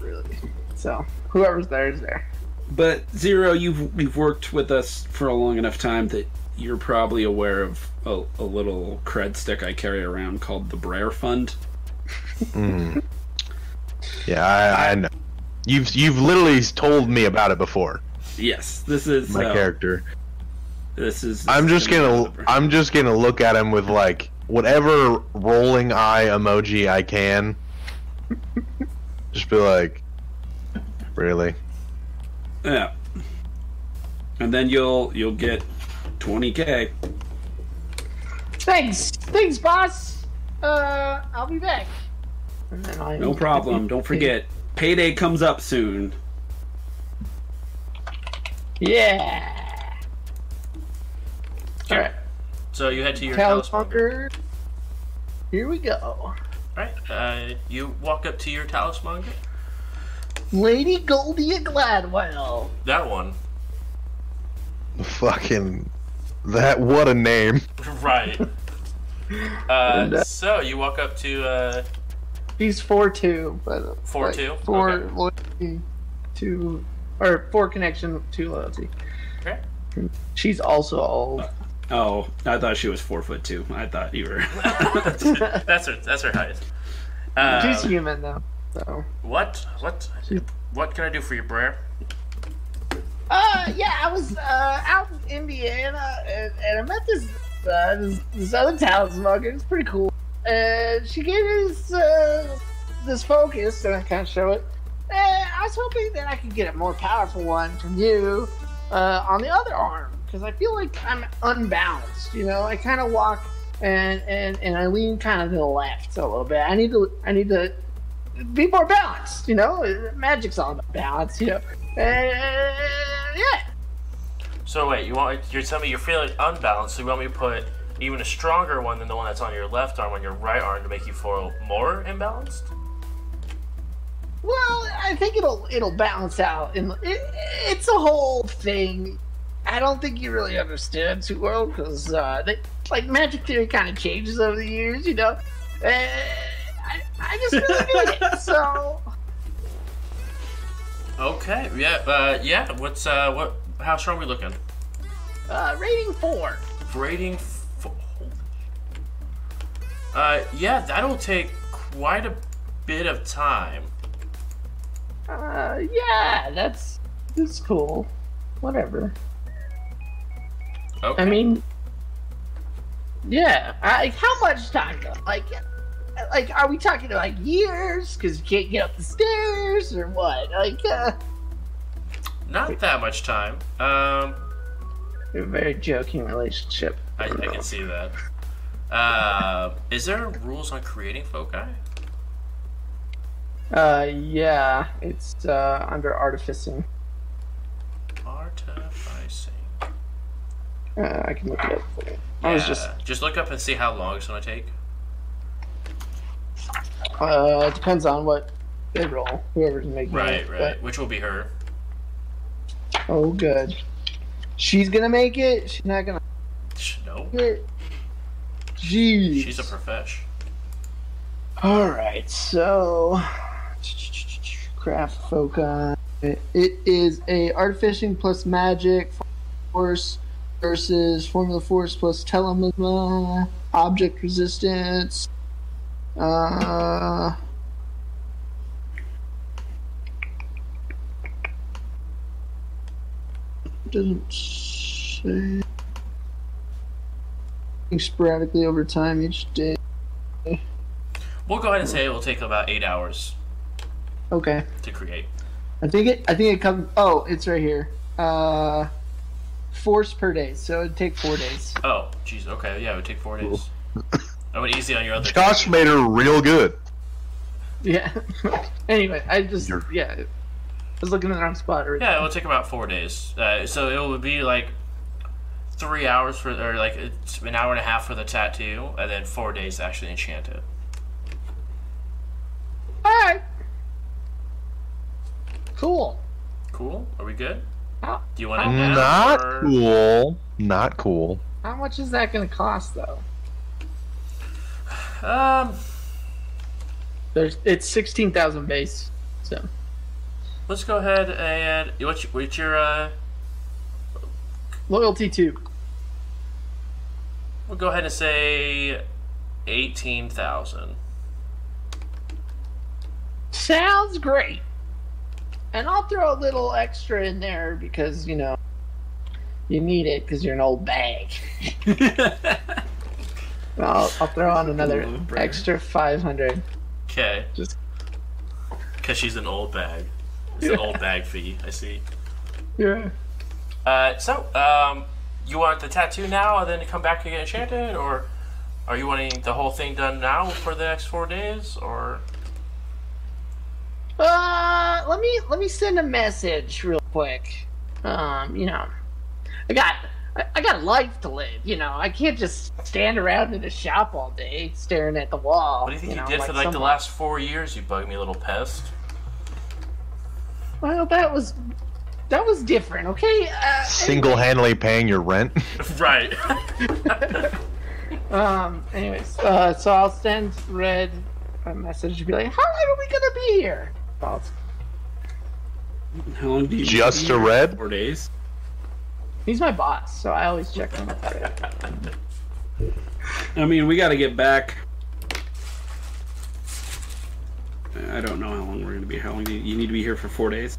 really. So whoever's there is there. But Zero, you've you've worked with us for a long enough time that you're probably aware of a, a little cred stick I carry around called the Brer Fund. Mm. [LAUGHS] Yeah, I, I know. You've you've literally told me about it before. Yes, this is My uh, character. This is. I'm this just is gonna number. I'm just gonna look at him with like whatever rolling eye emoji I can. [LAUGHS] just be like, really? Yeah. And then you'll you'll get 20k. Thanks, thanks, boss. Uh, I'll be back. And I No problem. Don't forget, payday comes up soon. Yeah. All right, So you head to your talismonger. Talismonger. Here we go. Alright, uh, you walk up to your talismonger. Lady Goldia Gladwell. That one. Fucking that. What a name. [LAUGHS] Right. Uh, [LAUGHS] so you walk up to uh, He's four two, but 4'2"? Four Okay. loyalty, two or four connection, two loyalty. okay. She's also old. Oh, I thought she was four foot two. I thought you were. [LAUGHS] that's her. That's her height. Uh, She's human though. So. what? What? What can I do for you, Brer? Uh, yeah, I was uh out in Indiana and, and I met this uh, this, this other talismonger. It's pretty cool. And she gave uh, this focus, and I kind of show it. And I was hoping that I could get a more powerful one from you uh, on the other arm because I feel like I'm unbalanced. You know, I kind of walk and and and I lean kind of to the left a little bit. I need to I need to be more balanced. You know, magic's all about balance. You know, and yeah. So wait, you want you're telling me you're feeling unbalanced? So you want me to put even a stronger one than the one that's on your left arm on your right arm to make you feel more imbalanced? Well, I think it'll it'll balance out, and it, it's a whole thing. I don't think you really understand too well because uh, they, like magic theory kind of changes over the years, you know. And I, I just really [LAUGHS] need it. So Okay. Yeah. Uh, yeah. What's uh, what? How strong are we looking? uh, rating four. Rating. Uh, yeah, that'll take quite a bit of time. Uh, yeah, that's that's cool. Whatever. Okay. I mean, yeah. I, how much time though? Like, like, are we talking like years? Because you can't get up the stairs, or what? Like, uh, not that much time. Um, a very joking relationship. I, I can see that. Uh, is there rules on creating foci? Uh, yeah, it's uh under artificing. Artificing. Uh, I can look it up for you. I was just, just look up and see how long it's gonna take. uh, it depends on what they roll. Whoever's making Right, it. right. right. Which will be her. Oh, good. She's gonna make it. She's not gonna No, it. Jeez. she's a profesh. All right, so craft foci. It is a artificing plus magic force versus formula force plus telesma object resistance. Uh, doesn't say. Sporadically over time each day. We'll go ahead and say it will take about eight hours Okay. to create. I think it. I think it comes. Oh, it's right here. Uh, force per day, so it'd take four days. Oh, jeez. Okay, yeah, it would take four days. [LAUGHS] I went easy on your other. Josh made her real good. Yeah. [LAUGHS] anyway, I just You're- yeah, I was looking in the wrong spot. Right Yeah, it will take about four days. Uh, so it would be like three hours for, or like it's an hour and a half for the tattoo, and then four days to actually enchant it. All right. Cool. Cool. Are we good? How, Do you want it How- now? Not or- cool. Not cool. how much is that going to cost though? Um, There's it's sixteen thousand base. So let's go ahead and what's your, what's your uh? loyalty two. We'll go ahead and say eighteen thousand. Sounds great. And I'll throw a little extra in there because you know you need it because you're an old bag. [LAUGHS] I'll, I'll throw on another extra five hundred. Okay. Just- Because she's an old bag. It's an [LAUGHS] old bag fee. I see. Yeah. Uh, so, um, you want the tattoo now and then to come back and get enchanted, or are you wanting the whole thing done now for the next four days, or Uh, let me let me send a message real quick. Um, you know, I got I, I got a life to live. You know, I can't just stand around in a shop all day staring at the wall. what do you think you, know, did for like the last four years? You bug me little pest. Well, that was that was different. Okay. Uh, Single-handedly paying your rent. [LAUGHS] Right. [LAUGHS] Um. Anyways, uh, so I'll send Red a message to be like, "How long are we gonna be here?" Well, How long do you Just be a red? Four days. he's my boss, so I always check in with I mean, we got to get back. I don't know how long we're gonna be. How long do you, you need to be here for? Four days.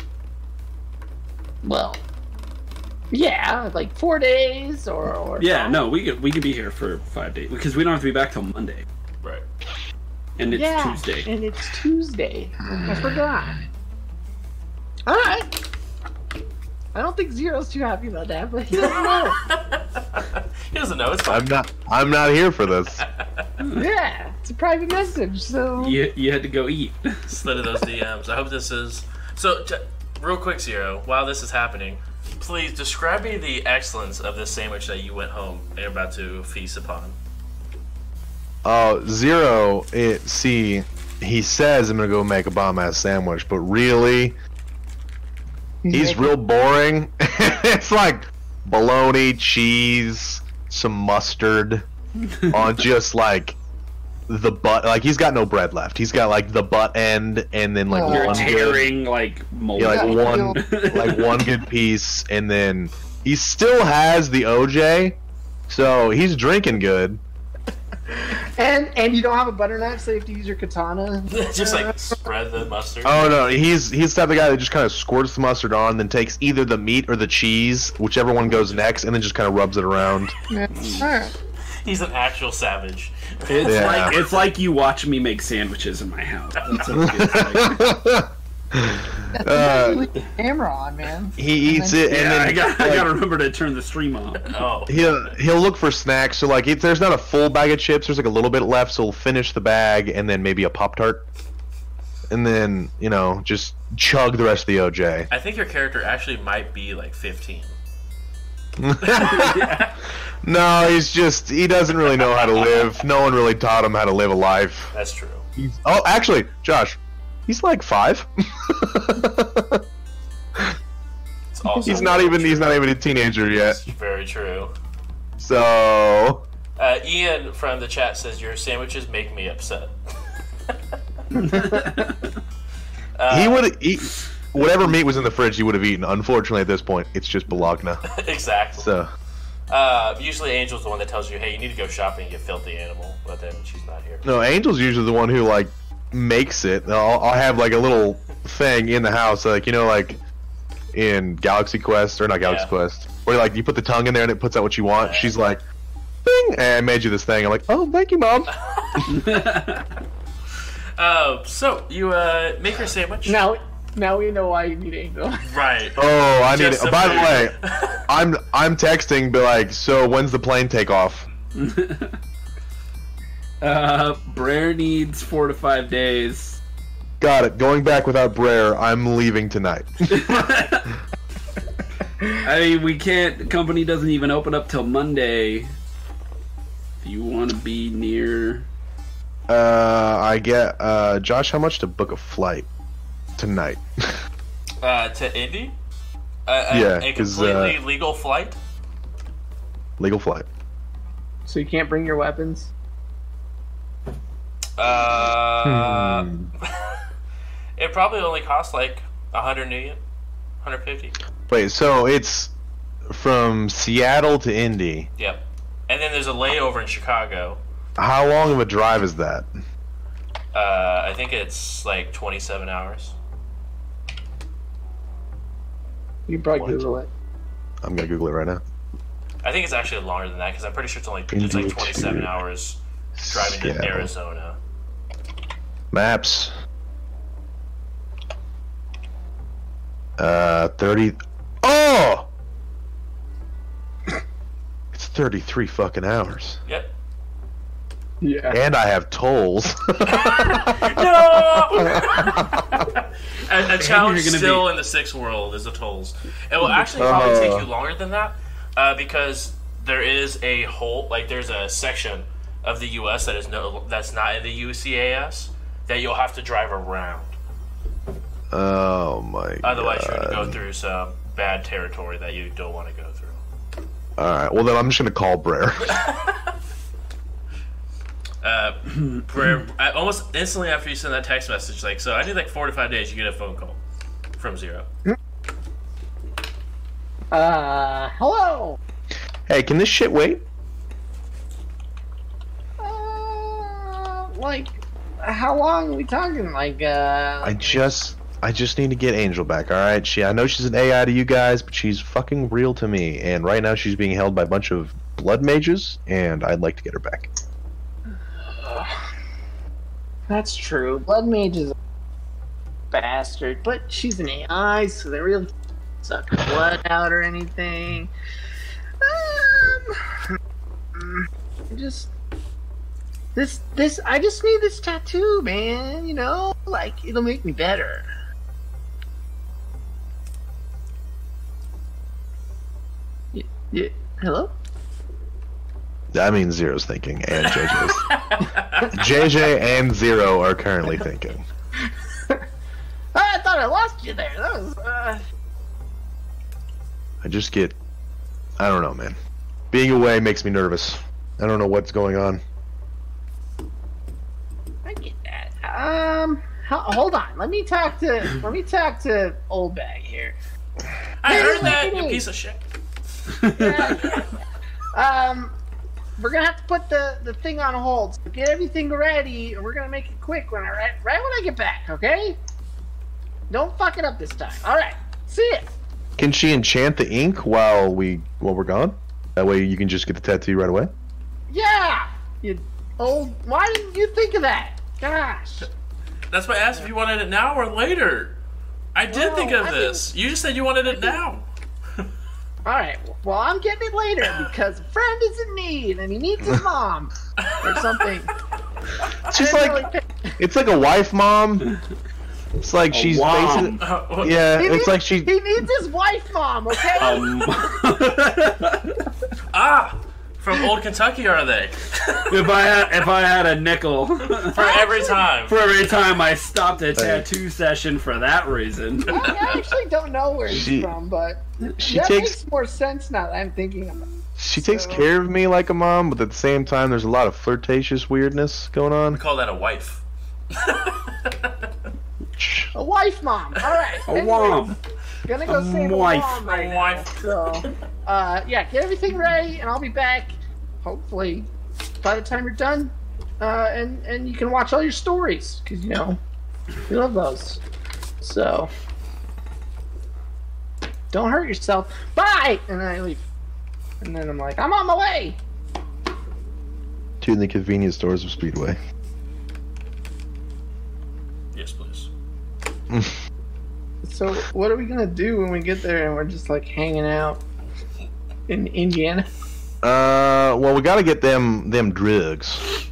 Well, yeah, like four days or. or Yeah, five. no, we could we could be here for five days because we don't have to be back till Monday, right. and it's yeah, Tuesday. and it's Tuesday. I hmm. forgot. All right. I don't think Zero's too happy about that, but he doesn't know. [LAUGHS] he doesn't know. It's fine. I'm not. I'm not here for this. Hmm. yeah, it's a private message, so. You you had to go eat. Slid of those DMs. I hope this is so. J- real quick, Zero. While this is happening, please describe me the excellence of this sandwich that you went home and are about to feast upon. Oh, zero. It. See, he says I'm gonna go make a bomb ass sandwich, but really, he's making- real boring. [LAUGHS] it's like bologna, cheese, some mustard [LAUGHS] on just like the butt. Like he's got no bread left. He's got like the butt end, and then like Oh. You're one good, tearing like mold. yeah, like one like one good piece, and then he still has the OJ, so he's drinking good. And and you don't have a butter knife, so you have to use your katana. [LAUGHS] Just like spread the mustard. Oh no, he's he's the type of guy that just kind of squirts the mustard on, then takes either the meat or the cheese, whichever one goes next, and then just kind of rubs it around. Yeah. Alright. [LAUGHS] He's an actual savage. It's Yeah. like it's like you watch me make sandwiches in my house. [LAUGHS] That's what it feels. Uh, Leave the camera on, man. he eats it, and yeah, then I got I gotta remember to turn the stream on. Oh, he'll he'll look for snacks. So like, if there's not a full bag of chips, there's like a little bit left. So he'll finish the bag, and then maybe a pop tart, and then you know just chug the rest of the OJ. I think your character actually might be like 15. [LAUGHS] No, he's just he doesn't really know how to live. No one really taught him how to live a life. That's true. He's, oh, actually, Josh, he's like five. [LAUGHS] It's also he's not even true. he's not even a teenager yet. It's very true. So Uh, Ian from the chat says your sandwiches make me upset. [LAUGHS] Uh, he would eat whatever meat was in the fridge. He would have eaten. Unfortunately, at this point, it's just bologna. [LAUGHS] exactly. So Uh, usually Angel's the one that tells you, "Hey, you need to go shopping, you filthy animal." But then she's not here. no, Angel's usually the one who like makes it. I'll, I'll have like a little [LAUGHS] thing in the house, like you know, like in Galaxy Quest or not Galaxy Yeah. Quest, where like you put the tongue in there and it puts out what you want. She's like, "Bing!" and I made you this thing. I'm like, "Oh, thank you, mom." [LAUGHS] Uh, so you uh, make your sandwich. Now, now we know why you need Angel. [LAUGHS] Right. Oh, I need. Just it. by the way. [LAUGHS] I'm I'm texting, but like, so when's the plane take off? [LAUGHS] Uh, Brer needs four to five days. Got it. Going back without Brer, I'm leaving tonight. I mean, we can't. The company doesn't even open up till Monday. If you want to be near, Uh, I get uh, Josh. How much to book a flight tonight? uh, to Indy. Uh, a- Yeah, a 'cause, completely uh, legal flight. Legal flight. So you can't bring your weapons. Uh, Hmm. [LAUGHS] it probably only costs like a hundred million, hundred fifty. Wait, so it's from Seattle to Indy. Yep. And then there's a layover in Chicago. How long of a drive is that? Uh, I think it's like 27 hours. You can probably What? Google it. I'm gonna Google it right now. I think it's actually longer than that because I'm pretty sure it's only it's like 27 to hours driving to Seattle. Arizona. Maps. Uh, 30. Oh! [COUGHS] It's 33 fucking hours. Yep. Yeah. And I have tolls. [LAUGHS] No! [LAUGHS] a, a challenge gonna still be- in the sixth world is the tolls. It will actually probably Uh. take you longer than that uh, because there is a whole like there's a section of the U.S. that is no that's not in the UCAS that you'll have to drive around. Oh my. Otherwise, you're gonna go through some bad territory that you don't want to go through. All right. Well, then I'm just gonna call Brer. [LAUGHS] Uh, [CLEARS THROAT] for, uh, almost instantly after you send that text message, like, so I need like four to five days, you get a phone call from Zero. Uh, hello. hey, can this shit wait? Uh, like, how long are we talking? Like, uh, I just, I just need to get Angel back. All right. She, I know she's an AI to you guys, but she's fucking real to me. And right now she's being held by a bunch of blood mages, and I'd like to get her back. That's true. Blood Mage is a bastard, but she's an AI, so they really suck blood out or anything. Um, just this this I just need this tattoo, man. You know, like it'll make me better. Y- y- hello. That means Zero's thinking, and JJ's. [LAUGHS] JJ and Zero are currently thinking. [LAUGHS] I thought I lost you there. That was. Uh... I just get, I don't know, man. Being away makes me nervous. I don't know what's going on. I get that. Um, hold on. Let me talk to. let me talk to old bag here. I Hey, heard that, you piece of shit. [LAUGHS] um, we're gonna have to put the the thing on hold. So get everything ready, and we're gonna make it quick when I right right when I get back. Okay? Don't fuck it up this time. All right. See ya. Can she enchant the ink while we while we're gone? That way you can just get the tattoo right away. Yeah. You old. Why didn't you think of that? Gosh. That's why I asked if you wanted it now or later. I did No, think of I this. You just said you wanted it now. All right. Well, I'm getting it later because a friend is in need and he needs his mom or something. It's just like really it's like a wife mom. It's like she's wom. basically [LAUGHS] yeah. He It's needs- like she He needs his wife mom, okay? Um, [LAUGHS] Ah, from old Kentucky, are they? [LAUGHS] if I had if I had a nickel For every time. for every time I stopped a tattoo session for that reason. I, I actually don't know where he's She- from, but she that takes makes more sense now that I'm thinking about it. she takes so- care of me like a mom, but at the same time there's a lot of flirtatious weirdness going on. We call that a wife. [LAUGHS] A wife mom. All right. A Anyway, wom. Gonna go A save wife. a mom right now. wife. So, uh, yeah, get everything ready, and I'll be back. Hopefully, by the time you're done, uh, and and you can watch all your stories because you know we love those. So, don't hurt yourself. Bye, and then I leave. And then I'm like, I'm on my way. To the convenience stores of Speedway. Yes, please. [LAUGHS] So, what are we gonna do when we get there and we're just like hanging out in Indiana? Uh, well, we got to get them them drugs.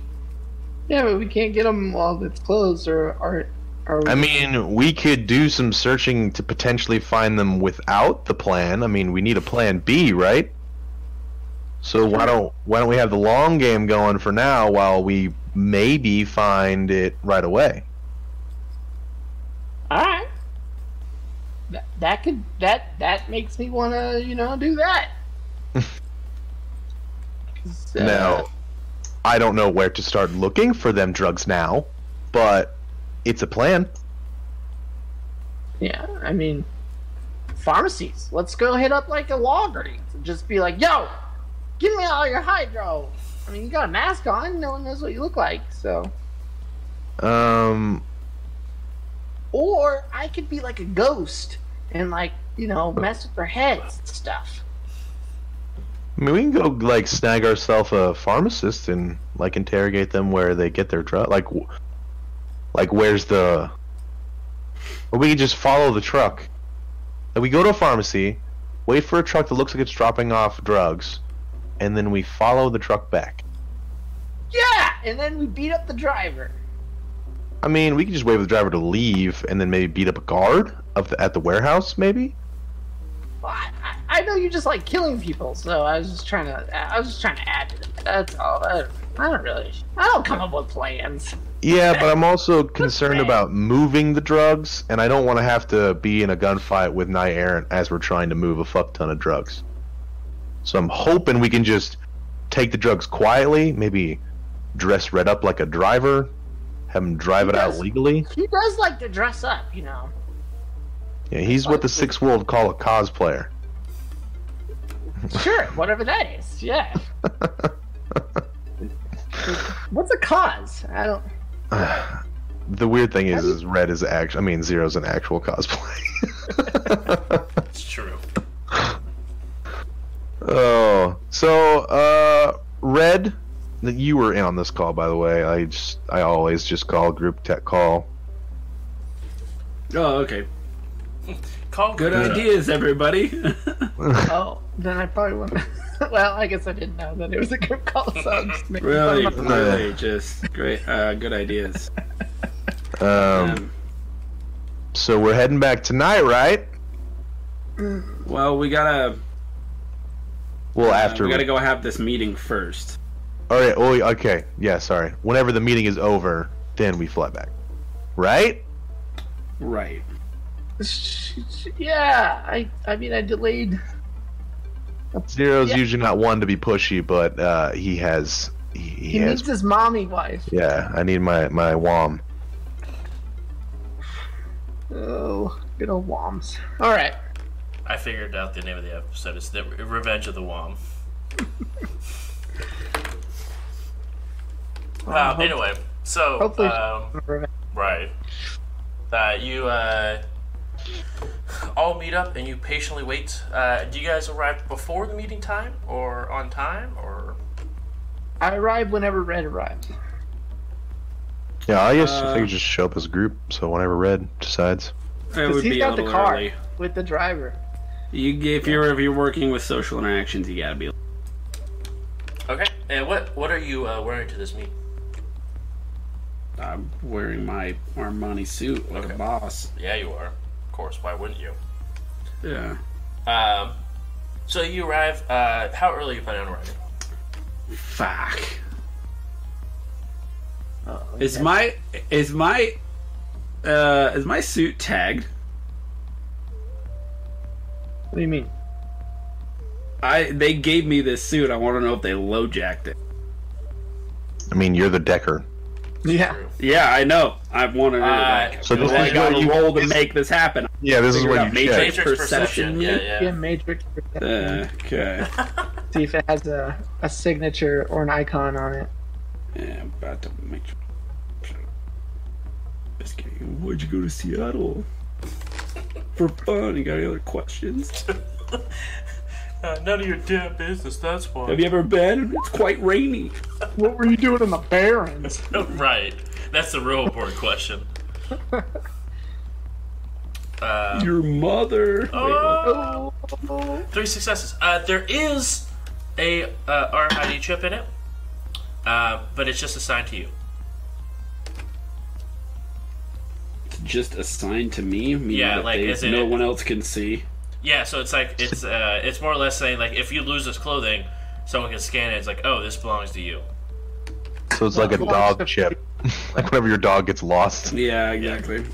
Yeah, but we can't get them while it's closed, or or. or I mean, we could do some searching to potentially find them without the plan. I mean, we need a plan B, right? So why don't why don't we have the long game going for now while we maybe find it right away? All right. That, that could that that makes me want to you know do that. uh, [LAUGHS] Now, I don't know where to start looking for them drugs now, but it's a plan. Yeah, I mean, pharmacies. Let's go hit up like a Walgreens and just be like, "Yo, give me all your hydro." I mean, you got a mask on. No one knows what you look like. So, Um, or I could be like a ghost and like you know mess with their heads and stuff. I mean, we can go like snag ourselves a pharmacist and like interrogate them where they get their drug. Like, like where's the? Or we could just follow the truck. Like we go to a pharmacy, wait for a truck that looks like it's dropping off drugs, and then we follow the truck back. Yeah, and then we beat up the driver. I mean, we could just wait for the driver to leave and then maybe beat up a guard of the, at the warehouse, maybe. Well, I, I know you just like killing people, so I was just trying to I was just trying to add to that. That's all. I, I don't really. I don't come up with plans. Yeah, but I'm also [LAUGHS] concerned about moving the drugs, and I don't want to have to be in a gunfight with Knight Errant as we're trying to move a fuck ton of drugs. So I'm hoping we can just take the drugs quietly, maybe dress Red up like a driver, have him drive it out legally. He does like to dress up, you know. Yeah, he's what the six world call a cosplayer. Sure, whatever that is. Yeah. [LAUGHS] What's a cause? I don't. [SIGHS] The weird thing is, is Red is actually, I mean, Zero's an actual cosplay. [LAUGHS] It's true. oh, so uh, Red, that you were in on this call, by the way. I just, I always just call group tech call. Oh, okay. Call Good Group Chat. ideas, everybody. [LAUGHS] Oh, then I probably wouldn't. [LAUGHS] well, I guess I didn't know that it was a group call, so I'm just making really, fun of really, just great, uh, good ideas. [LAUGHS] Um, Um, so we're heading back tonight, right? well, we gotta, Well, uh, after. we gotta go have this meeting first. All right. Oh, okay. Yeah. Sorry. Whenever the meeting is over, then we fly back. Right? Right. Yeah, I. I mean, I delayed. Zero's Yeah. usually not one to be pushy, but uh, he has. He, he He has. needs his mommy wife. Yeah. I need my my wom. Oh, good old Woms. All right. I figured out the name of the episode. It's the Revenge of the Wom. [LAUGHS] Uh, anyway, so Hopefully- um, right, uh, you uh, all meet up and you patiently wait. Uh, do you guys arrive before the meeting time or on time or? I arrive whenever Red arrives. Yeah. I guess Uh, I think just show up as a group. So whenever Red decides. It Because would he's be got the car early. with the driver. You, if you're if you're working with social interactions, you gotta be. Okay, and what what are you uh, wearing to this meeting? I'm wearing my Armani suit like Okay. a boss. Yeah, you are. Of course. Why wouldn't you? Yeah. Um, so you arrive. Uh, how early you plan on arriving? Fuck. Oh, Is my is my uh is my suit tagged? What do you mean? I they gave me this suit. I want to know if they low jacked it. I mean, you're the Decker. Yeah. Yeah, I know. I've wanted Uh, it. Like, So this I is got where to you roll to make this happen. Yeah. This is Figure where you Matrix. check. Matrix perception, perception. Yeah, yeah. yeah. Yeah, Matrix. Uh, okay. [LAUGHS] See if it has a, a signature or an icon on it. Yeah, I'm about to make sure. Just kidding. Why'd you go to Seattle? For fun. You got any other questions? [LAUGHS] Uh, [LAUGHS] none of your damn business. That's why. Have you ever been? It's quite rainy. [LAUGHS] What were you doing in the Barrens? [LAUGHS] right. That's the real important question. Uh, Your mother. Oh. Three successes. Uh, there is a uh, RFID chip in it, uh, but it's just assigned to you. It's just assigned to me. meaning Yeah, that like, they- is it- no one else can see. Yeah, so it's like it's uh, it's more or less saying like if you lose this clothing, someone can scan it. It's like, oh, this belongs to you. So it's like a dog chip. [LAUGHS] like whenever your dog gets lost. Yeah, exactly.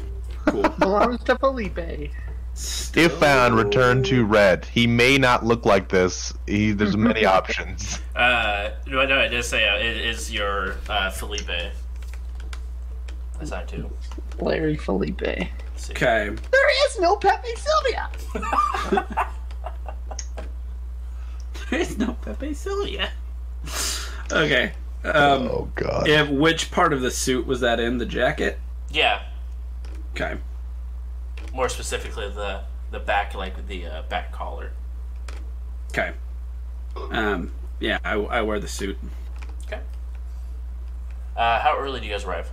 Cool. [LAUGHS] belongs to Felipe. If found, return to Red. He may not look like this. He, there's [LAUGHS] many options. Uh, no, no, it does say uh, it is your uh, Felipe assigned to. Larry Felipe. Let's see. Okay. There is no Pepe Sylvia. [LAUGHS] There's no Pepe Sylvia. Okay. Um, oh God. if, which part of the suit was that in? The jacket? Yeah, Okay. more specifically the the back, like the uh, back collar. Okay. Um, yeah, I, I wear the suit. Okay. Uh, how early do you guys arrive?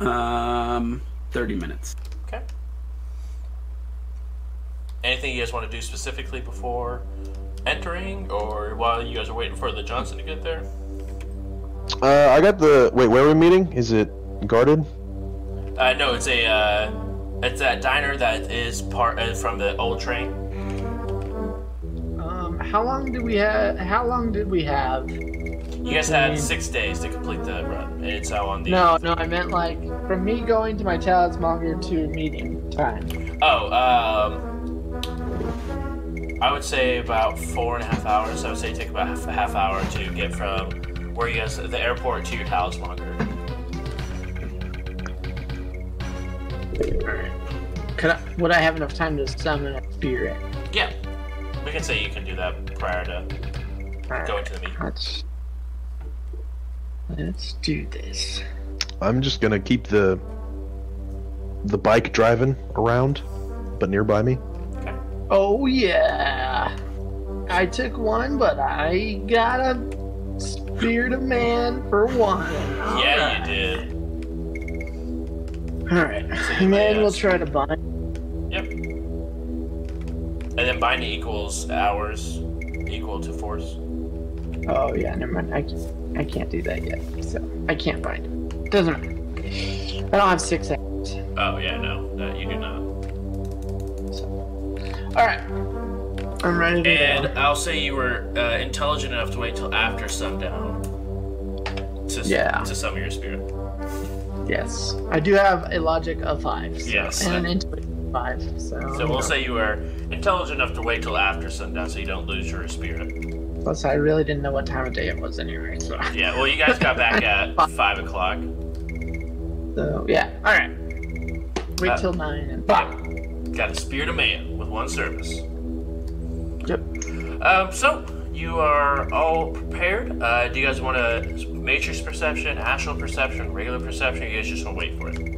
Um, 30 minutes. Okay. Anything you guys want to do specifically before entering, or while you guys are waiting for the Johnson to get there? Uh, I got the. Wait, where are we meeting? Is it guarded? Uh, no, it's a uh, it's that diner that is part uh, from the old train. Um, how long did we have? How long did we have? You guys had six days to complete the run. It's how on the. No, no, I meant like from me going to my Talismonger to meeting time. Oh, um. I would say about four and a half hours. I would say take about half, a half hour to get from where you guys, the airport to your talismonger. Could I, would I have enough time to summon a spirit? Yeah. We can say you can do that prior to going to the meeting. Let's let's do this. I'm just gonna keep the the bike driving around, but nearby me. Oh yeah, I took one, but I got a spirit of man for one. Yeah, you did. All right, So you and may then we'll try to bind. Yep. And then binding equals hours equal to force. Oh yeah, never mind. I can't, I can't do that yet, so I can't bind. it. Doesn't matter. I don't have six hours. Oh yeah, no, no you do not. So, All right, I'm ready to And go. I'll say you were uh, intelligent enough to wait till after sundown to Yeah. to summon your spirit. Yes, I do have a logic of five. So, Yes. and an intuition of five. So, So we'll say you were intelligent enough to wait till after sundown, so you don't lose your spirit. Plus, I really didn't know what time of day it was anyway. So, Yeah. Well, you guys got back at five o'clock. so yeah. All right. Wait Uh, till nine and five. Got a spirit of man with one service. Yep. Um, so you are all prepared. Uh, do you guys want to matrix perception, astral perception, regular perception? Or you guys just want to wait for it?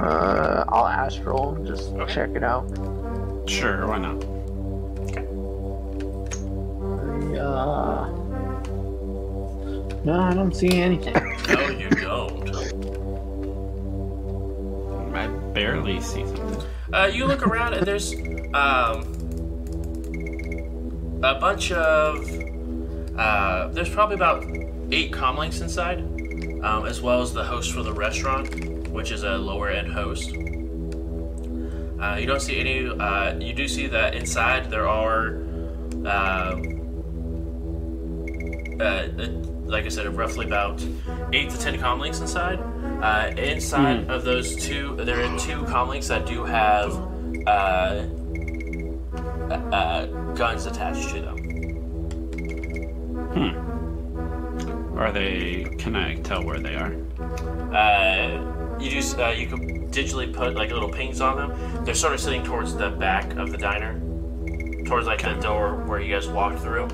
Uh, I'll astral just Okay. check it out. Sure, why not? Uh, no, I don't see anything. [LAUGHS] No, you don't. I barely see something. Uh, you look around and there's um, a bunch of. Uh, there's probably about eight comlinks inside, um, as well as the host for the restaurant, which is a lower end host. Uh, you don't see any. Uh, you do see that inside there are. Uh, uh, like I said, of roughly about eight to ten comlinks inside. Uh, inside of those two, there are two comlinks that do have uh, uh, uh, guns attached to them. Hmm. Are they? Can I tell where they are? Uh, you just uh, you can digitally put like little pings on them. They're sort of sitting towards the back of the diner, towards like the door where you guys walked through.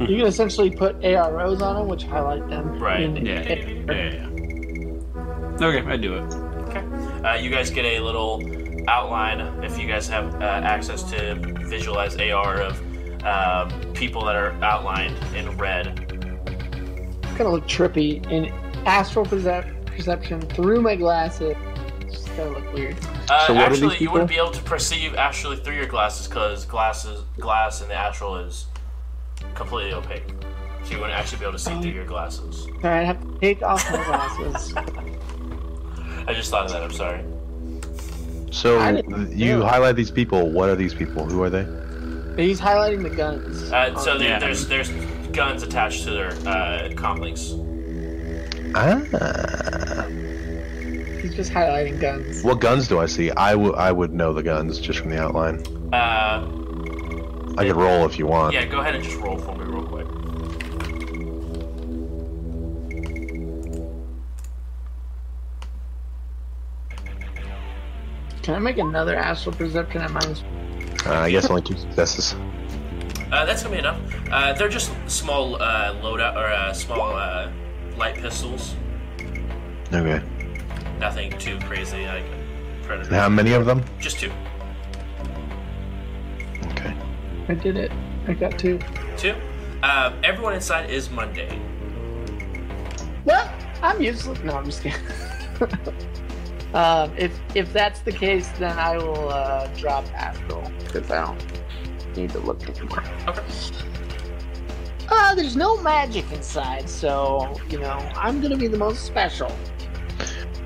You can essentially put AROs on them, which highlight them. Right. in- Yeah, yeah, yeah. yeah, yeah. Okay, I do it. Okay. Uh, you guys get a little outline if you guys have uh, access to visualize AR of um, people that are outlined in red. Gonna look trippy in astral percep- perception through my glasses. It's just gonna look weird. Uh, So what are actually, these you wouldn't be able to perceive astrally through your glasses because glasses, glass in the astral is completely opaque. So you wouldn't actually be able to see through your glasses. All right, I have to take off my glasses. [LAUGHS] I just thought of that. I'm sorry. So you know. highlight these people. What are these people? Who are they? He's highlighting the guns. Uh, so there, Yeah. there's there's guns attached to their uh, comlinks. Ah. He's just highlighting guns. What guns do I see? I would I would know the guns just from the outline. Uh, I can roll if you want. yeah, go ahead and just roll for me real quick. Can I make another astral perception at minus? Uh, I guess only two successes. Uh, that's gonna be enough. Uh, they're just small uh, loadout or uh, small uh, light pistols. Okay. Nothing too crazy like predator. How many of them? Just two. I did it. I got two. Two. Uh, everyone inside is mundane. Well, I'm useless. No, I'm just kidding. [LAUGHS] um, if if that's the case, then I will uh, drop astral because I don't need to look anymore. Okay. Uh, there's no magic inside, so you know I'm gonna be the most special.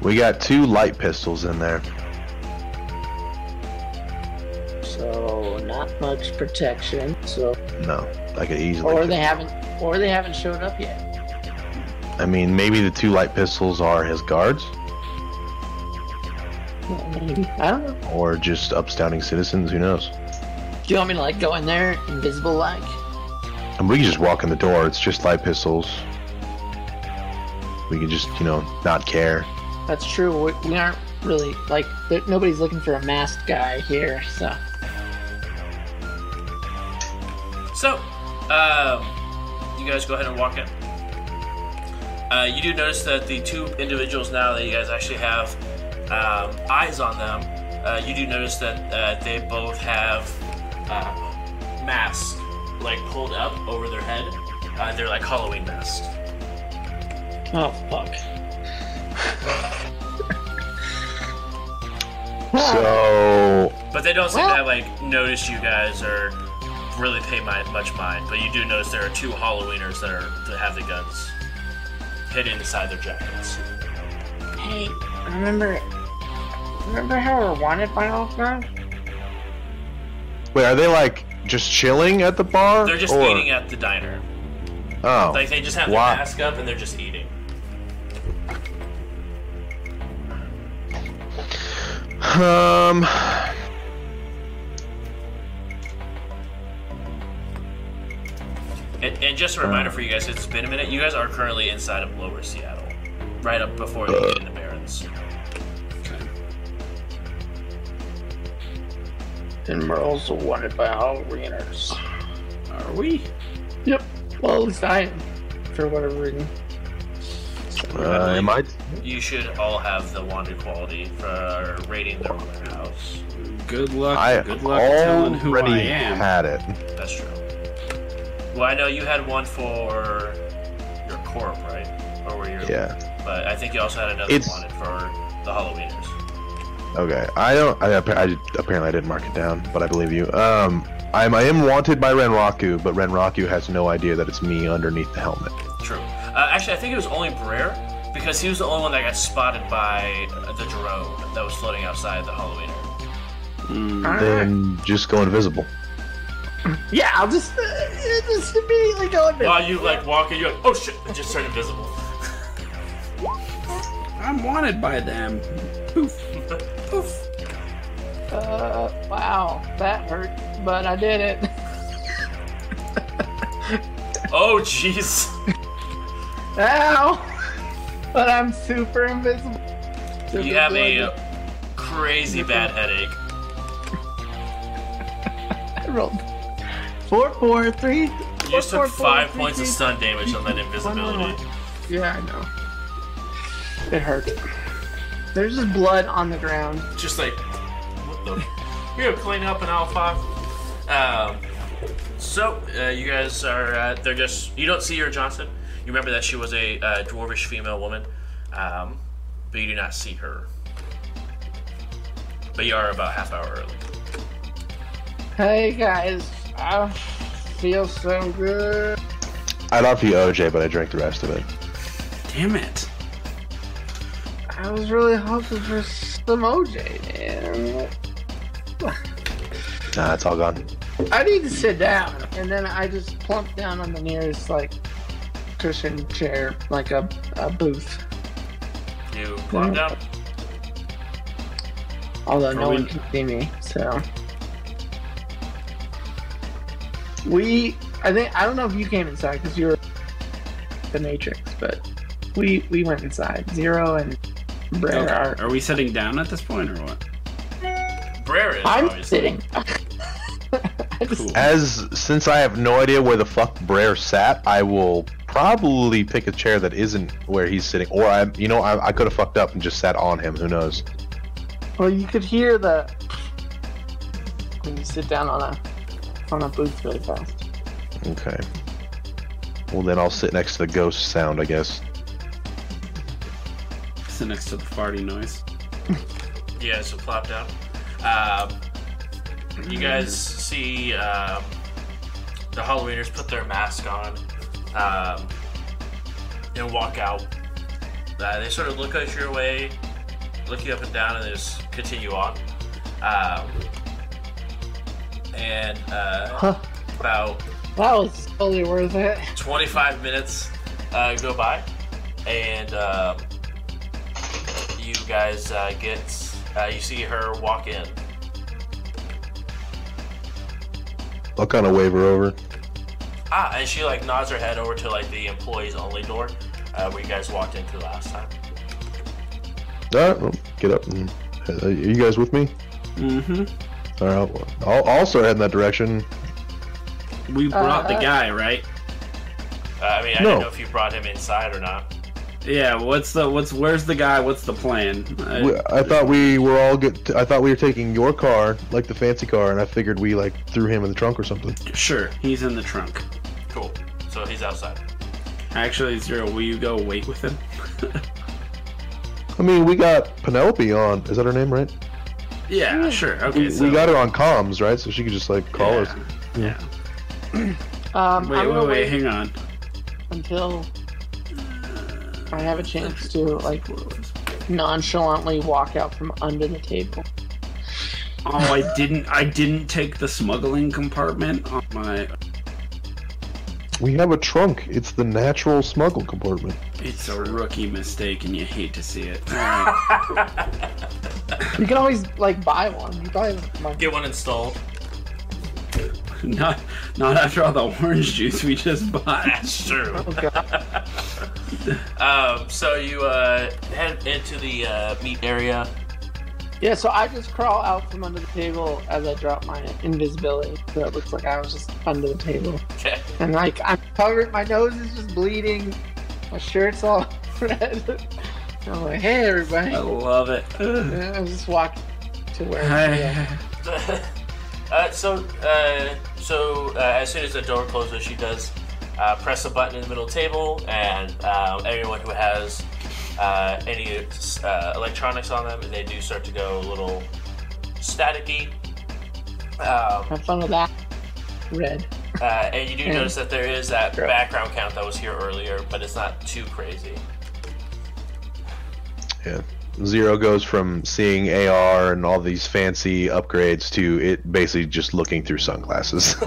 We got two light pistols in there. So not much protection. So, No, I could easily. or they haven't, or they haven't showed up yet. I mean, maybe the two light pistols are his guards, maybe I don't know. or just upstanding citizens. Who knows? Do you want me to like go in there, invisible like? And we can just walk in the door. It's just light pistols. We can just, you know, not care. That's true. We, we aren't really like nobody's looking for a masked guy here. So, So, um, you guys go ahead and walk in. Uh, you do notice that the two individuals now that you guys actually have um, eyes on them, uh, you do notice that uh, they both have uh, masks like pulled up over their head. Uh, they're like Halloween masks. oh fuck. So, But they don't seem Well- to have like notice you guys or really pay my, much mind. But you do notice there are two Halloweeners that are that have the guns hidden inside their jackets. Hey, remember, remember how we're wanted by all guys? wait, are they like just chilling at the bar? They're just or- eating at the diner. Oh, Like they just have Why? their mask up and they're just eating. um, And, and just a reminder for you guys, it's been a minute. You guys are currently inside of Lower Seattle, right up before you get into Barrens. Okay. And we're also wanted by all Halloweeners. Are we? Yep. Well, at least I am, for whatever reason. uh, am I? You should all have the wanted quality for raiding their warehouse. Good luck. I good luck telling who already I am. had it. That's true. Well, I know you had one for your corp, right? Or were you? Yeah. But I think you also had another It's- wanted for the Halloweeners. Okay. I don't. I, appa- I apparently I didn't mark it down, but I believe you. Um, I'm I am wanted by Renraku, but Renraku has no idea that it's me underneath the helmet. True. Uh, actually, I think it was only Brer because he was the only one that got spotted by uh, the drone that was floating outside the Halloweener. Mm, Then just go invisible. [LAUGHS] Yeah, I'll just, uh, just immediately go in there. While you like walk in, you're like, oh shit, it just turned invisible. I'm wanted by them. Poof. Poof. Uh, wow, that hurt, but I did it. [LAUGHS] Oh jeez. Ow! But I'm super invisible. Super You have a crazy bad headache. I rolled four, four, three. You just four, took four, five three, points of stun damage on that invisibility. one, one. Yeah, I know. It hurt. There's just blood on the ground. Just like, what the? You're cleaning up an alpha. Um, so uh, you guys are. Uh, they're just. You don't see her, Johnson. You remember that she was a uh, dwarvish female woman, um, but you do not see her. But you are about half hour early. Hey guys, I feel so good. I'd offer you OJ, but I drank the rest of it. Damn it. I was really hoping for some OJ, man. Nah, it's all gone. I need to sit down, and then I just plump down on the nearest like cushion chair, like a, a booth. You plop down. Although Are no we- one can see me, so we. I think I don't know if you came inside because you were the Matrix, but we we went inside. Zero and Brer Okay. are. Are we sitting down at this point or what? Brer is I'm obviously. sitting. [LAUGHS] Cool. As since I have no idea where the fuck Brer sat, I will probably pick a chair that isn't where he's sitting, or I, you know, I, I could have fucked up and just sat on him. Who knows? well, you could hear the when you sit down on a on a booth really fast. Okay. Well, then I'll sit next to the ghost sound, I guess. Sit next to the farty noise. [LAUGHS] Yeah, so plop down. Um, you guys see um, the Halloweeners put their mask on um, and walk out. Uh, they sort of look at your way, look you up and down, and they just continue on. Um, and uh, Huh. about That was totally worth it. 25 minutes uh, go by, and um, you guys uh, get uh, you see her walk in. I'll kind of wave her over. Ah, and she like nods her head over to like the employees only door uh, where you guys walked into last time. All right, well, get up. And, are you guys with me? Mm-hmm. All right, well, I'll I'll start heading that direction. We brought the Uh, guy, right? Uh, I mean, I No. didn't know if you brought him inside or not. Yeah. What's the what's where's the guy? What's the plan? I- We, I thought we were all good. I thought we were taking your car, like the fancy car, and I figured we like threw him in the trunk or something. sure, he's in the trunk. Cool. So he's outside. Actually, Zero, will you go wait with him? [LAUGHS] I mean, we got Penelope on. Is that her name, right? Yeah, sure. Okay, We, so we got her on comms, right? So she could just like call yeah, us. Yeah. [CLEARS THROAT] Um, Wait, I'm wait, gonna wait. Hang on. until I have a chance to like nonchalantly walk out from under the table. Oh, I didn't. I didn't take the smuggling compartment on my. We have a trunk. It's the natural smuggle compartment. It's a rookie mistake, and you hate to see it. [LAUGHS] [LAUGHS] You can always like buy one. You buy one. Get one installed. [LAUGHS] not, not after all the orange juice we just bought. That's true. Oh god. Um, so you uh, head into the uh, meat area. Yeah, so I just crawl out from under the table as I drop my invisibility, so it looks like I was just under the table. Okay. And like I'm covered, my nose is just bleeding, my shirt's all [LAUGHS] red. [LAUGHS] I'm like, hey everybody. I love it. [LAUGHS] I just walk to where. Hi. uh, so, uh, so uh, as soon as the door closes, she does uh, press a button in the middle table, and um, everyone who has uh, any uh, electronics on them, they do start to go a little staticky. Um, Have fun with that. Red. Uh, and you do Yeah. notice that there is that Sure. background count that was here earlier, but it's not too crazy. Yeah. Zero goes from seeing AR and all these fancy upgrades to it basically just looking through sunglasses. [LAUGHS]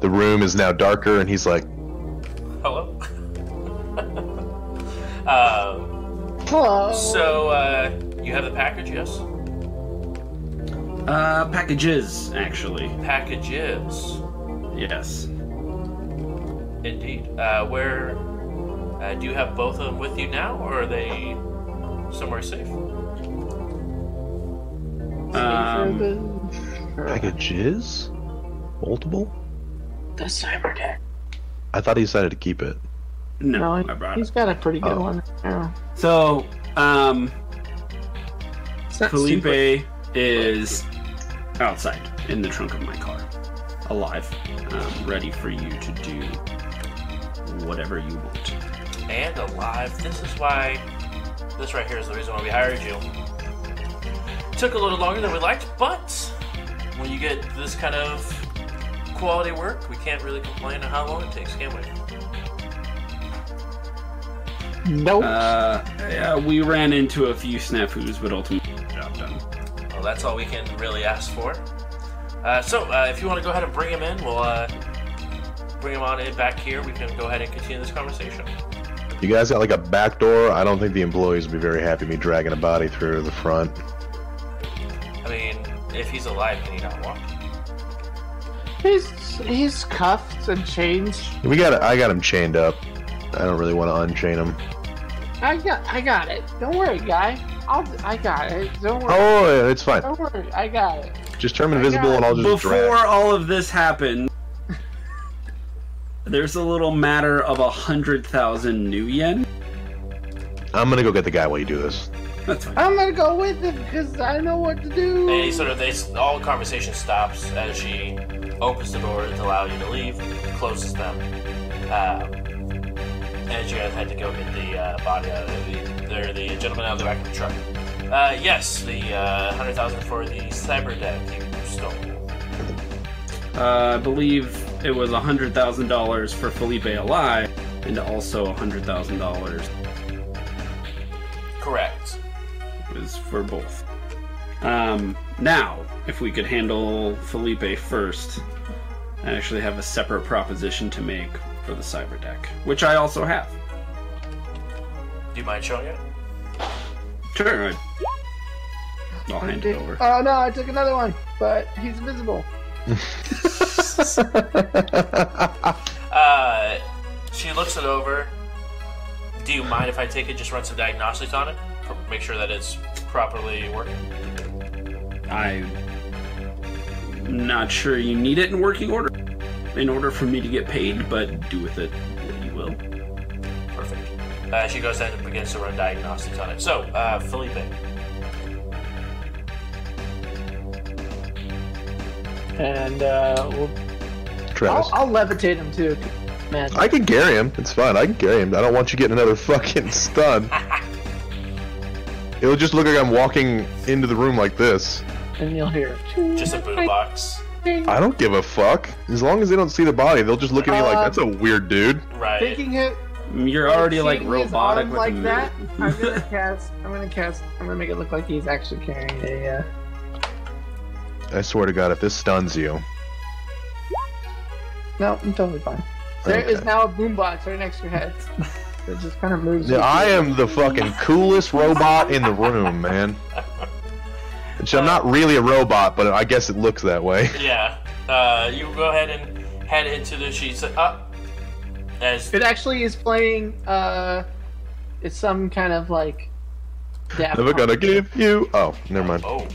the room is now darker, and he's like, Hello. [LAUGHS] um, Hello. so uh, you have the package, yes? Uh, packages, actually. Packages. Yes. Indeed. Uh, where uh, do you have both of them with you now, or are they somewhere safe? Um, packages? Multiple? the cyber deck. I thought he decided to keep it. no, No, I he- brought he's it. got a pretty good Oh. one. Yeah. So, um, It's not super- Felipe is outside in the trunk of my car, alive, um, ready for you to do whatever you want. And alive. This is why. This right here is the reason why we hired you. Took a little longer than we liked, but when you get this kind of quality work, we can't really complain on how long it takes, can we? Nope. Uh, yeah, we ran into a few snafus, but ultimately got the job done. Well, that's all we can really ask for. Uh, so, uh, if you want to go ahead and bring him in, we'll uh, bring him on in back here. We can go ahead and continue this conversation. You guys got like a back door. I don't think the employees would be very happy me dragging a body through the front. I mean, if he's alive, can he not walk? he's he's cuffed and chained. We got. I got him chained up. I don't really want to unchain him. I got I got it. Don't worry, guy. I'll I got it. Don't worry. Oh, yeah, it's fine. Don't worry. I got it. Just turn invisible, and I'll just Before drag. all of this happened, [LAUGHS] there's a little matter of a hundred thousand nuyen. I'm gonna go get the guy while you do this. That's fine. I'm gonna go with him because I know what to do. And he sort of, they, all conversation stops as she opens the door to allow you to leave, closes them, um, and you guys had to go get the uh, body out of the, the gentleman out of the back of the truck. Uh, yes, the uh, hundred thousand for the cyber deck you stole. Uh, I believe it was a hundred thousand dollars for Felipe alive, and also a hundred thousand dollars Correct. It was for both. Um, now, if we could handle Felipe first, I actually have a separate proposition to make for the cyber deck, which I also have. Do you mind showing it? Sure, I, I'll hand it over. Oh no, I took another one, but he's invisible. [LAUGHS] Uh, she looks it over. Do you mind if I take it? Just run some diagnostics on it, Pro- make sure that it's properly working. I'm not sure you need it in working order in order for me to get paid, but do with it what you will. Perfect. Uh, she goes ahead and begins to run diagnostics on it. So, uh, Felipe, And uh, we'll, I'll, I'll levitate him too. Magic. I can carry him. It's fine. I can carry him. I don't want you getting another [LAUGHS] fucking stun. [LAUGHS] It'll just look like I'm walking into the room like this. and you'll hear. just a boombox, I don't give a fuck. As long as they don't see the body, they'll just look at me like, Uh, that's a weird dude. right? Thinking it. You're already like robotic with like that. I'm gonna [LAUGHS] cast. I'm gonna cast. I'm gonna make it look like he's actually carrying a. Uh, I swear to God, if this stuns you. no, I'm totally fine. There is Okay. now a boombox right next to your head. [LAUGHS] It just kind of moves. Yeah, I am the fucking coolest robot in the room, man. [LAUGHS] Which I'm not really a robot, but I guess it looks that way. [LAUGHS] Yeah. Uh, you go ahead and head into the sheets. Up. As It actually is playing. Uh, it's some kind of like. Daft Never gonna Punk. give you. Oh, never mind. oh,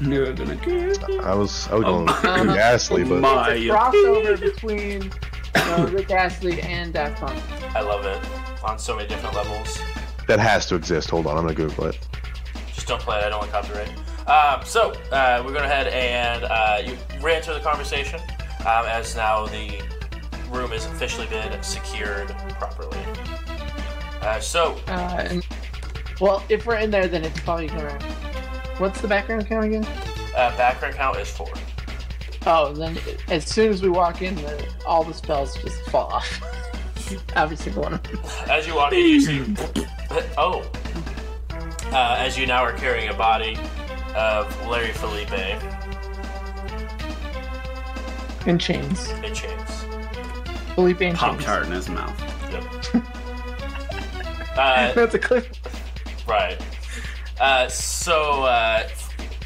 You're gonna get I was I was Oh, going my- ghastly, but my- It's a crossover between uh, Rick Astley and Daft Punk. I love it on so many different levels. that has to exist. Hold on, I'm gonna Google it. Just don't play it. I don't want copyright. Um, so uh, we're going ahead and uh, you re-enter the conversation um, as now the room has officially been secured properly. Uh, so Uh, and, well, if we're in there, then it's probably gonna. What's the background count again? uh, background count is four. Oh, then as soon as we walk in, the, all the spells just fall off. [LAUGHS] Every single one of them. As you walk in, you see. [COUGHS] Oh. Uh, as you now are carrying a body of Larry Felipe In chains. in chains. Felipe in Pop chains. tart in his mouth. Yep. [LAUGHS] Uh, That's a clip. Right. Uh, so, uh,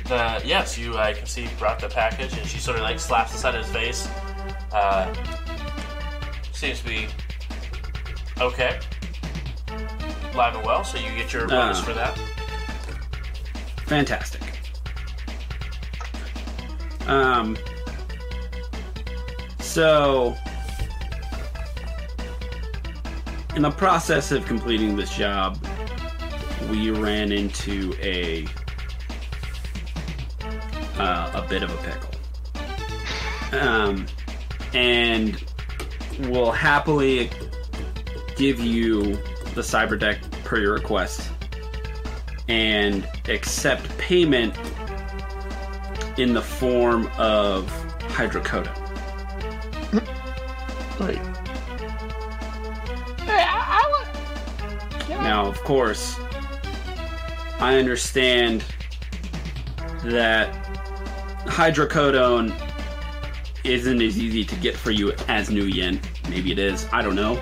the yes, you I can see brought the package, and she sort of like slaps the side of his face. Uh, seems to be okay, live and well. So you get your bonus Ah. for that. Fantastic. Um. So, in the process of completing this job, we ran into a uh, a bit of a pickle. Um, and we'll happily give you the cyber deck per your request and accept payment in the form of hydrocodone. Wait. Hey, I, I want. Now, of course, I understand that hydrocodone isn't as easy to get for you as nuyen. Maybe it is. I don't know.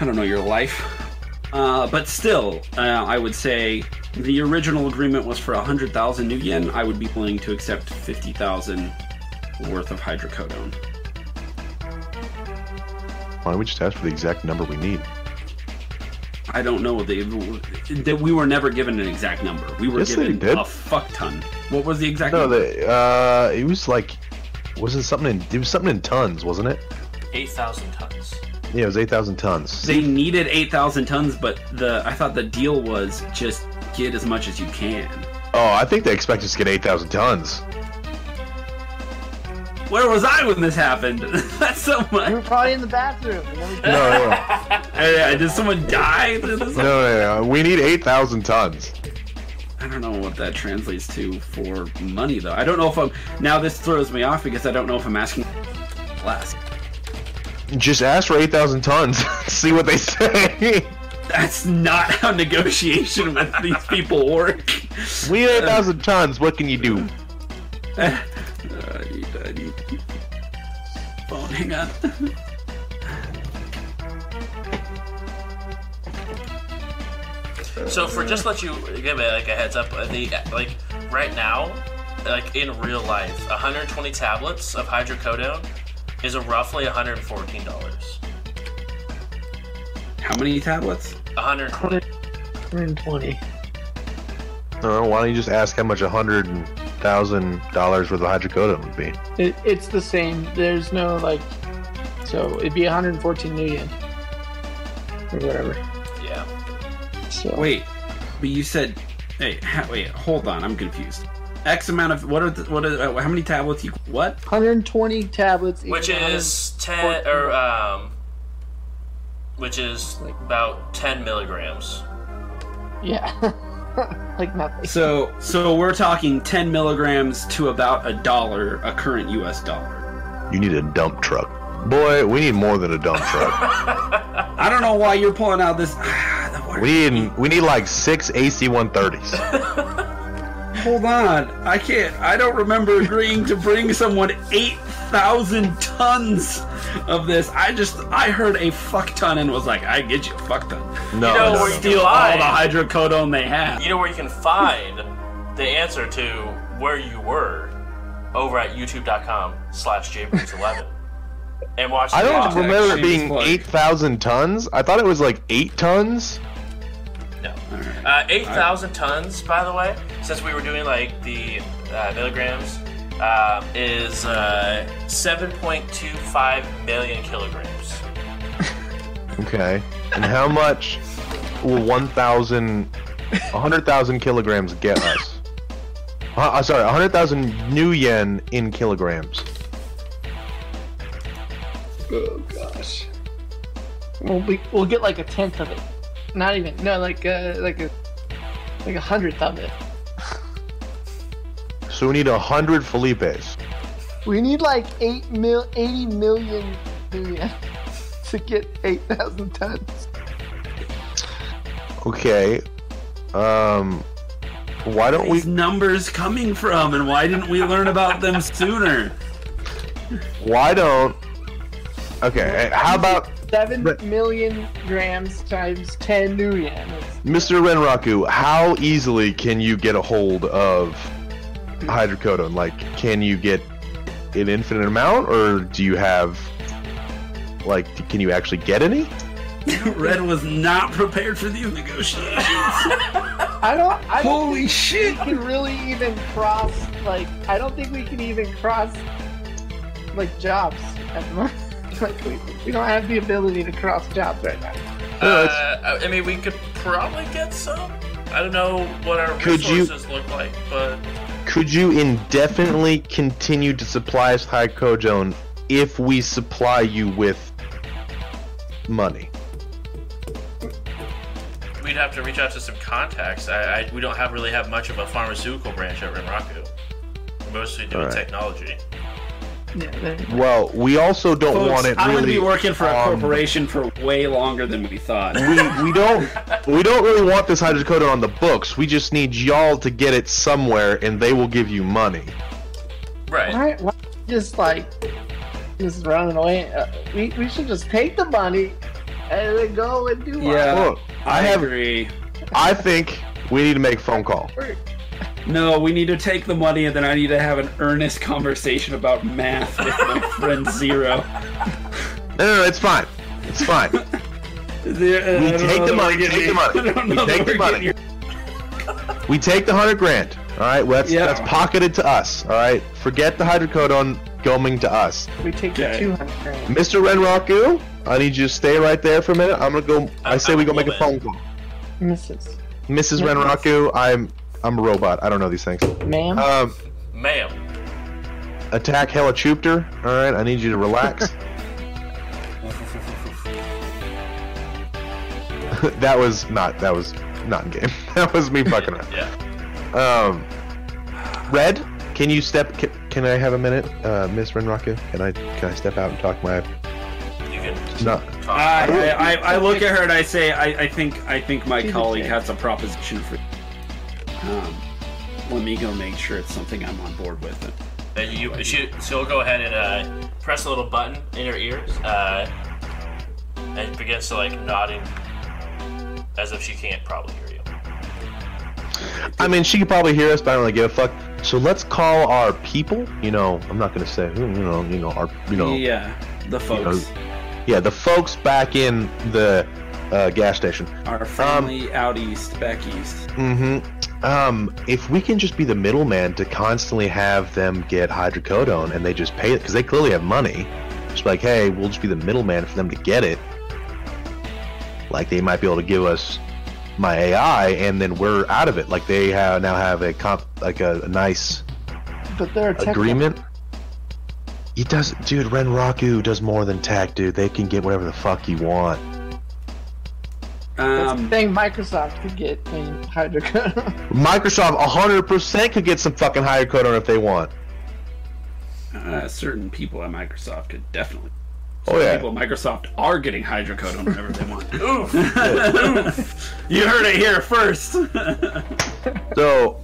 I don't know your life. Uh, but still, uh, I would say the original agreement was for 100,000 nuyen. I would be willing to accept 50,000 worth of hydrocodone. Why don't we just ask for the exact number we need? I don't know the that we were never given an exact number. We were Yes, given a fuck ton. What was the exact No, number? the uh, it was like, wasn't something in it was something in tons, wasn't it? Eight thousand tons. Yeah, it was eight thousand tons. They needed 8,000 tons, but the I thought the deal was just get as much as you can. Oh, I think they expect us to get eight thousand tons. Where was I when this happened? [LAUGHS] That's so much. You were probably in the bathroom. And then we No, no, no, [LAUGHS] Hey, did someone die? [LAUGHS] through no, no, no. We need eight thousand tons. I don't know what that translates to for money, though. I don't know if I'm. Now this throws me off because I don't know if I'm asking less. Just ask for eight thousand tons. [LAUGHS] See what they say. That's not how negotiation with these people work. [LAUGHS] We need 8,000 tons. What can you do? Uh, I need, I need phone. Hang on. So for just let you give it like a heads up, uh, the like right now, like in real life, 120 tablets of hydrocodone is a roughly 114 dollars. How many tablets? 120. 120. Uh, why don't you just ask how much a hundred thousand dollars worth of hydrocodone would be? It, it's the same. There's no like. So it'd be 114 million. Or whatever. Yeah. So Wait, but you said, hey, ha- wait, hold on, I'm confused. X amount of what are the, what are uh, how many tablets you what? 120 tablets. Which is 10 or um, which is like, about 10 milligrams. Yeah. [LAUGHS] like nothing. So so we're talking 10 milligrams to about a dollar, a current U.S. dollar. You need a dump truck. Boy, we need more than a dump truck. [LAUGHS] I don't know why you're pulling out this. [SIGHS] [SIGHS] we need we need like six AC-130s. [LAUGHS] Hold on, I can't. I don't remember agreeing to bring someone eight thousand tons of this. I just I heard a fuck ton and was like, I get you a fuck ton. No, You know no, where no. you Steal all the hydrocodone they have. You know where you can find the answer to where you were over at youtube.com slash jbruce11 and watch I don't remember it being plug. eight thousand tons. I thought it was like eight tons. No. All right. Uh, 8,000 tons, by the way, since we were doing like the uh, milligrams, uh, is uh, 7.25 million kilograms. [LAUGHS] Okay. And how much will 1,000, 100,000 kilograms get us? Uh, uh, sorry, 100,000 nuyen in kilograms. Oh gosh. We'll be, we'll get like a tenth of it. Not even no like uh like a like a hundredth of it. So we need a hundred Felipes. We need like eight mil eighty million million to get eight thousand tons. Okay. Um, why don't we? These numbers coming from, and why didn't we learn about them sooner? Why don't? Okay. How about seven million grams times ten nuyen. Mr. Renraku? How easily can you get a hold of hydrocodone? Like, can you get an infinite amount, or do you have? Like, can you actually get any? [LAUGHS] Red was not prepared for these negotiations. I don't. I don't Holy shit! we can really even cross. Like, I don't think we can even cross like jobs at the moment. Like, we, we don't have the ability to cross jobs right now. Uh, I mean, we could probably get some. I don't know what our Could you- resources look like, but Could you indefinitely continue to supply us with hydrocodone if we supply you with money? we'd have to reach out to some contacts. I, I we don't have really have much of a pharmaceutical branch at Renraku. We're mostly doing Alright. technology. Yeah, Well, we also don't Folks, want it I'm really. gonna be working for a on- corporation for way longer than we thought. We, we don't we don't really want this hydrocodone on the books. We just need y'all to get it somewhere, and they will give you money. Right. why, why just like just running away? Uh, we we should just take the money and then go and do Yeah. our Look, I have. agree. I think we need to make a phone call. Work. No, we need to take the money and then I need to have an earnest conversation about math with my friend Zero. No, no, no, it's fine. It's fine. There- I We take the money, we're take the money. We take the we're money. getting- we take the hundred grand. All right, well, that's Yeah. that's pocketed to us. All right, forget the hydrocodone going to us. We take the two hundred grand. Mr. Renraku, I need you to stay right there for a minute. I'm gonna go. I I'm- say I'm we a go make a phone call. Mrs. Mrs. Yes. Renraku, I'm I'm a robot. I don't know these things. Ma'am. Um, Ma'am. attack Helichupter. All right, I need you to relax. [LAUGHS] [LAUGHS] that was not. That was not in game. [LAUGHS] that was me fucking around. Yeah. Um, Red, can you step? Can, can I have a minute, uh, Miss Renraku? Can I can I step out and talk my? You can No. talk. I, I, I, I look at her and I say, I, I think I think my colleague has a proposition for you. Um, let me go make sure it's something I'm on board with. Then you, she, she'll go ahead and uh, press a little button in her ears, uh, and begins to like nodding, as if she can't probably hear you. I mean, she could probably hear us, but I don't really give a fuck. So let's call our people. You know, I'm not gonna say who. You know, you know our. You know, Yeah, the folks, yeah, the folks back in the uh, gas station. our family out east, back east. Mm-hmm. Um, if we can just be the middleman to constantly have them get hydrocodone and they just pay it because they clearly have money. Just like, hey, we'll just be the middleman for them to get it. Like they might be able to give us my AI and then we're out of it. Like they have now have a comp, like a, a nice But they're a agreement. He does, dude. Renraku does more than tech, dude. They can get whatever the fuck you want. That's the Um, thing Microsoft could get in hydrocodone. [LAUGHS] Microsoft 100% could get some fucking hydrocodone if they want. uh, certain people at Microsoft could definitely. Oh yeah. People at Microsoft are getting hydrocodone whenever they want. [LAUGHS] Oof! you heard it here first. [LAUGHS] So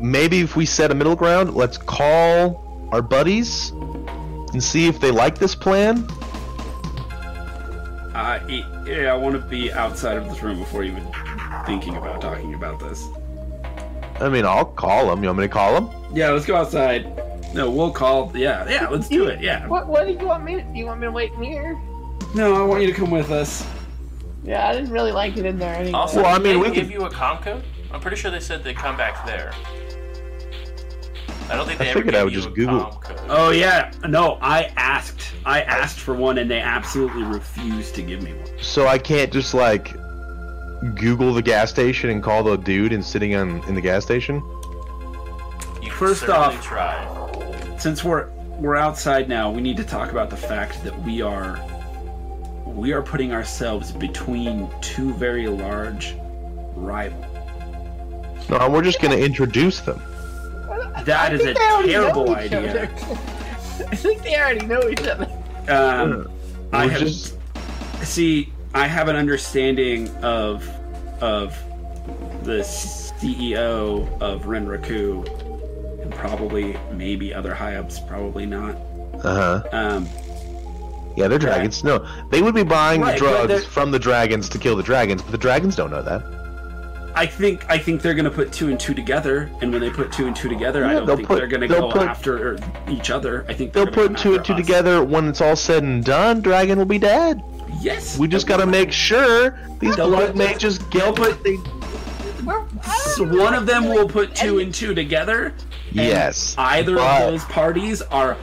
maybe if we set a middle ground, let's call our buddies and see if they like this plan. Uh, e- yeah, I want to be outside of this room before even thinking about talking about this. I mean, I'll call them. You want me to call them? Yeah, let's go outside. No, we'll call. Yeah, yeah, let's do it. Yeah. what? What do you want me? To, do you want me to wait in here? No, I want you to come with us. Yeah, I didn't really like it in there anyway. Also, Well, I mean, they we give could- you a com code? I'm pretty sure they said they'd come back there. I don't think I they ever figured gave I would you just Google. Oh yeah, no, I asked. I asked for one, and they absolutely refused to give me one. So I can't just like Google the gas station and call the dude and sitting on in the gas station. You First certainly off- try. Since we're we're outside now, we need to talk about the fact that we are we are putting ourselves between two very large rivals. No, we're just gonna introduce them. That I is a think they already know terrible idea. [LAUGHS] I think they already know each other. Um, I have just see. I have an understanding of of the CEO of Renraku, and probably maybe other high ups. Probably not. uh huh. Um, Yeah, they're dragons. No, they would be buying Right, the drugs from the dragons to kill the dragons, but the dragons don't know that. I think I think they're gonna put two and two together, and when they put two and two together, I don't think put- they're gonna go put- after each other. I think they're They'll put two and two us. together when it's all said and done. Dragon will be dead. Yes, We just gotta make sure these They'll blood put- mages get what they. We're, So one of them will put two and two together. and Yes, Either but- of those parties are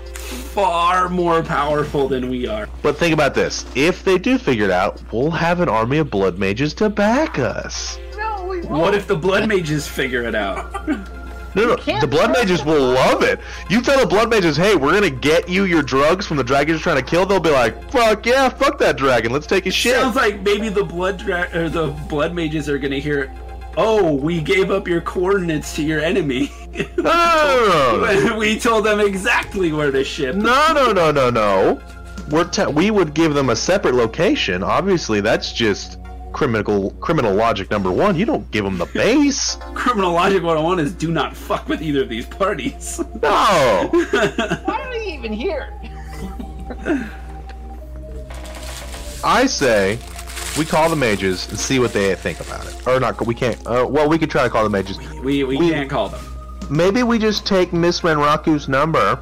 far more powerful than we are. But think about this: if they do figure it out, we'll have an army of blood mages to back us. No, we won't. What if the blood mages figure it out? [LAUGHS] No, no, the blood mages them. will love it. You tell the blood mages, "Hey, we're gonna get you your drugs from the dragon you're trying to kill." They'll be like, "Fuck yeah, fuck that dragon. Let's take his shit." Sounds like maybe the blood dra- or the blood mages are gonna hear, "Oh, we gave up your coordinates to your enemy." No, [LAUGHS] we told them exactly where to ship. no, no, no, no, no. We're te- we would give them a separate location. Obviously, that's just criminal criminal logic number one. You don't give them the base. [LAUGHS] Criminal Logic 101 is do not fuck with either of these parties. [LAUGHS] No. Why are we even here? I say we call the mages and see what they think about it. Or not? We can't. Uh, well, we could try to call the mages. we we, We- can't call them. Maybe we just take Miss Renraku's number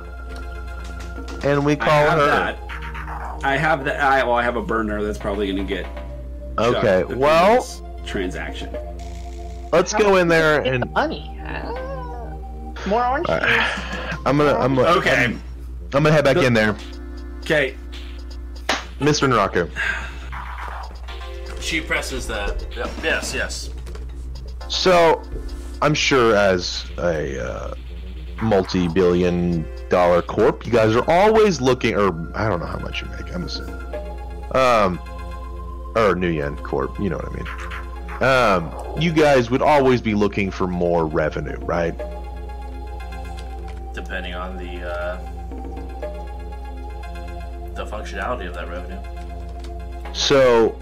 and we call I call have her. that. I have that. I well, I have a burner that's probably gonna get. Okay. shot Well, transaction. let's go in there Get the and money. More orange Alright. juice. I'm gonna. I'm gonna. Okay. I'm, I'm gonna head back in there, Okay. Mr. Renraku. She presses the. Yep, yes, yes. So, I'm sure as a uh, multi-billion dollar corp, you guys are always looking, or I don't know how much you make. I'm assuming, um, or nuyen Corp. You know what I mean. Um, you guys would always be looking for more revenue, right? Depending on the uh, the functionality of that revenue. So,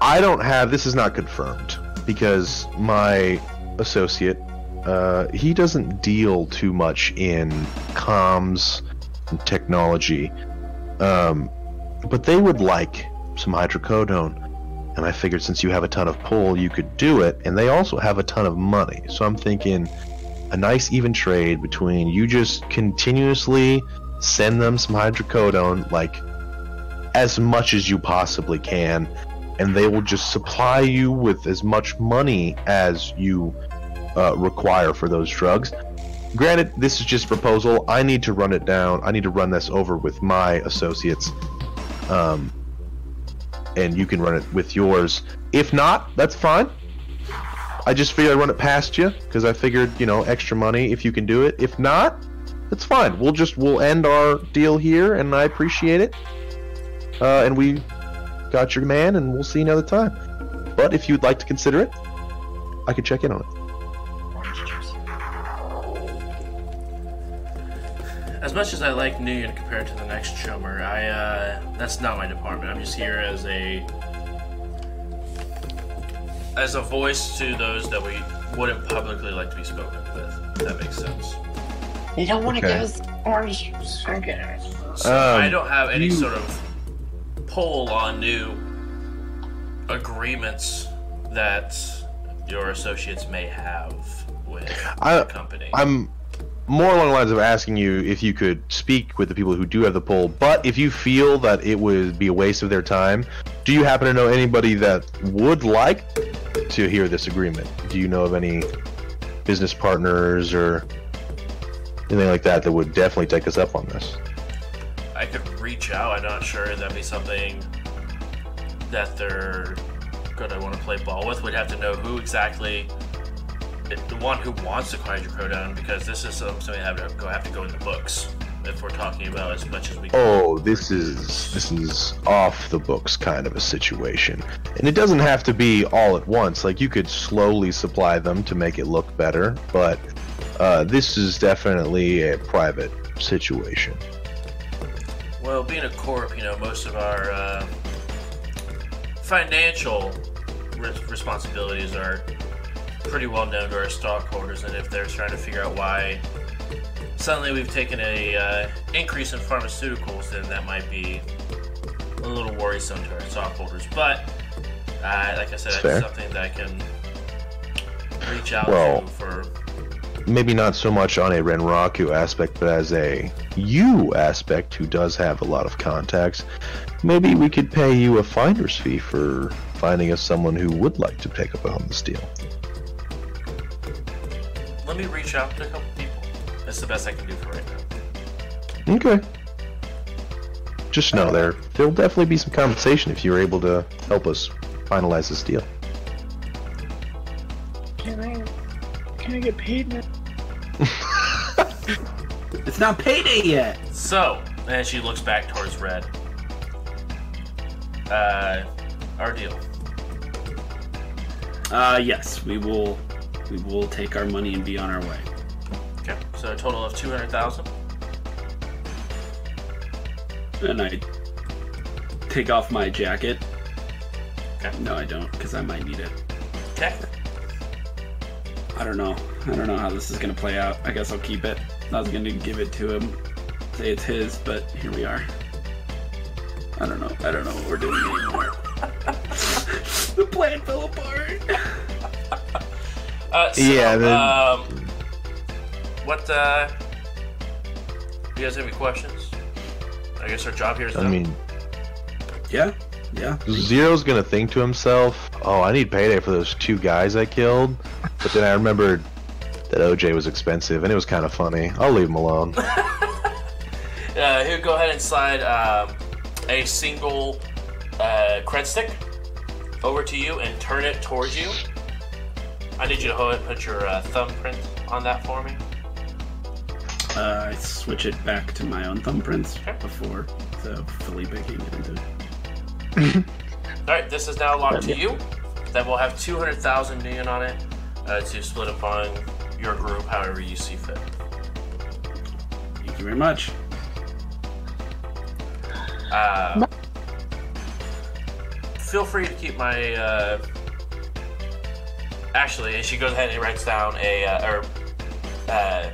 I don't have. This is not confirmed because my associate uh, he doesn't deal too much in comms and technology, um, but they would like some hydrocodone. And I figured since you have a ton of pull, you could do it, and they also have a ton of money. So I'm thinking a nice even trade between you just continuously send them some hydrocodone, like as much as you possibly can, and they will just supply you with as much money as you uh, require for those drugs. Granted, this is just proposal. I need to run it down. I need to run this over with my associates. Um, and you can run it with yours. If not, that's fine. I just figured I'd run it past you because I figured, you know, extra money if you can do it. If not, that's fine. We'll just we'll end our deal here, and I appreciate it. Uh, and we got your man, and we'll see you another time. But if you'd like to consider it, I could check in on it. As much as I like nuyen compared to the next chummer, I uh, that's not my department. I'm just here as a as a voice to those that we wouldn't publicly like to be spoken with. If that makes sense. You don't want to Okay. give us orange. So Um, I don't have any you- sort of pull on new agreements that your associates may have with I- the company. I'm more along the lines of asking you if you could speak with the people who do have the poll, but if you feel that it would be a waste of their time, do you happen to know anybody that would like to hear this agreement? Do you know of any business partners or anything like that that would definitely take us up on this? I could reach out. I'm not sure that'd be something that they're gonna want to play ball with. We'd have to know who exactly the one who wants to hydrocodone because this is something that have to go have to go in the books if we're talking about as much as we can. Oh, this is this is off the books kind of a situation. And it doesn't have to be all at once. Like you could slowly supply them to make it look better, but uh, this is definitely a private situation. Well, being a corp, you know, most of our uh, financial responsibilities are pretty well known to our stockholders, and if they're trying to figure out why suddenly we've taken a uh, increase in pharmaceuticals, then that might be a little worrisome to our stockholders. But uh, like I said, that's something that I can reach out Well- to for. Maybe not so much on a Renraku aspect, but as a you aspect who does have a lot of contacts, maybe we could pay you a finder's fee for finding us someone who would like to pick up a this deal. Let me reach out to a couple people. That's the best I can do for right now. Okay. Just know there there'll definitely be some compensation if you're able to help us finalize this deal. Can I, can I get paid now? [LAUGHS] It's not payday yet. So, and she looks back towards Red. Uh, our deal. Uh, yes, we will. We will take our money and be on our way. Okay, so a total of 200,000. And I take off my jacket. Okay. No, I don't, because I might need it. Okay. I don't know. I don't know how this is gonna play out. I guess I'll keep it. I was gonna give it to him, say it's his, but here we are. I don't know. I don't know what we're doing anymore. [LAUGHS] the plan fell apart. [LAUGHS] Uh, so, Yeah, then- um, what, uh, you guys have any questions? I guess our job here is I done. mean, Yeah, yeah. Zero's gonna think to himself, "Oh, I need payday for those two guys I killed." But then I remembered that OJ was expensive, and it was kind of funny. I'll leave him alone. [LAUGHS] uh, he'll go ahead and slide um, a single uh, cred stick over to you and turn it towards you. I need you to go and put your uh, thumbprint on that for me. Uh, I switch it back to my own thumbprints Okay. before, so Felipe can get into it. [LAUGHS] All right, this is now locked to you. That will have 200,000 nuyen on it uh, to split upon your group however you see fit. Thank you very much. Uh, feel free to keep my uh, actually, and she goes ahead and writes down a uh, or. Uh,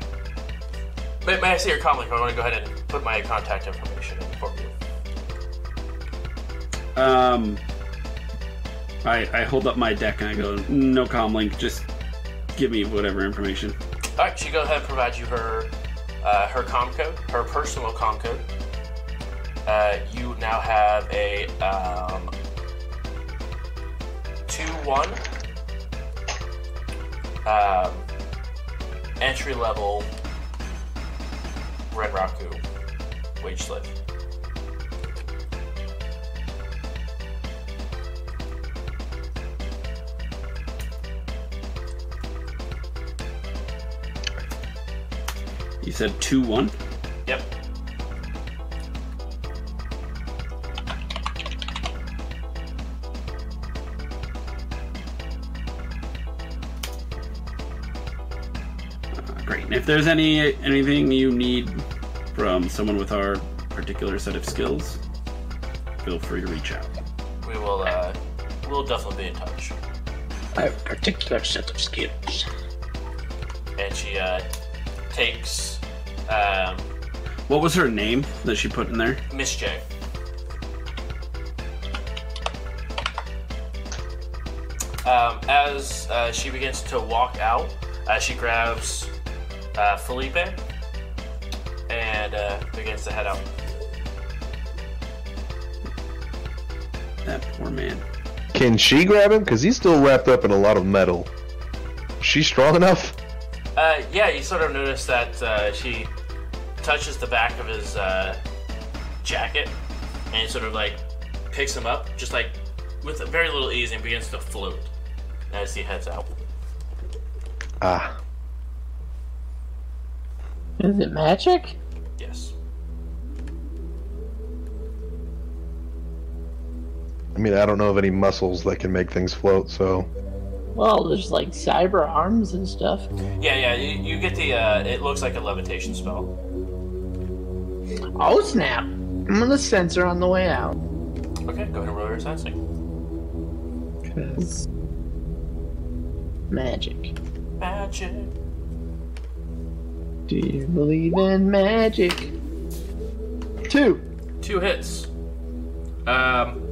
may, may I see your comment? I want to go ahead and put my contact information in for you. Um, I I hold up my deck and I go, no com link, just give me whatever information. All right, she goes ahead and provides you her uh, her com code, her personal com code. Uh, you now have a um, two one um, entry level Renraku wage slave. You said two one. Yep. Great. If there's any anything you need from someone with our particular set of skills, feel free to reach out. We will. Uh, we'll definitely be in touch. I have a particular set of skills. And she uh, takes um, What was her name that she put in there? Miss J. Um, as uh, she begins to walk out, uh, she grabs uh, Felipe and uh, begins to head out. That poor man. Can she grab him? Because he's still wrapped up in a lot of metal. She strong enough? Uh, yeah, you sort of notice that uh, she touches the back of his uh, jacket and sort of like picks him up, just like with very little ease, and begins to float as he heads out. Ah. Is it magic? Yes. I mean, I don't know of any muscles that can make things float, so. Well, there's like cyber arms and stuff. Yeah, yeah. You, you get the. Uh, it looks like a levitation spell. Oh snap! I'm gonna censor on the way out. Okay, go ahead and roll your sensing. Cause magic. Magic. Do you believe in magic? Two. Two hits. Um,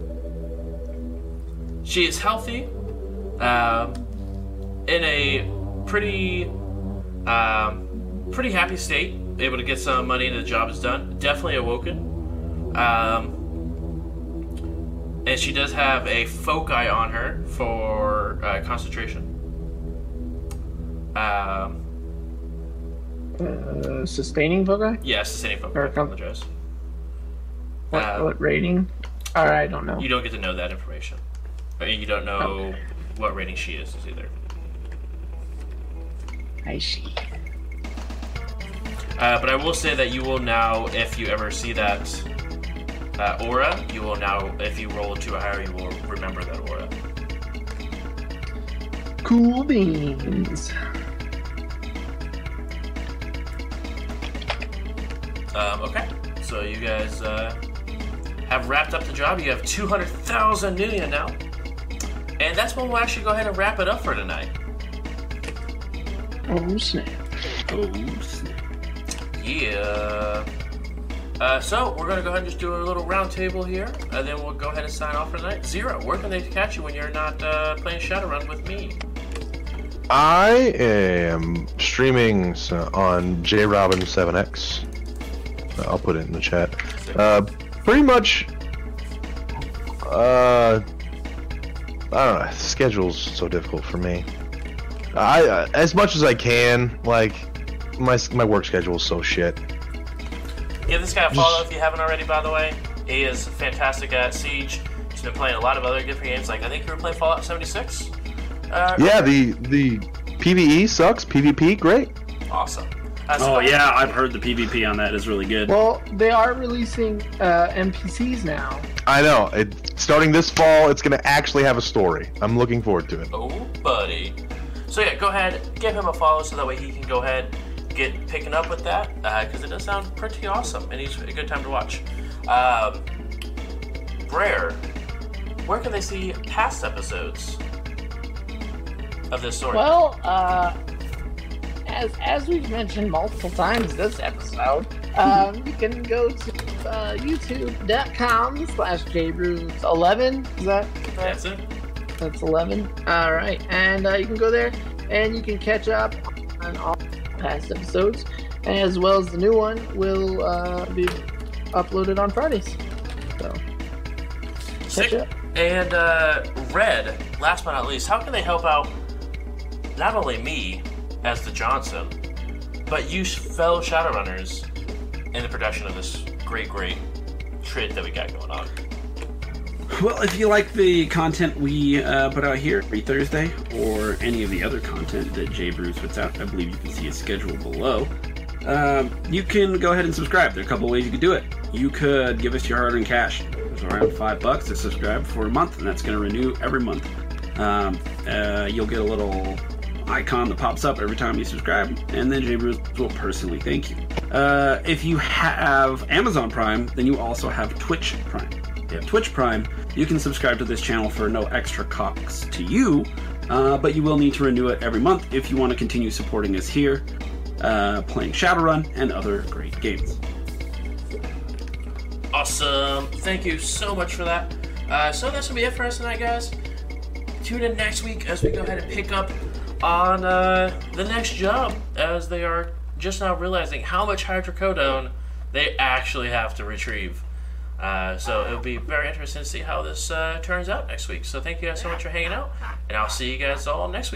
she is healthy. Um, in a pretty, um, pretty happy state. Able to get some money and the job is done. Definitely awoken. Um, and she does have a foci on her for uh, concentration. Um, Uh, sustaining foci? yes, sustaining foci. I Or apologize. What, Uh, what rating? Alright, I don't know. You don't get to know that information. You don't know what rating she is either. I see. Uh, but I will say that you will now, if you ever see that uh, aura, you will now, if you roll to a higher, you will remember that aura. Cool beans. Um, okay, so you guys uh, have wrapped up the job. You have 200,000 nuyen now. And that's when we'll actually go ahead and wrap it up for tonight. Oh snap. Oh, snap. Yeah. Uh, so we're gonna go ahead and just do a little round table here, and then we'll go ahead and sign off for tonight. Zero, where can they catch you when you're not uh, playing Shadowrun with me? I am streaming s- on JRobin7X. I'll put it in the chat. Uh, pretty much. Uh, I don't know. Schedule's so difficult for me. I uh, as much as I can. Like my my work schedule is so shit. Give this guy a follow if you haven't already, by the way. He is fantastic at Siege. He's been playing a lot of other different games. Like I think you were playing Fallout 76. Uh, Yeah, the the PVE sucks. PvP great. awesome. Uh, Oh go yeah, I've heard the PvP on that is really good. Well, they are releasing uh, NPCs now. I know. It starting this fall, it's gonna actually have a story. I'm looking forward to it. Oh, buddy. So yeah, go ahead, give him a follow so that way he can go ahead get picking up with that because it does sound pretty awesome and he's a good time to watch. Um, Brer, where can they see past episodes? of this story? Well, uh, as as we've mentioned multiple times this episode, um, you can go to uh, youtube.com slash jbrews11. Is that That's it. That's 11. All right. And uh, you can go there and you can catch up on all past episodes, as well as the new one will uh, be uploaded on Fridays. So, catch up. And uh, Red, last but not least, how can they help out not only me as the Johnson, but you fellow Shadowrunners in the production of this great, great trid that we got going on? Well, if you like the content we uh, put out here every Thursday, or any of the other content that JBrews puts out, I believe you can see his schedule below. Um, you can go ahead and subscribe. There are a couple ways you could do it. You could give us your hard-earned cash. It's around five bucks to subscribe for a month, and that's going to renew every month. Um, uh, you'll get a little icon that pops up every time you subscribe, and then JBrews will personally thank you. Uh, if you have Amazon Prime, then you also have Twitch Prime. If you have Twitch Prime, you can subscribe to this channel for no extra cost to you, uh, but you will need to renew it every month if you want to continue supporting us here, uh, playing Shadowrun and other great games. Awesome. Thank you so much for that. Uh, so that's gonna be it for us tonight, guys. Tune in next week as we go ahead and pick up on uh, the next job, as they are just now realizing how much hydrocodone they actually have to retrieve. Uh, so it'll be very interesting to see how this uh, turns out next week. So thank you guys so much for hanging out, and I'll see you guys all next week.